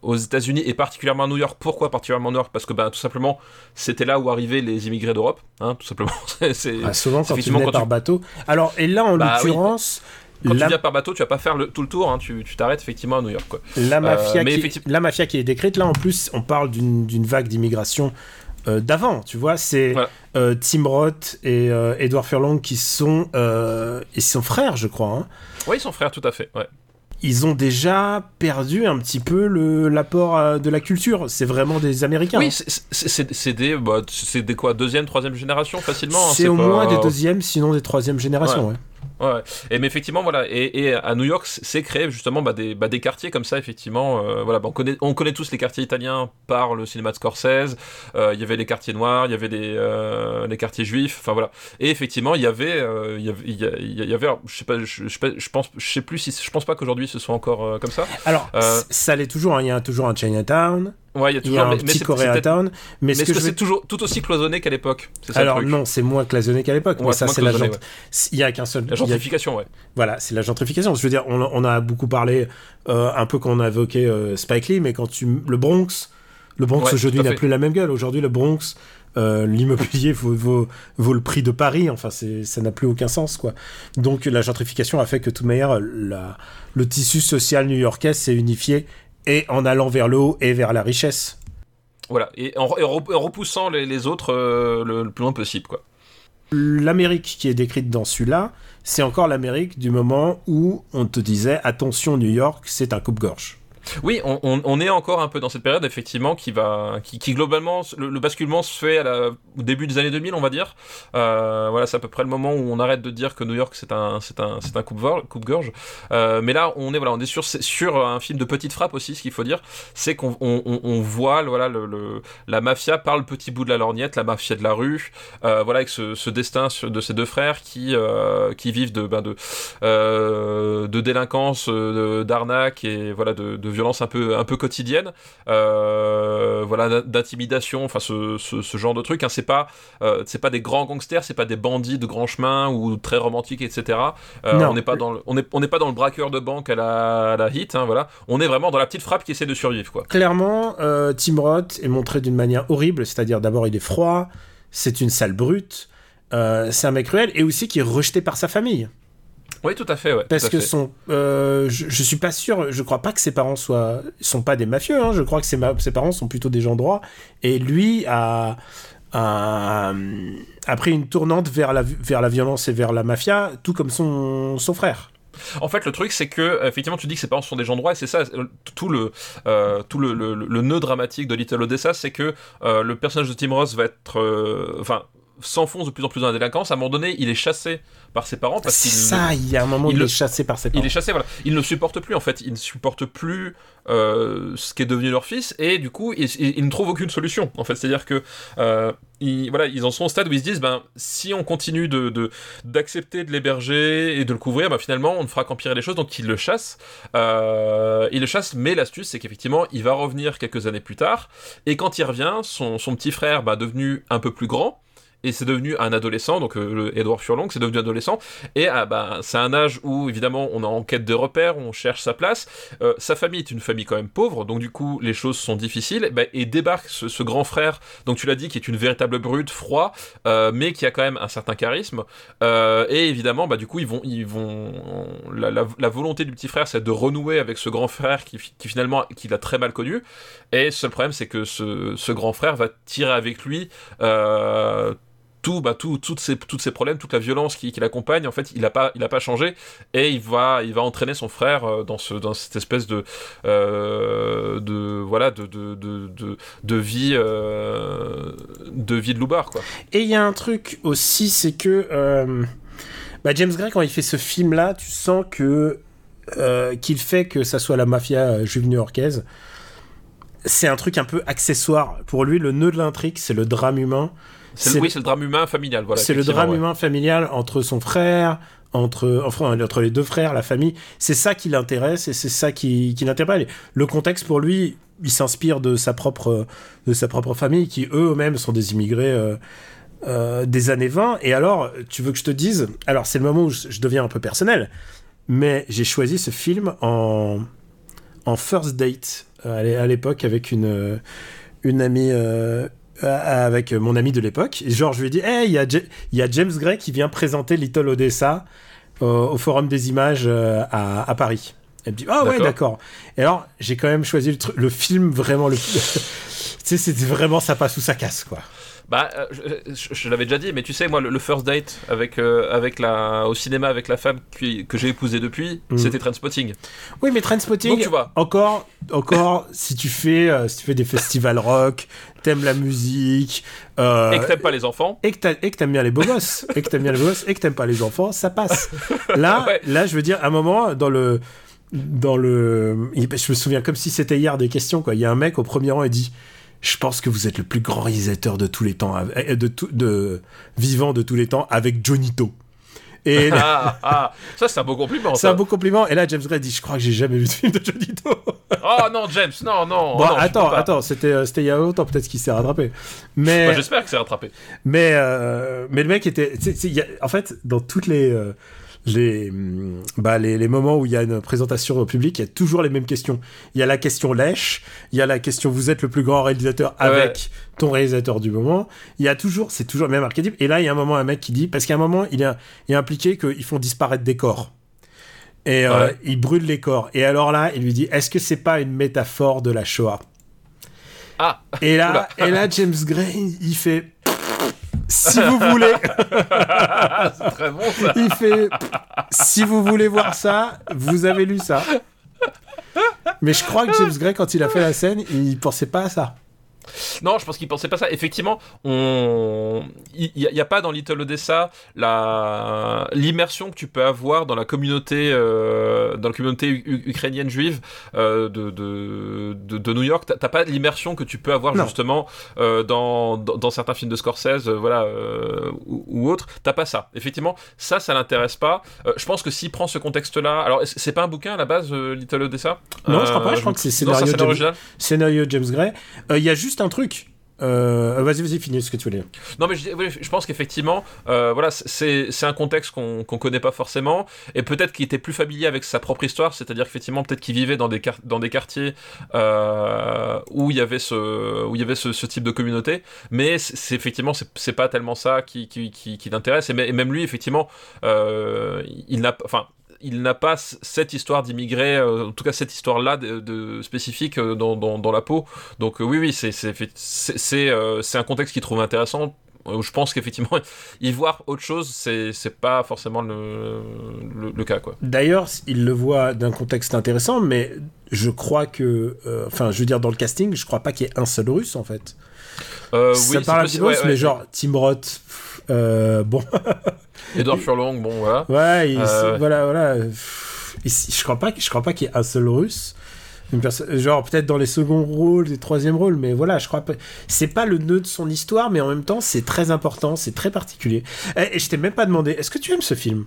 aux États-Unis et particulièrement à New York. Pourquoi particulièrement à New York? Parce que ben tout simplement c'était là où arrivaient les immigrés d'Europe, hein, tout simplement. [laughs] c'est ah, souvent quand tu venais par bateau. Alors et là en bah, l'occurrence. Quand tu viens par bateau, tu vas pas faire le, tout le tour, hein, tu t'arrêtes effectivement à New York. Quoi. La, mafia euh, qui, la mafia qui est décrite, là en plus, on parle d'une vague d'immigration euh, d'avant, tu vois. C'est euh, Tim Roth et Edward Furlong qui sont, ils sont frères, je crois. Hein. Oui, ils sont frères, tout à fait. Ouais ils ont déjà perdu un petit peu l'apport de la culture. C'est vraiment des Américains. Oui, c'est des, bah, des quoi, deuxième, troisième génération facilement. Hein, c'est au moins des deuxième, sinon des troisième génération. Ouais. Ouais, et mais effectivement, voilà, et, et à New York, c'est créé justement bah, des, bah, des quartiers comme ça, effectivement. Euh, voilà, bah, on, connaît, on connaît tous les quartiers italiens par le cinéma de Scorsese. Euh, il y avait les quartiers noirs, il y avait des, euh, les quartiers juifs, enfin voilà. Et effectivement, il y avait, il y avait, il y avait, je sais pas, je, je, je pense, je sais plus si, je pense pas qu'aujourd'hui ce soit encore comme ça. Alors, ça l'est toujours. Hein, il y a toujours un Chinatown. Ouais, il y a toujours un petit Koreatown. Mais, est-ce que, c'est toujours tout aussi cloisonné qu'à l'époque? Alors non, c'est moins cloisonné qu'à l'époque. mais ça, c'est la Il y a qu'un seul. La gentrification, ouais. Voilà, c'est la gentrification. Je veux dire, on, a beaucoup parlé, euh, un peu quand on a évoqué euh, Spike Lee, mais quand tu le Bronx, le Bronx aujourd'hui n'a plus la même gueule. Aujourd'hui, le Bronx, euh, l'immobilier [laughs] vaut, vaut, vaut, le prix de Paris. Enfin, ça n'a plus aucun sens, quoi. Donc, la gentrification a fait que, de toute manière, la, le tissu social new-yorkais s'est unifié et en allant vers le haut et vers la richesse. Voilà, et en, repoussant les, autres euh, le, plus loin possible, quoi. L'Amérique qui est décrite dans celui-là, c'est encore l'Amérique du moment où on te disait attention New York, c'est un coupe-gorge. Oui, on, est encore un peu dans cette période effectivement qui va, qui, globalement, le, basculement se fait au début des années 2000, on va dire. Euh, voilà, c'est à peu près le moment où on arrête de dire que New York c'est un, c'est un, c'est un coupe-gorge. Euh, mais là, on est voilà, on est sur, sur un film de petite frappe aussi. Ce qu'il faut dire, c'est qu'on on, voit voilà le, la mafia par le petit bout de la lorgnette, la mafia de la rue, euh, voilà avec ce, destin de ces deux frères qui qui vivent de ben de de délinquance, d'arnaque et voilà de, de violence un peu, un peu quotidienne, euh, voilà, d'intimidation, enfin ce, ce, genre de truc. Hein, c'est pas, euh, c'est pas des grands gangsters, c'est pas des bandits de grand chemin ou très romantiques, etc. Euh, on n'est pas dans, le, on est, on n'est pas dans le braqueur de banque à la, la hit, hein, voilà. On est vraiment dans la petite frappe qui essaie de survivre, quoi. Clairement, Tim Roth est montré d'une manière horrible, c'est-à-dire d'abord il est froid, c'est une sale brute. c'est un mec cruel et aussi qui est rejeté par sa famille. Oui, tout à fait. Ouais, Parce que son, euh, je, je, suis pas sûr, je crois pas que ses parents soient, sont pas des mafieux. Hein, je crois que ses, ses, parents sont plutôt des gens droits. Et lui a, a, a, pris une tournante vers la, vers la violence et vers la mafia, tout comme son, son frère. En fait, le truc, c'est que effectivement, tu dis que ses parents sont des gens droits, et c'est ça tout le euh, tout le, le, le, nœud dramatique de Little Odessa, c'est que euh, le personnage de Tim Ross va être, euh, enfin, s'enfonce de plus en plus dans la délinquance. À un moment donné, il est chassé par ses parents parce qu'il ça il y a un moment il, est chassé par ses parents il est chassé voilà. Il ne supporte plus en fait. Il ne supporte plus euh, ce qui est devenu leur fils et du coup il, ne trouve aucune solution en fait. C'est à dire que euh, ils, voilà ils en sont au stade où ils se disent ben si on continue de d'accepter de, l'héberger et de le couvrir ben finalement on ne fera qu'empirer les choses. Donc il le chasse. Euh, le mais l'astuce c'est qu'effectivement il va revenir quelques années plus tard. Et quand il revient son, son petit frère ben, devenu un peu plus grand et c'est devenu un adolescent, donc euh, Edouard Furlong, c'est devenu adolescent, et ah, bah, c'est un âge où évidemment on est en quête de repères, on cherche sa place, euh, sa famille est une famille quand même pauvre, donc du coup les choses sont difficiles, bah, et débarque ce, grand frère, donc tu l'as dit, qui est une véritable brute, froid, euh, mais qui a quand même un certain charisme, et évidemment bah, du coup ils vont, ils vont, la, volonté du petit frère c'est de renouer avec ce grand frère qui, finalement qu'il a très mal connu, et seul problème c'est que ce, grand frère va tirer avec lui tout, bah, tout, toutes ces, problèmes, toute la violence qui, l'accompagne, en fait, il n'a pas, changé et il va, entraîner son frère euh, dans ce, dans cette espèce de, euh, voilà, de, de, vie, euh, de vie de loupard. Et il y a un truc aussi, c'est que bah, James Gray, quand il fait ce film-là, tu sens que qu'il fait que ça soit la mafia juive new-yorkaise c'est un truc un peu accessoire. Pour lui, le nœud de l'intrigue, c'est le drame humain. C'est oui, c'est le drame humain familial. Voilà, c'est le drame humain familial entre son frère, entre, enfin, entre les deux frères, la famille. C'est ça qui l'intéresse et c'est ça qui, qui l'intéresse. Le contexte pour lui, il s'inspire de sa propre, de sa propre famille, qui eux-mêmes sont des immigrés. Euh, euh, des années 20. Et alors, tu veux que je te dise Alors, c'est le moment où je, deviens un peu personnel, mais j'ai choisi ce film en, en first date euh, à l'époque avec une, une amie. Avec mon ami de l'époque. Genre, je lui ai dit Hey, il y, a y a James Gray qui vient présenter Little Odessa au Forum des images à, à Paris. Elle me dit Ah ouais, d'accord. Et alors, j'ai quand même choisi le, le film vraiment le. [laughs] tu sais, c'était vraiment ça passe ou ça casse, quoi. Bah, euh, je, l'avais déjà dit, mais tu sais, moi, le, first date avec, euh, avec la, au cinéma avec la femme que j'ai épousée depuis, mm. c'était Trainspotting. Oui, mais Trainspotting, tu vois. encore, encore [laughs] si, tu fais, euh, si tu fais des festivals rock, t'aimes la musique. et que t'aimes pas les enfants. Et que t'aimes bien les beaux gosses. et que t'aimes bien les beaux gosses. Et que t'aimes pas les enfants, ça passe. Là, [laughs] là, je veux dire, à un moment, dans le dans le. Je me souviens comme si c'était hier des questions, quoi. Il y a un mec au premier rang et dit Je pense que vous êtes le plus grand réalisateur de tous les temps, de, de vivant de tous les temps, avec Jonito. Et [laughs] ah, ah, ça c'est un beau compliment. C'est un beau compliment. Et là, James Gray dit Je crois que j'ai jamais vu de film de Jonito. [laughs] oh non, James, non, non. Bon, attends, attends, c'était euh, c'était il y a longtemps, peut-être qu'il s'est rattrapé. Mais bah, j'espère qu'il s'est rattrapé. Mais euh, mais le mec était, en fait, dans toutes les euh, les, bah, les, les, moments où il y a une présentation au public, il y a toujours les mêmes questions. Il y a la question lèche, il y a la question vous êtes le plus grand réalisateur avec ton réalisateur du moment. Il y a toujours, c'est toujours le même archétype. Et là, il y a un moment, un mec qui dit, parce qu'à un moment, il, a, il est impliqué qu'ils font disparaître des corps. Et euh, il brûle les corps. Et alors là, il lui dit, est-ce que c'est pas une métaphore de la Shoah? Ah Et là, et là James Gray, il fait si vous voulez. [laughs] c'est très bon ça. Il fait. Si vous voulez voir ça, vous avez lu ça. Mais je crois que James Gray, quand il a fait la scène, il pensait pas à ça. Non, je pense qu'il pensait pas ça. Effectivement, on... il n'y a, pas dans Little Odessa la l'immersion que tu peux avoir dans la communauté, euh, dans la communauté ukrainienne juive euh, de, de, de, New York. T'as pas l'immersion que tu peux avoir justement euh, dans, dans, certains films de Scorsese, voilà, ou, ou autres. T'as pas ça. Effectivement, ça, ça l'intéresse pas. je pense que s'il prend ce contexte-là, alors c'est pas un bouquin à la base, Little Odessa? Non, je crois pas. Je crois que c'est scénario, James... scénario James Gray. Il y a juste un truc. Euh, vas-y, vas-y, finis ce que tu voulais. Non, mais je, pense qu'effectivement, euh, voilà, c'est un contexte qu'on qu'on connaît pas forcément, et peut-être qu'il était plus familier avec sa propre histoire, c'est-à-dire qu'effectivement, peut-être qu'il vivait dans des, quartiers euh, où il y avait ce, type de communauté, mais c'est effectivement, c'est pas tellement ça qui, l'intéresse, et, même lui, effectivement, il n'a enfin, il n'a pas cette histoire d'immigré, euh, en tout cas cette histoire-là de, spécifique euh, dans, dans, la peau. Donc euh, oui, oui, c'est c'est un contexte qu'il trouve intéressant. Je pense qu'effectivement, [laughs] y voir autre chose, c'est pas forcément le, le, cas. D'ailleurs, il le voit d'un contexte intéressant, mais je crois que. Enfin, je veux dire, dans le casting, je crois pas qu'il y ait un seul russe en fait. Euh, ça parle un petit peu, mais genre, Tim Roth, bon. [laughs] Edouard Furlong, bon, voilà. Ouais, euh, voilà, voilà. je crois pas, je crois pas qu'il y ait un seul russe. Une personne, genre peut-être dans les seconds rôles, les troisièmes rôles, mais voilà, je crois pas. C'est pas le nœud de son histoire, mais en même temps, c'est très important, c'est très particulier. Et, je t'ai même pas demandé, est-ce que tu aimes ce film?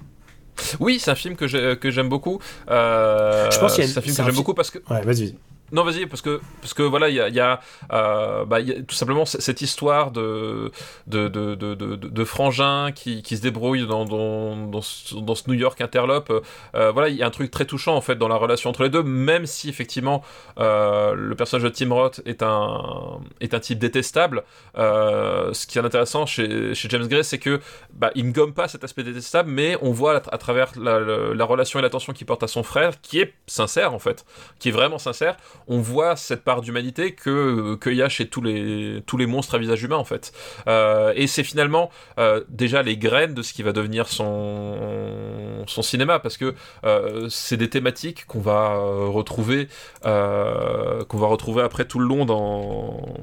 Oui, c'est un film que j'aime beaucoup. Euh, je pense qu'il y a C'est un film que j'aime beaucoup parce que. Ouais, vas-y. Non, vas-y, parce que, parce que voilà, il y a, euh, bah, tout simplement cette histoire de, de, de, de, frangin qui, qui se débrouille dans, dans, dans, ce, New York interlope. Euh, voilà, il y a un truc très touchant en fait dans la relation entre les deux, même si effectivement euh, le personnage de Tim Roth est un, est un type détestable. Ce qui est intéressant chez, James Gray, c'est que bah, il ne gomme pas cet aspect détestable, mais on voit à, travers la relation et l'attention qu'il porte à son frère, qui est sincère en fait, qui est vraiment sincère on voit cette part d'humanité que qu'il y a chez tous les tous les monstres à visage humain en fait. Euh, et c'est finalement euh, déjà les graines de ce qui va devenir son son cinéma parce que euh, c'est des thématiques qu'on va retrouver qu'on va retrouver après tout le long dans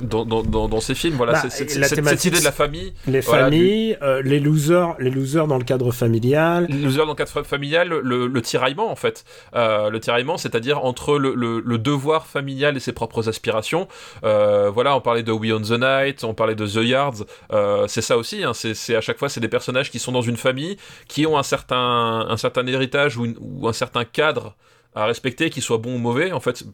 dans, dans, dans, ces films. Voilà, bah, c'est, cette, idée de la famille, les familles, les losers, les losers dans le cadre familial, les losers dans le cadre familial, le, tiraillement en fait, le tiraillement, c'est-à-dire entre le le, le devoir familial et ses propres aspirations. Euh, voilà, on parlait de We on the Night, on parlait de The Yards. Euh, c'est ça aussi. Hein, c'est à chaque fois, c'est des personnages qui sont dans une famille, qui ont un certain, un certain héritage ou, un certain cadre à respecter, qu'ils soient bons ou mauvais, en fait,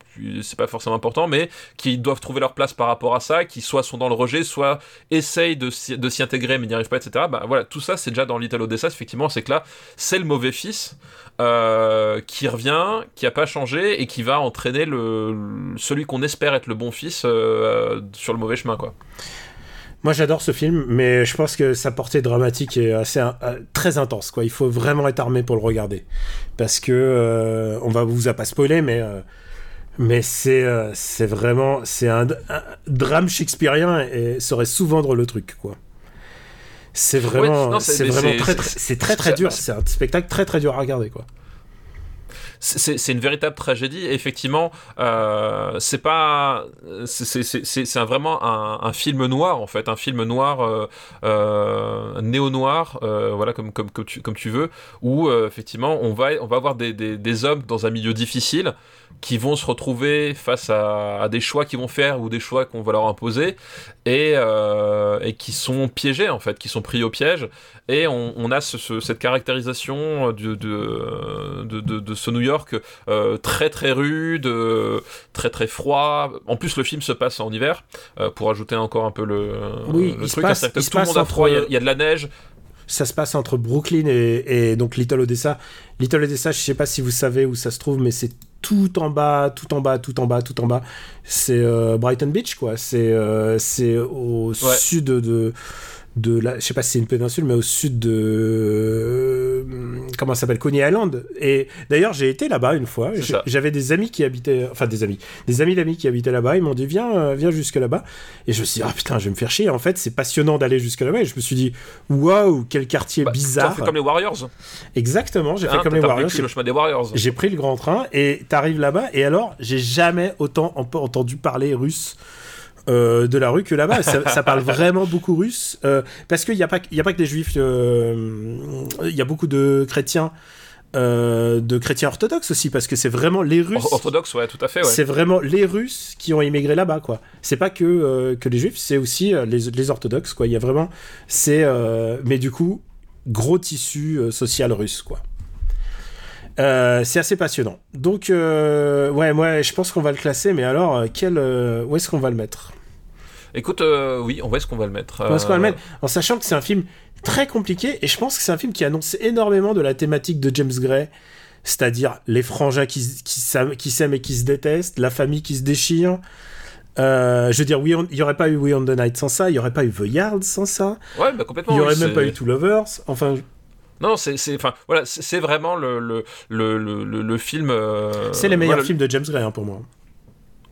c'est pas forcément important, mais qui doivent trouver leur place par rapport à ça, qui soit sont dans le rejet, soit essayent de s'y intégrer mais n'y arrivent pas, etc. Bah voilà, tout ça c'est déjà dans Little Odessa, effectivement, c'est que là, c'est le mauvais fils euh, qui revient, qui a pas changé et qui va entraîner le- celui qu'on espère être le bon fils euh, sur le mauvais chemin, quoi. Moi, j'adore ce film, mais je pense que sa portée dramatique est assez euh, très intense. Quoi, il faut vraiment être armé pour le regarder, parce que euh, on va vous a pas spoiler, mais euh, mais c'est euh, c'est vraiment c'est un, un drame shakespearien et saurait sous-vendre le truc, quoi. C'est vraiment, c'est- vraiment très, très- c'est très dur. C'est un spectacle très très dur à regarder, quoi. C'est une véritable tragédie. Et effectivement, euh, c'est pas, c'est- vraiment un, film noir en fait, un film noir, euh, euh, néo noir, voilà comme comme comme tu, comme tu veux, où effectivement on va on va avoir des, des, hommes dans un milieu difficile qui vont se retrouver face à, des choix qu'ils vont faire ou des choix qu'on va leur imposer et, et qui sont piégés en fait, qui sont pris au piège. Et on, a ce- ce- cette caractérisation de, de, de, de- de ce New York euh, très très rude, euh, très très froid. En plus, le film se passe en hiver, euh, pour ajouter encore un peu le, Oui, le il se truc. passe- C'est-à-dire que il se tout le passe monde a froid, il y a- y, de la neige. Ça se passe entre Brooklyn et, et donc Little Odessa. Little Odessa, je sais pas si vous savez où ça se trouve, mais c'est tout en bas, tout en bas, tout en bas, tout en bas. C'est euh, Brighton Beach, quoi. C'est euh, c'est au Ouais. sud de de la, je sais pas si c'est une péninsule, mais au sud de comment ça s'appelle Coney Island. Et d'ailleurs, j'ai été là-bas une fois. J'avais des amis qui habitaient, enfin des amis, des amis d'amis qui habitaient là-bas. Ils m'ont dit viens, euh, viens jusque là-bas. Et je me suis dit ah putain, je vais me faire chier. En fait, c'est passionnant d'aller jusque là-bas. Et je me suis dit waouh, quel quartier Bah, bizarre. fait comme les Warriors. Exactement, j'ai fait Hein, comme t'as- les Warriors. le chemin des Warriors. J'ai pris le grand train et t'arrives là-bas et alors j'ai jamais autant en- entendu parler russe euh, de la rue que là-bas. ça, ça parle [laughs] vraiment beaucoup russe euh, parce qu'il n'y a pas il y a pas que des juifs. euh, Il y a beaucoup de chrétiens. de chrétiens orthodoxes aussi parce que c'est vraiment les Russes Or- Orthodoxe, ouais, tout à fait, ouais. c'est vraiment les Russes qui ont immigré là-bas, quoi. C'est pas que, que les Juifs, c'est aussi les, les orthodoxes, quoi. Il y a vraiment, c'est, mais du coup, gros tissu social russe, quoi. Euh, c'est assez passionnant. Donc, euh, ouais, moi, je pense qu'on va le classer, mais alors, euh, quel, euh, où est-ce qu'on va le mettre? Écoute, oui, on est-ce qu'on va le mettre? Où est-ce qu'on va le mettre? En sachant que c'est un film très compliqué, et je pense que c'est un film qui annonce énormément de la thématique de James Gray, c'est-à-dire les frangins qui, s'aiment et qui se détestent, la famille qui se déchire. Euh, je veux dire, il n'y aurait pas eu We on the Night sans ça, il n'y aurait pas eu The Yard sans ça, Ouais, bah il complètement. n'y aurait oui, même pas eu Two Lovers. Enfin, Non, c'est, c'est, enfin, voilà, c'est c'est vraiment le, le, le, le, le- film. euh, c'est les meilleurs voilà, films de James Gray hein, pour moi.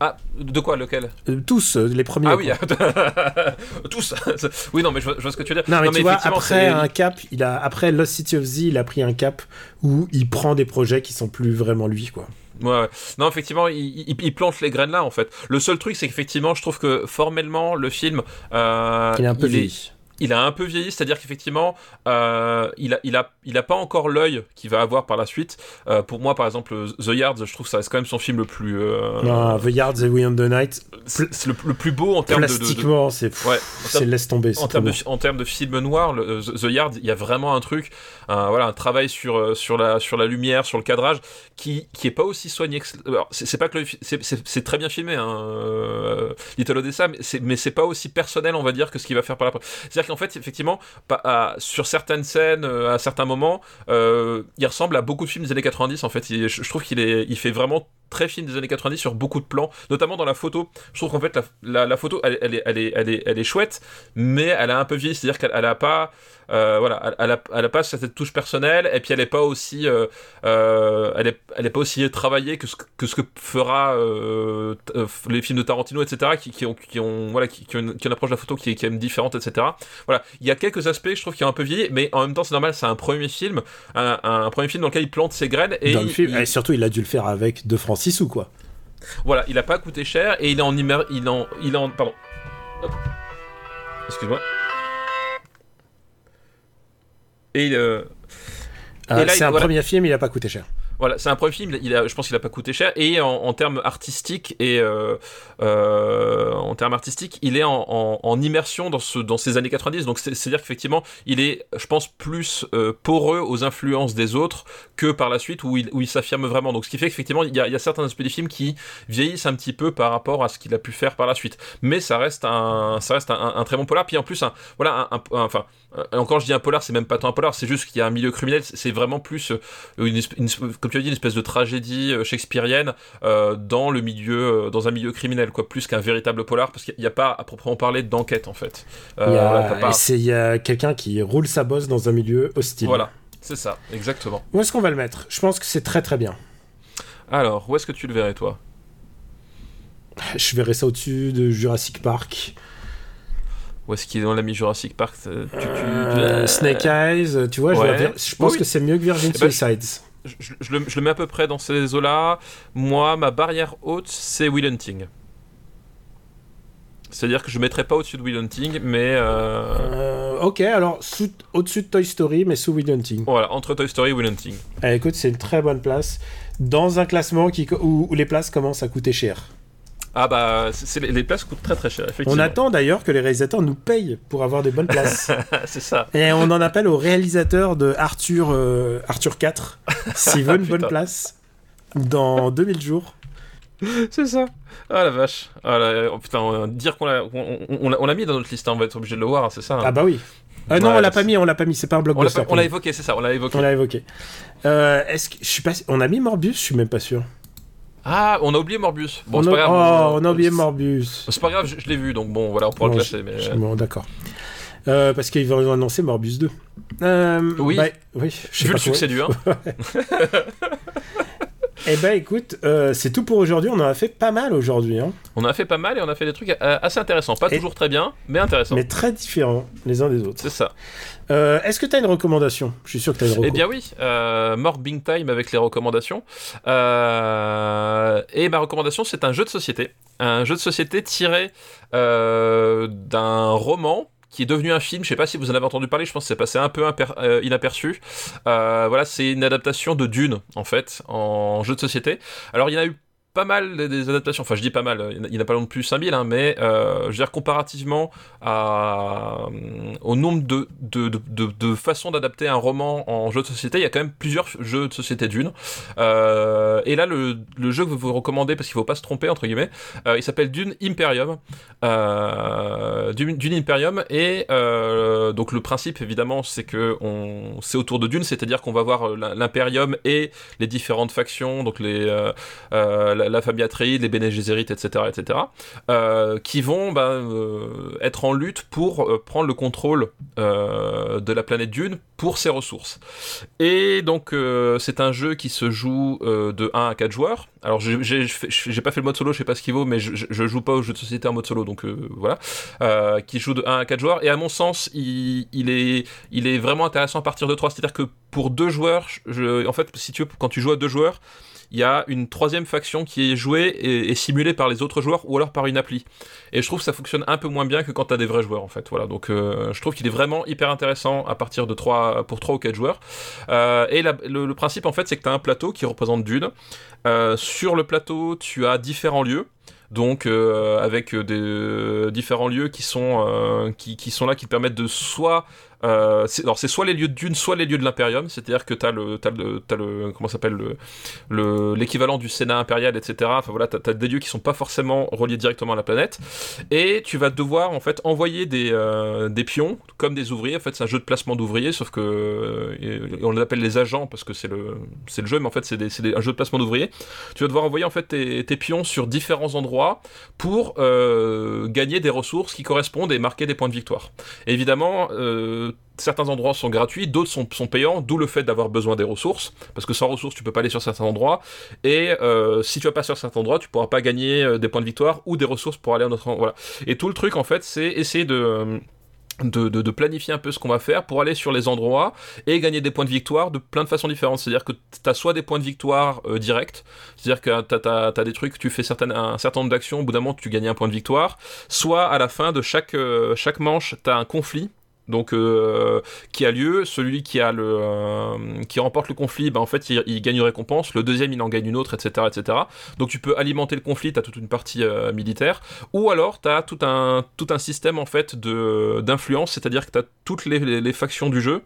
Ah, de quoi, lequel? Euh, tous, euh, les premiers. Ah oui, [laughs] tous. [laughs] oui, non, mais je vois, je vois ce que tu veux dire. Non, mais tu vois, après c'est- un cap, il a, après Lost City of Z, il a pris un cap où il prend des projets qui sont plus vraiment lui, quoi. Ouais, ouais. Non, effectivement, il, il, il plante les graines là, en fait. Le seul truc, c'est qu'effectivement, je trouve que formellement, le film. euh, Il est un peu il est-. il a un peu vieilli, c'est-à-dire qu'effectivement, euh, il, a, il, a, il a pas encore l'œil qu'il va avoir par la suite. Euh, pour moi, par exemple, The Yards, je trouve que ça reste quand même son film le plus. euh, Non, The Yards et We on the Night, c'est le, le plus beau en termes de- plastiquement, c'est Ouais, c'est laisse tomber. en termes, de, en termes de film noir, le- The, The Yard, il y a vraiment un truc, un, voilà, un travail sur, euh, sur, la, sur la lumière, sur le cadrage, qui, qui est pas aussi soigné que. C'est pas que c'est- très bien filmé, hein, euh, Little Odessa, mais c'est mais c'est pas aussi personnel, on va dire, que ce qu'il va faire par la. C'est-à-dire qu'en fait, effectivement, sur certaines scènes, euh, à certains moments, euh, il ressemble à beaucoup de films des années 90. En fait, je, je trouve qu'il est, il fait vraiment très fine des années 90 sur beaucoup de plans, notamment dans la photo. Je trouve qu'en fait, la, photo, elle, est, elle, est, elle, est, elle, est, chouette, mais elle a un peu vieilli, c'est-à-dire qu'elle n'a pas, euh, voilà, elle, a, elle a pas cette touche personnelle, et puis elle n'est pas aussi, euh, euh, elle, est, elle est pas aussi travaillée que ce que, ce que fera les films de Tarantino, etc., qui, ont, qui ont, voilà, qui, ont une, qui ont une, approche de la photo qui est quand même différente, etc. Voilà, il y a quelques aspects, que je trouve, qui ont un peu vieilli, mais en même temps, c'est normal, c'est un premier film, un, premier film dans lequel il plante ses graines et, dans film, et surtout, il a dû le faire avec deux Français 6 sous, quoi. Voilà, il a pas coûté cher et il est en. Immer... Il en... Il en... Pardon. Excuse-moi. Et, euh... Ah, et euh, c'est un premier film, il a pas coûté cher. Voilà, c'est un premier film. Je pense qu'il a pas coûté cher et en, termes artistiques et euh, euh, en termes artistiques, il est en, immersion dans ce dans ces années 90. Donc c'est à dire qu'effectivement, il est, je pense, plus euh, poreux aux influences des autres que par la suite où il s'affirme vraiment. Donc ce qui fait qu'effectivement, il y a, certains aspects du film qui vieillissent un petit peu par rapport à ce qu'il a pu faire par la suite. Mais ça reste un ça reste un, très bon polar. Puis en plus, un, voilà, enfin encore je dis un polar, c'est même pas tant un polar, c'est juste qu'il y a un milieu criminel. C'est vraiment plus une, comme tu as dit, une espèce de tragédie euh, shakespearienne euh, dans le milieu, euh, dans un milieu criminel, quoi, plus qu'un véritable polar, parce qu'il n'y a pas à proprement parler d'enquête en fait. il y a, quelqu'un qui roule sa bosse dans un milieu hostile. Voilà, c'est ça, exactement. Où est-ce qu'on va le mettre? Je pense que c'est très très bien. Alors, où est-ce que tu le verrais toi? Je verrais ça au-dessus de Jurassic Park. Où est-ce qu'il est dans l'ami Jurassic Park? Tu, tu, euh, Snake Eyes, tu vois, ouais. je, je, pense oui. que c'est mieux que Virgin eh ben, Suicides. Je, je, le, je, le, mets à peu près dans ces eaux-là. Moi, ma barrière haute, c'est Will Hunting. C'est-à-dire que je ne mettrais pas au-dessus de Will Hunting, mais. Euh... Euh, ok, alors au-dessus de Toy Story, mais sous Will Hunting. Voilà, entre Toy Story et Will Hunting. Eh, écoute, c'est une très bonne place. Dans un classement qui, où, où les places commencent à coûter cher. Ah bah, les places coûtent très très cher, effectivement. On attend d'ailleurs que les réalisateurs nous payent pour avoir des bonnes places. [laughs] c'est ça. Et on en appelle au réalisateur de Arthur, euh, Arthur 4, [laughs] s'il veut une bonne place, dans 2000 jours. C'est ça. Ah la vache. Ah, là, oh, putain, dire qu'on l'a, on, on, on l'a mis dans notre liste, hein, on va être obligé de le voir, c'est ça. Hein. Ah bah oui. Euh, ouais, non, on l'a pas mis, on l'a pas mis, c'est pas un blockbuster. On l'a évoqué, c'est ça, on l'a évoqué. On l'a évoqué. Euh, est-ce que je suis pas, on a mis Morbius, je suis même pas sûr. Ah, on a oublié Morbius. Bon, c'est pas grave. Oh, on a oublié Morbius. C'est pas grave, je, je l'ai vu, donc bon, voilà, on pourra bon, le classer. Mais... Bon, d'accord. Euh, parce qu'ils vont annoncer Morbius 2. Euh, oui. Bah, oui Vu le succès du 1. [laughs] [laughs] Eh ben écoute, euh, c'est tout pour aujourd'hui. On en a fait pas mal aujourd'hui. Hein. On en a fait pas mal et on a fait des trucs euh, assez intéressants. Pas et... toujours très bien, mais intéressants. Mais très différents les uns des autres. C'est ça. Euh, Est-ce que tu as une recommandation? Je suis sûr que tu as une recommandation. Eh bien oui, euh, More Bing Time avec les recommandations. Euh, et ma recommandation, c'est un jeu de société. Un jeu de société tiré d'un roman est devenu un film. Je sais pas si vous en avez entendu parler. Je pense que c'est passé un peu euh, inaperçu. Euh, voilà, c'est une adaptation de Dune en fait en jeu de société. Alors il y en a eu pas mal des adaptations, enfin je dis pas mal, il n'y en a pas non plus 5000, hein, mais euh, je veux dire comparativement à, au nombre de, de, de, de, façons d'adapter un roman en jeu de société, il y a quand même plusieurs jeux de société d'une. Euh, et là, le, le, jeu que vous recommandez, parce qu'il ne faut pas se tromper, entre guillemets, euh, il s'appelle Dune Imperium. Euh, Dune, Dune, Imperium, et euh, donc le principe évidemment c'est que c'est autour de Dune, c'est-à-dire qu'on va voir l'Imperium et les différentes factions, donc les la, la, Atreides, les Bene Gesserit, etc., etc., euh, qui vont bah, euh, être en lutte pour euh, prendre le contrôle de la planète Dune pour ses ressources. Et donc c'est un jeu qui se joue de 1 à 4 joueurs. Alors j'ai pas fait le mode solo, je sais pas ce qu'il vaut, mais je, je, joue pas au jeu de société en mode solo, donc voilà. qui joue de 1 à 4 joueurs. Et à mon sens, il, est, il est vraiment intéressant à partir de 3. C'est-à-dire que pour deux joueurs, je, en fait, si tu quand tu joues à deux joueurs, il y a une troisième faction qui est jouée et, simulée par les autres joueurs ou alors par une appli. Et je trouve que ça fonctionne un peu moins bien que quand tu as des vrais joueurs en fait. Voilà, donc euh, je trouve qu'il est vraiment hyper intéressant à partir de 3 pour 3 ou 4 joueurs. Euh, et le, principe en fait, c'est que tu as un plateau qui représente Dune. Euh, sur le plateau, tu as différents lieux donc avec des différents lieux qui sont qui, qui, sont là qui permettent de soit euh, alors c'est soit les lieux de Dune, soit les lieux de l'Imperium, c'est-à-dire que t'as le, as le, comment s'appelle le, l'équivalent du Sénat impérial, etc. Enfin voilà, t'as as des lieux qui sont pas forcément reliés directement à la planète, et tu vas devoir en fait envoyer des, euh, des pions comme des ouvriers. En fait, c'est un jeu de placement d'ouvriers, sauf que euh, on les appelle les agents parce que c'est le, c'est le jeu, mais en fait c'est un jeu de placement d'ouvriers. Tu vas devoir envoyer en fait tes, pions sur différents endroits pour gagner des ressources qui correspondent et marquer des points de victoire. Évidemment certains endroits sont gratuits, d'autres sont, payants, d'où le fait d'avoir besoin des ressources, parce que sans ressources, tu peux pas aller sur certains endroits, et euh, si tu vas pas sur certains endroits, tu pourras pas gagner euh, des points de victoire ou des ressources pour aller à un autre endroit. Et tout le truc, en fait, c'est essayer de... De, planifier un peu ce qu'on va faire pour aller sur les endroits et gagner des points de victoire de plein de façons différentes. C'est-à-dire que tu as soit des points de victoire euh, directs, c'est-à-dire que tu as, des trucs, tu fais un certain nombre d'actions, au bout d'un moment tu gagnes un point de victoire, soit à la fin de chaque, euh, chaque manche, tu as un conflit donc euh, qui a lieu. Celui qui euh, remporte le conflit, bah, en fait, il, gagne une récompense. Le deuxième, il en gagne une autre, etc., etc. Donc tu peux alimenter le conflit. T'as toute une partie euh, militaire, ou alors t'as tout un tout un système en fait d'influence, c'est-à-dire que t'as toutes les, factions du jeu,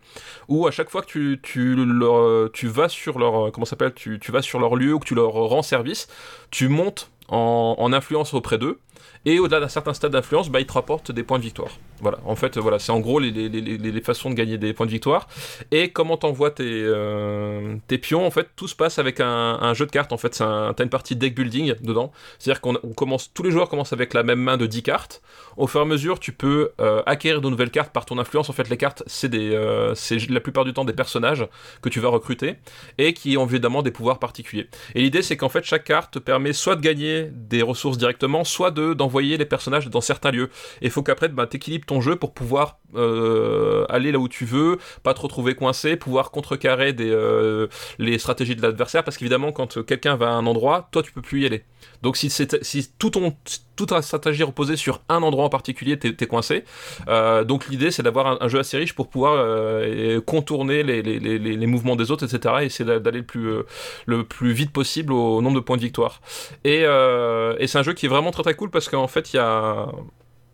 où à chaque fois que tu leur, vas sur leur comment s'appelle, tu, vas sur leur lieu ou que tu leur rends service, tu montes en, en influence auprès d'eux et au-delà d'un certain stade d'influence, bah, ils te rapportent des points de victoire. Voilà, en fait, voilà, c'est en gros les, les, les, les, façons de gagner des points de victoire. Et comment t'envoies tes, euh, tes pions, en fait, tout se passe avec un, un jeu de cartes. En fait, t'as une partie deck building dedans. C'est-à-dire qu'on commence, tous les joueurs commencent avec la même main de 10 cartes. Au fur et à mesure, tu peux euh, acquérir de nouvelles cartes par ton influence. En fait, les cartes, euh, c'est la plupart du temps des personnages que tu vas recruter et qui ont évidemment des pouvoirs particuliers. Et l'idée, c'est qu'en fait, chaque carte te permet soit de gagner des ressources directement, soit de d'envoyer les personnages dans certains lieux. Et il faut qu'après, bah, t'équilibres ton jeu pour pouvoir euh, aller là où tu veux, pas te retrouver coincé, pouvoir contrecarrer des, euh, les stratégies de l'adversaire, parce qu'évidemment, quand quelqu'un va à un endroit, toi, tu peux plus y aller. Donc si, si tout ton, toute ta stratégie reposée sur un endroit en particulier, t'es es coincé. Euh, donc l'idée, c'est d'avoir un, jeu assez riche pour pouvoir contourner les, les, les, les, mouvements des autres, etc. Et essayer d'aller le plus, le plus vite possible au nombre de points de victoire. Et, et c'est un jeu qui est vraiment très très cool parce qu'en fait, il y a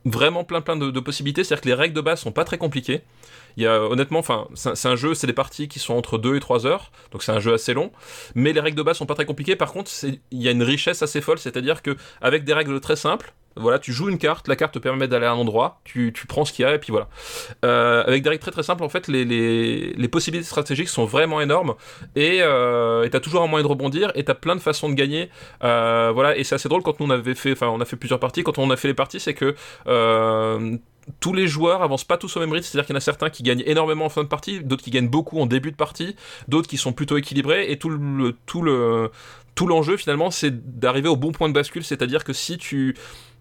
vraiment plein plein de, possibilités. C'est-à-dire que les règles de base sont pas très compliquées. Il y a honnêtement, enfin, c'est un jeu, c'est des parties qui sont entre 2 et 3 heures, donc c'est un jeu assez long. Mais les règles de base sont pas très compliquées. Par contre, il y a une richesse assez folle, c'est-à-dire que avec des règles très simples, voilà, tu joues une carte, la carte te permet d'aller à un endroit, tu, tu prends ce qu'il y a et puis voilà. Euh, avec des règles très très simples, en fait, les, possibilités stratégiques sont vraiment énormes et euh, t'as toujours un moyen de rebondir et t'as plein de façons de gagner. Euh, voilà, et c'est assez drôle quand nous on avait fait, enfin, on a fait plusieurs parties. Quand on a fait les parties, c'est que euh, tous les joueurs avancent pas tous au même rythme, c'est-à-dire qu'il y en a certains qui gagnent énormément en fin de partie, d'autres qui gagnent beaucoup en début de partie, d'autres qui sont plutôt équilibrés, et tout le tout le tout l'enjeu finalement, c'est d'arriver au bon point de bascule, c'est-à-dire que si tu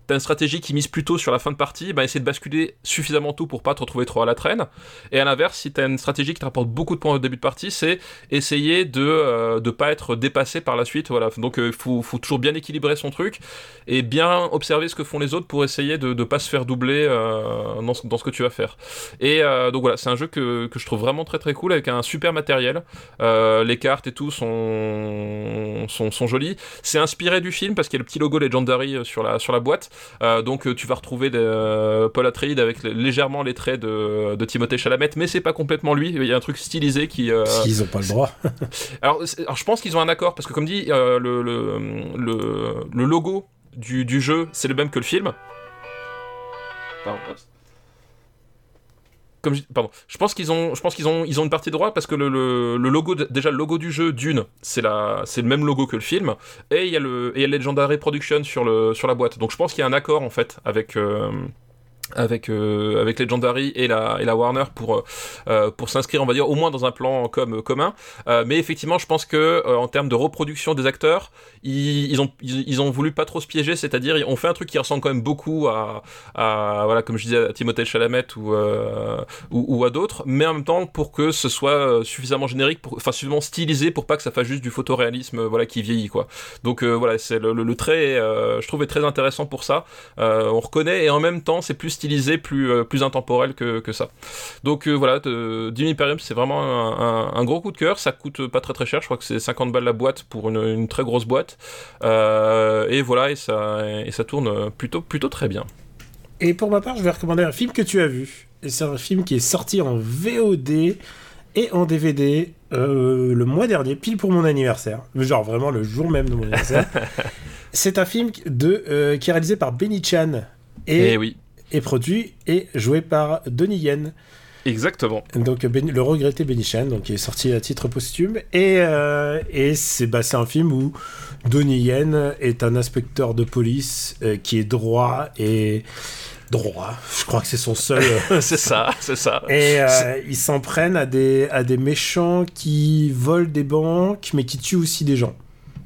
t'as une stratégie qui mise plutôt sur la fin de partie, bah, essayer de basculer suffisamment tôt pour pas te retrouver trop à la traîne. Et à l'inverse, si t'as une stratégie qui te rapporte beaucoup de points au début de partie, c'est essayer de euh, de pas être dépassé par la suite. Voilà. Donc il euh, faut, faut, toujours bien équilibrer son truc et bien observer ce que font les autres pour essayer de ne pas se faire doubler euh, dans, ce, dans, ce, que tu vas faire. Et euh, donc voilà, c'est un jeu que, que je trouve vraiment très très cool avec un super matériel. Euh, les cartes et tout sont, sont, sont jolies. C'est inspiré du film parce qu'il y a le petit logo Legendary sur la, sur la boîte. Euh, donc euh, tu vas retrouver des, euh, Paul Atreides avec légèrement les traits de, de Timothée Chalamet, mais c'est pas complètement lui. Il y a un truc stylisé qui. Ils ont pas le droit. [laughs] alors, alors, je pense qu'ils ont un accord parce que comme dit le, le, le, le, logo du, du jeu c'est le même que le film. Pardon, je, pardon, je pense qu'ils ont, une partie de droit parce que le, logo, déjà le logo du jeu Dune, c'est le même logo que le film, et il y a le, et Legendary Production sur la boîte. Donc je pense qu'il y a un accord en fait avec. Euh, avec euh, avec Legendary et la et la Warner pour euh, pour s'inscrire on va dire au moins dans un plan comme commun. Euh, mais effectivement je pense que euh, en termes de reproduction des acteurs ils, ils ont ils, ont voulu pas trop se piéger c'est-à-dire on fait un truc qui ressemble quand même beaucoup à, voilà comme je disais à Timothée Chalamet ou euh, ou, à d'autres mais en même temps pour que ce soit suffisamment générique pour suffisamment stylisé pour pas que ça fasse juste du photoréalisme voilà qui vieillit quoi. Donc voilà c'est le, le, le, trait je trouve est très intéressant pour ça. On reconnaît et en même temps c'est plus stylisé, plus, euh, plus intemporel que, que ça. Donc euh, voilà, Dim Imperium, c'est vraiment un, un, gros coup de cœur. Ça coûte pas très très cher, je crois que c'est 50 balles la boîte pour une, une très grosse boîte. Euh, et voilà, et ça, et ça tourne plutôt, plutôt très bien. Et pour ma part, je vais recommander un film que tu as vu. Et c'est un film qui est sorti en VOD et en DVD euh, le mois dernier, pile pour mon anniversaire. Genre vraiment le jour même de mon anniversaire. [laughs] c'est un film de, euh, qui est réalisé par Benny Chan. Et, et oui est produit et joué par Donnie Yen. Exactement. Donc le regretté Benny Chan, donc qui est sorti à titre posthume et, euh, et c'est bah, un film où Donnie Yen est un inspecteur de police euh, qui est droit et droit. Je crois que c'est son seul. [laughs] c'est ça, c'est ça. Et euh, ils s'en prennent à des à des méchants qui volent des banques mais qui tuent aussi des gens.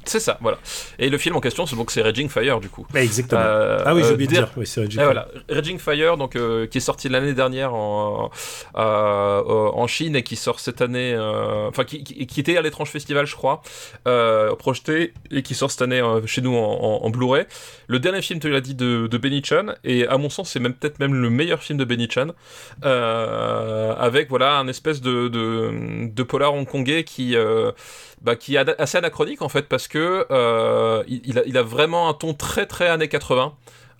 C'est ça, voilà. Et le film en question, c'est donc c'est Raging Fire du coup. Bah, exactement. Euh, ah oui, j'ai euh, oublié de dire. Oui, c'est Raging Et Fire. voilà, Raging Fire, donc euh, qui est sorti l'année dernière en, euh, euh, en Chine et qui sort cette année, euh, enfin qui, qui, qui était à l'étrange festival, je crois, euh, projeté et qui sort cette année chez nous en, en- en Blu-ray. Le dernier film, tu l'as dit, de, de Benny Chan et à mon sens, c'est même peut-être même le meilleur film de Benny Chan, euh, avec voilà un espèce de, de, de polar hongkongais qui euh, bah, qui est assez anachronique en fait parce que euh, il, a, il a vraiment un ton très très années 80.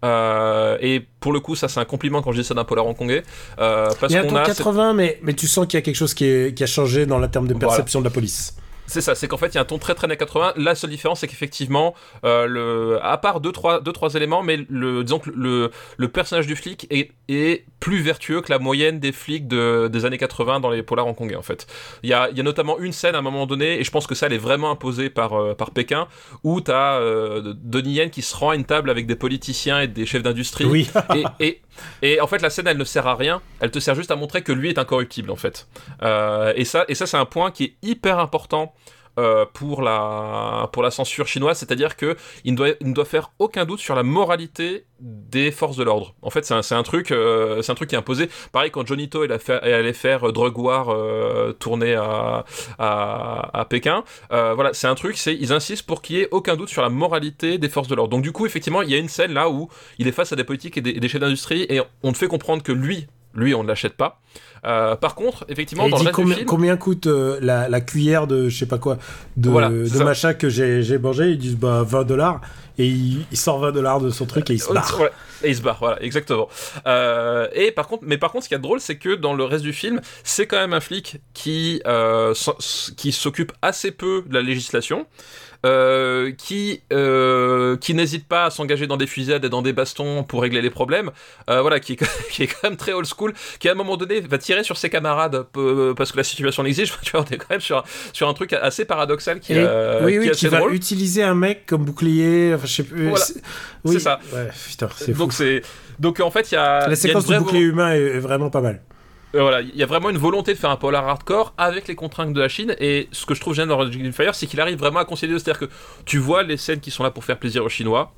Euh, et pour le coup, ça c'est un compliment quand je dis ça d'un polar hongkongais. Euh, parce Il y a un ton a 80, mais, mais tu sens qu'il y a quelque chose qui, est- qui a changé dans la terme de Voilà. perception de la police. C'est ça, c'est qu'en fait il y a un ton très très années 80. La seule différence c'est qu'effectivement, euh, le, à part deux trois, deux trois éléments, mais le, disons que le, le personnage du flic est, est plus vertueux que la moyenne des flics de, des années 80 dans les polars hongkongais en fait. Il y a, il y a notamment une scène à un moment donné, et je pense que ça elle est vraiment imposée par, euh, par Pékin, où tu as euh, Donnie Yen qui se rend à une table avec des politiciens et des chefs d'industrie. Oui. et, et, et en fait, la scène, elle ne sert à rien. Elle te sert juste à montrer que lui est incorruptible, en fait. Euh, et ça, et ça c'est un point qui est hyper important. Euh, pour la pour la censure chinoise, c'est-à-dire que il ne doit il ne doit faire aucun doute sur la moralité des forces de l'ordre. En fait, c'est un, un truc euh, c'est un truc qui est imposé. Pareil quand Johnny To allait faire euh, Drug War euh, tourné à, à Pékin. Voilà, c'est un truc, c'est ils insistent pour qu'il y ait aucun doute sur la moralité des forces de l'ordre. Donc du coup, effectivement, il y a une scène là où il est face à des politiques et des, des chefs d'industrie et on te fait comprendre que lui, lui, on ne l'achète pas. Euh, par contre, effectivement, dans le dit reste du combien, film, combien coûte euh, la, la cuillère de je sais pas quoi, de, Voilà, machin que j'ai j'ai mangé? Ils disent bah 20 dollars. Et il, il sort 20 dollars de son truc et il se barre. Ouais, et il se barre, voilà, exactement. Euh, et par contre, mais par contre, ce qui est drôle, c'est que dans le reste du film, c'est quand même un flic qui euh, qui s'occupe assez peu de la législation. euh, qui euh, qui n'hésite pas à s'engager dans des fusillades et dans des bastons pour régler les problèmes, euh, voilà, qui est, [laughs] qui est quand même très old school, qui à un moment donné va tirer sur ses camarades parce que la situation l'exige. [laughs] Tu vois, on est quand même sur un, sur un truc assez paradoxal qui, Et- euh, oui, qui oui, est qui assez va drôle. utiliser un mec comme bouclier. Enfin, je sais plus. Voilà. c'est- oui, ça. Ouais, putain, c'est. Donc c'est donc en fait il y a La séquence du bouclier humain est, vraiment pas mal. Euh, voilà, il y a vraiment une volonté de faire un polar hardcore avec les contraintes de la Chine. Et ce que je trouve génial dans Raging Fire, c'est qu'il arrive vraiment à concilier. C'est-à-dire que tu vois les scènes qui sont là pour faire plaisir aux Chinois.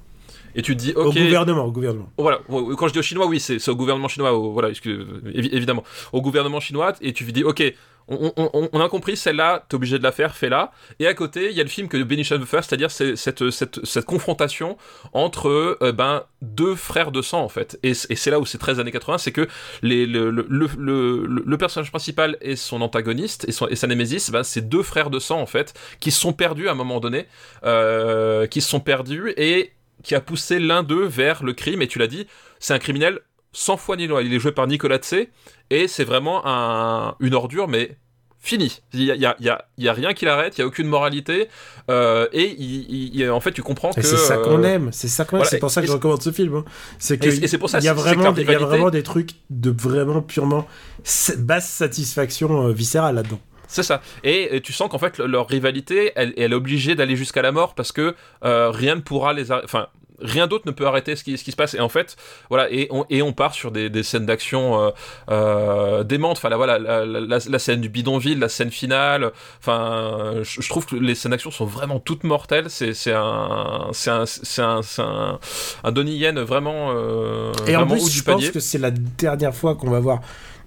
Et tu te dis, Au ok. gouvernement, au gouvernement. Voilà, quand je dis aux Chinois, oui, c'est c'est au gouvernement chinois, au- voilà, excuse- évidemment, au gouvernement chinois, et tu te dis, ok, on, a compris, celle-là, t'es obligé de la faire, fais-la. Et à côté, il y a le film que Chan veut faire, c'est-à-dire c'est- cette, confrontation entre euh, ben, deux frères de sang, en fait. Et, c'est là où c'est 13 années 80, c'est que le personnage principal et son antagoniste, et, son, et sa némésis, ben, c'est deux frères de sang, en fait, qui se sont perdus à un moment donné, euh, qui se sont perdus, et qui a poussé l'un d'eux vers le crime, et tu l'as dit, c'est un criminel sans foi ni loi. Il est joué par Nicolas Tse, et c'est vraiment un, une ordure, mais fini. Il y a, y a- y a- y a rien qui l'arrête, il y a aucune moralité, euh, et il- il- il- en fait tu comprends Et que... c'est ça qu'on euh, aime, c'est ça qu'on aime. voilà, c'est pour ça que je recommande ce film. hein. C'est que Et- c'est pour ça, il y a vraiment, des, il y a rivalité- vraiment des trucs de vraiment purement basse satisfaction euh, viscérale là-dedans. C'est ça. Et, et tu sens qu'en fait le- leur rivalité, elle, elle est obligée d'aller jusqu'à la mort parce que euh, rien ne pourra les, enfin rien d'autre ne peut arrêter ce qui, ce qui se passe. Et en fait, voilà, et on, et on part sur des, des scènes d'action euh, euh, démentes. Enfin là, voilà, la, la- la- la scène du bidonville, la scène finale. Enfin, je, je trouve que les scènes d'action sont vraiment toutes mortelles. C'est c'est un, c'est un, c'est un, c'est un, un Donnie Yen vraiment. euh, Et en vraiment plus, je pense que c'est la dernière fois qu'on va voir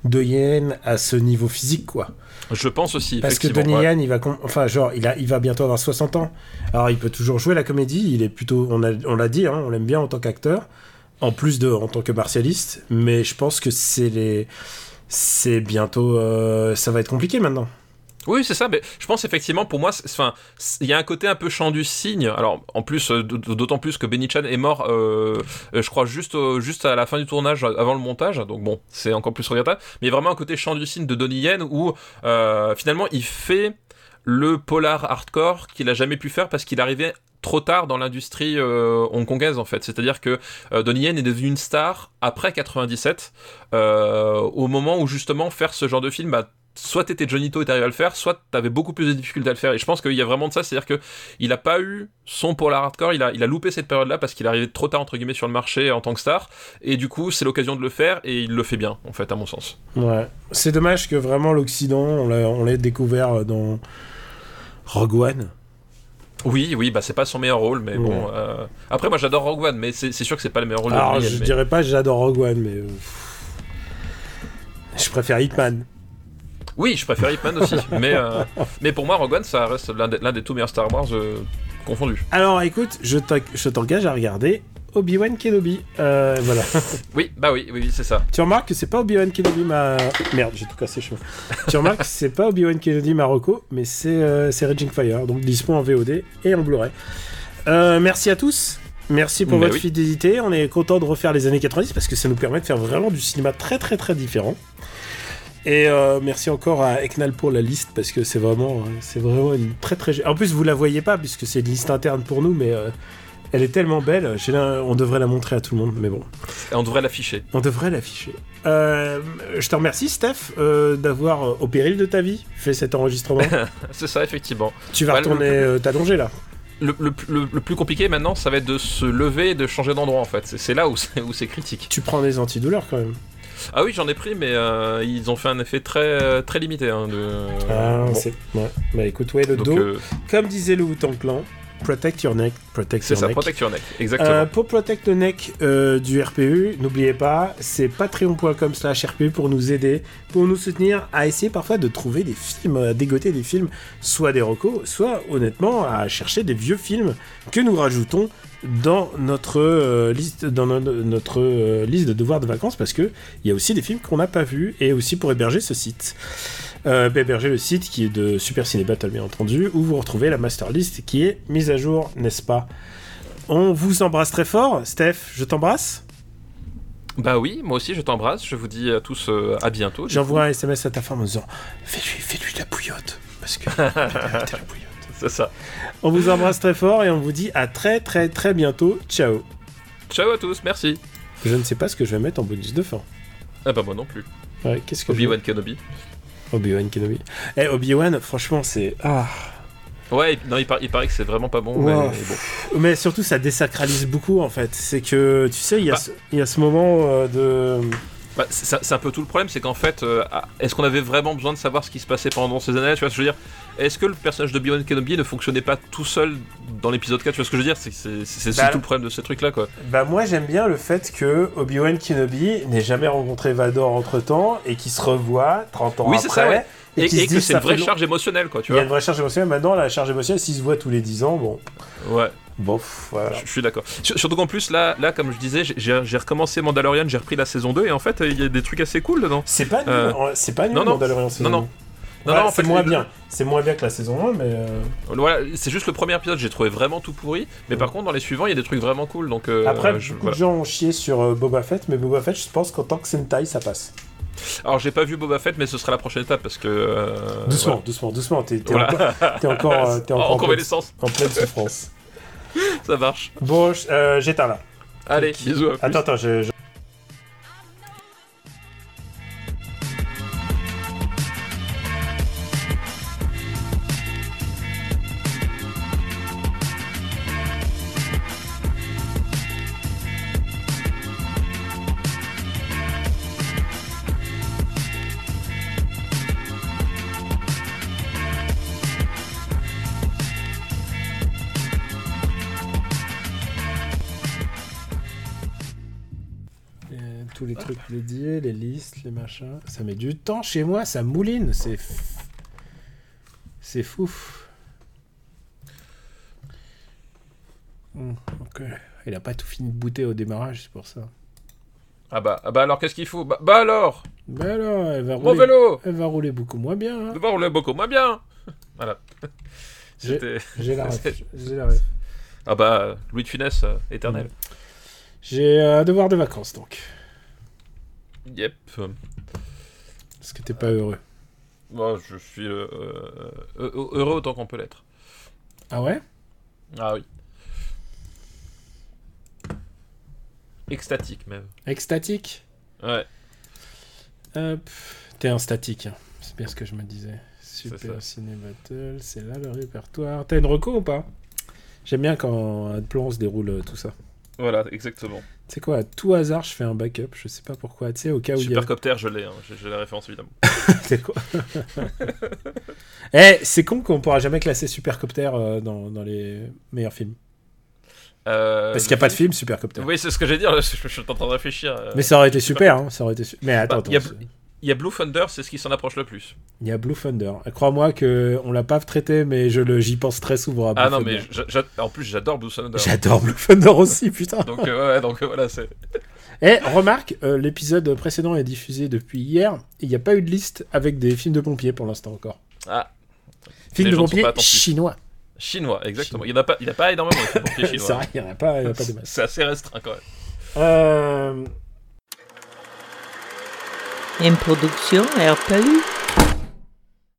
De Yen à ce niveau physique, quoi. Je pense aussi. Parce que Donnie ouais. Yen, il va, enfin, genre, il, a, il va bientôt avoir 60 ans. Alors, il peut toujours jouer la comédie. Il est plutôt, on a- on l'a dit, hein, on l'aime bien en tant qu'acteur, en plus de en tant que martialiste. Mais je pense que c'est les, c'est bientôt, euh, ça va être compliqué maintenant. Oui, c'est ça. Mais je pense effectivement, pour moi, enfin, il y a un côté un peu chant du cygne. Alors, en plus, euh, d'autant plus que Benny Chan est mort, euh, euh, je crois, juste, juste à la fin du tournage, avant le montage. Donc bon, c'est encore plus regrettable. Mais vraiment un côté chant du cygne de Donnie Yen où euh, finalement il fait le polar hardcore qu'il a jamais pu faire parce qu'il arrivait trop tard dans l'industrie euh, hongkongaise en fait. C'est-à-dire que euh, Donnie Yen est devenu une star après 97, euh, au moment où justement faire ce genre de film, soit t'étais Johnny To et t'arrivais à le faire, soit t'avais beaucoup plus de difficultés à le faire. Et je pense qu'il y a vraiment de ça, c'est-à-dire que il a pas eu son polar hardcore, il a, il a loupé cette période-là parce qu'il arrivait trop tard entre guillemets sur le marché en tant que star. Et du coup, c'est l'occasion de le faire et il le fait bien en fait, à mon sens. Ouais. C'est dommage que vraiment l'Occident, on l'a, on l'a découvert dans Rogue One. Oui, oui, bah c'est pas son meilleur rôle, mais Ouais. bon. euh, Après, moi j'adore Rogue One, mais c'est sûr que c'est pas le meilleur rôle Alors, de je mais- dirais pas j'adore Rogue One, mais. euh, Je préfère Hitman. Oui, je préfère Hitman aussi, [laughs] mais, euh, mais pour moi, Rogue One, ça reste l'un des, des tout meilleurs Star Wars euh, confondus. Alors, écoute, je t'en- je t'engage à regarder Obi-Wan Kenobi. Euh, voilà. [laughs] Oui, bah oui, oui, oui, c'est ça. tu remarques que c'est pas Obi-Wan Kenobi ma. Merde, j'ai tout cassé, chaud. tu remarques que c'est pas Obi-Wan Kenobi Marocco, mais c'est euh, c'est Raging Fire, donc dispo en VOD et en Blu-ray. Euh, merci à tous. Merci pour Bah votre oui. fidélité. On est content de refaire les années 90 parce que ça nous permet de faire vraiment du cinéma très très très différent. Et euh, merci encore à Eknal pour la liste parce que c'est vraiment, euh, c'est vraiment une très très. En plus, vous la voyez pas puisque c'est une liste interne pour nous, mais euh, elle est tellement belle. On devrait la montrer à tout le monde, mais bon, Et on devrait l'afficher. on devrait l'afficher. Euh, je te remercie, Steph, d'avoir, au péril de ta vie, fait cet enregistrement. [laughs] C'est ça, effectivement. tu vas Bah, retourner t'allonger là. Le, le- le- le plus compliqué maintenant, ça va être de se lever et de changer d'endroit en fait. C'est- là où c'est critique. Tu prends des antidouleurs quand même. Ah oui, j'en ai pris, mais euh, ils ont fait un effet très très limité. hein, de... Ah, Bon. c'est. Ouais. Bah écoute, ouais, le Donc, dos, euh, comme disait le Wu-Tang Clan, protect your neck, protect c'est ça, neck. protect your neck. Exactement. Euh, pour Protect the Neck euh, du RPU, n'oubliez pas, c'est patreon.com slash RPU pour nous aider, pour nous soutenir à essayer parfois de trouver des films, à dégoter des films, soit des recos, soit honnêtement à chercher des vieux films que nous rajoutons dans notre euh, liste dans no- notre euh, liste de devoirs de vacances parce que il y a aussi des films qu'on n'a pas vus et aussi pour héberger ce site. Euh, héberger le site qui est de Super Ciné Battle bien entendu où vous retrouvez la master list qui est mise à jour, n'est-ce pas? On vous embrasse très fort. Steph, je t'embrasse. Bah oui, moi aussi je t'embrasse. Je vous dis à tous euh, à bientôt. J'envoie un SMS à ta femme en disant Fais-lui fais-lui de la bouillotte. Parce que. [laughs] C'est ça. on vous embrasse très fort et on vous dit à très très très bientôt. Ciao. Ciao à tous, merci. Je ne sais pas ce que je vais mettre en bonus de fin. Ah bah moi non plus. Ouais, qu'est-ce que je Obi-Wan Kenobi. Obi-Wan Kenobi. Eh, Obi-Wan, franchement, c'est. Ah. Ouais, non, il, par- il paraît que c'est vraiment pas bon. Mais bon. Mais surtout, ça désacralise beaucoup en fait. C'est que, tu sais, il y, a Bah. ce- il y a ce moment euh, de. Bah, c'est un peu tout le problème, c'est qu'en fait, euh, est-ce qu'on avait vraiment besoin de savoir ce qui se passait pendant ces années Tu vois ce que je veux dire? Est-ce que le personnage de Obi-Wan Kenobi ne fonctionnait pas tout seul dans l'épisode 4 Tu vois ce que je veux dire? C'est c'est- c'est- c'est Bah, tout le problème de ces trucs-là, quoi. Bah moi j'aime bien le fait que Obi-Wan Kenobi n'ait jamais rencontré Vador entre temps et qu'il se revoit 30 ans Oui, après. c'est ça, ouais. Et, qu'il et se que c'est une vraie long- charge émotionnelle, quoi, tu Il y a vois une vraie charge émotionnelle. Maintenant la charge émotionnelle, s'il se voit tous les 10 ans, bon, Ouais, bof, voilà. je je suis d'accord. Sur- Surtout qu'en plus, là, là, comme je disais, j'ai- recommencé Mandalorian, j'ai repris la saison 2, et en fait, il y a des trucs assez cool dedans. C'est pas nul, Euh, c'est pas nul non, non. Mandalorian saison Non, non. Non, Ouais, non, en c'est moins bien. C'est moins bien que la saison 1, mais euh, Voilà, c'est juste le premier épisode, j'ai trouvé vraiment tout pourri, mais par contre, dans les suivants, il y a des trucs vraiment cool, donc. euh, après je- beaucoup voilà. de gens ont chié sur euh, Boba Fett, mais Boba Fett, je pense qu'en tant que Sentai, ça passe. Alors, j'ai pas vu Boba Fett, mais ce sera la prochaine étape parce que. euh, doucement, doucement, doucement. T'es Voilà. encore, t'es encore, euh, [laughs] encore en convalescence, en pleine souffrance. ça marche. Bon, euh, j'éteins là. Allez, bisous. à plus. Attends, attends, je- je... dédiés, les listes, les machins. Ça met du temps chez moi, ça mouline, c'est. f- C'est fou. Hmm, ok. Il a pas tout fini de booter au démarrage, c'est pour ça. Ah bah, ah bah alors qu'est-ce qu'il faut? Bah, bah alors Bah alors, elle va Mon rouler. vélo Elle va rouler beaucoup moins bien. hein. Le bord roulait beaucoup moins bien Voilà. [laughs] J'ai- la ref. [laughs] J'ai la ref. Ah bah, Louis de Funès, euh, éternel. J'ai un devoir de vacances donc. Yep. Parce que t'es pas heureux. Moi, je suis euh, euh, heureux autant qu'on peut l'être. Ah ouais? Ah oui. Extatique même. Extatique? Ouais. Hop. T'es un statique. hein. C'est bien ce que je me disais. Super. Ciné Battle, c'est là le répertoire. T'as une reco ou pas? J'aime bien quand un plan se déroule euh, tout ça. Voilà, exactement. C'est quoi, à tout hasard, je fais un backup, je sais pas pourquoi, tu sais, au cas où il y a... Supercopter, je l'ai, hein, j'ai la référence évidemment. [laughs] [laughs] C'est quoi Eh, c'est con qu'on pourra jamais classer Supercopter euh, dans, dans les meilleurs films. Euh, Parce qu'il n'y a pas de film Supercopter. Oui, c'est ce que j'allais dire, je, je suis en train de réfléchir. euh. Mais ça aurait été super, hein, ça aurait été su- Mais attends, Bah, il y a- attends, Il y a Blue Thunder, c'est ce qui s'en approche le plus. il y a Blue Thunder. Crois-moi que on l'a pas traité, mais je le, j'y pense très souvent à Blue Ah non, Thunder. mais en plus, j'adore Blue Thunder. J'adore Blue Thunder aussi, [laughs] putain. Donc, euh, ouais, donc voilà, c'est. Eh, remarque, euh, l'épisode précédent est diffusé depuis hier. et Il n'y a pas eu de liste avec des films de pompiers pour l'instant encore. Ah, Films de pompiers chinois. Chinois, exactement. Il n'y en a pas, il y en a pas énormément de pompiers [laughs] C'est chinois. vrai, il n'y en a pas, il y en a pas de masse. C'est assez restreint quand même. Euh, Une production RPU.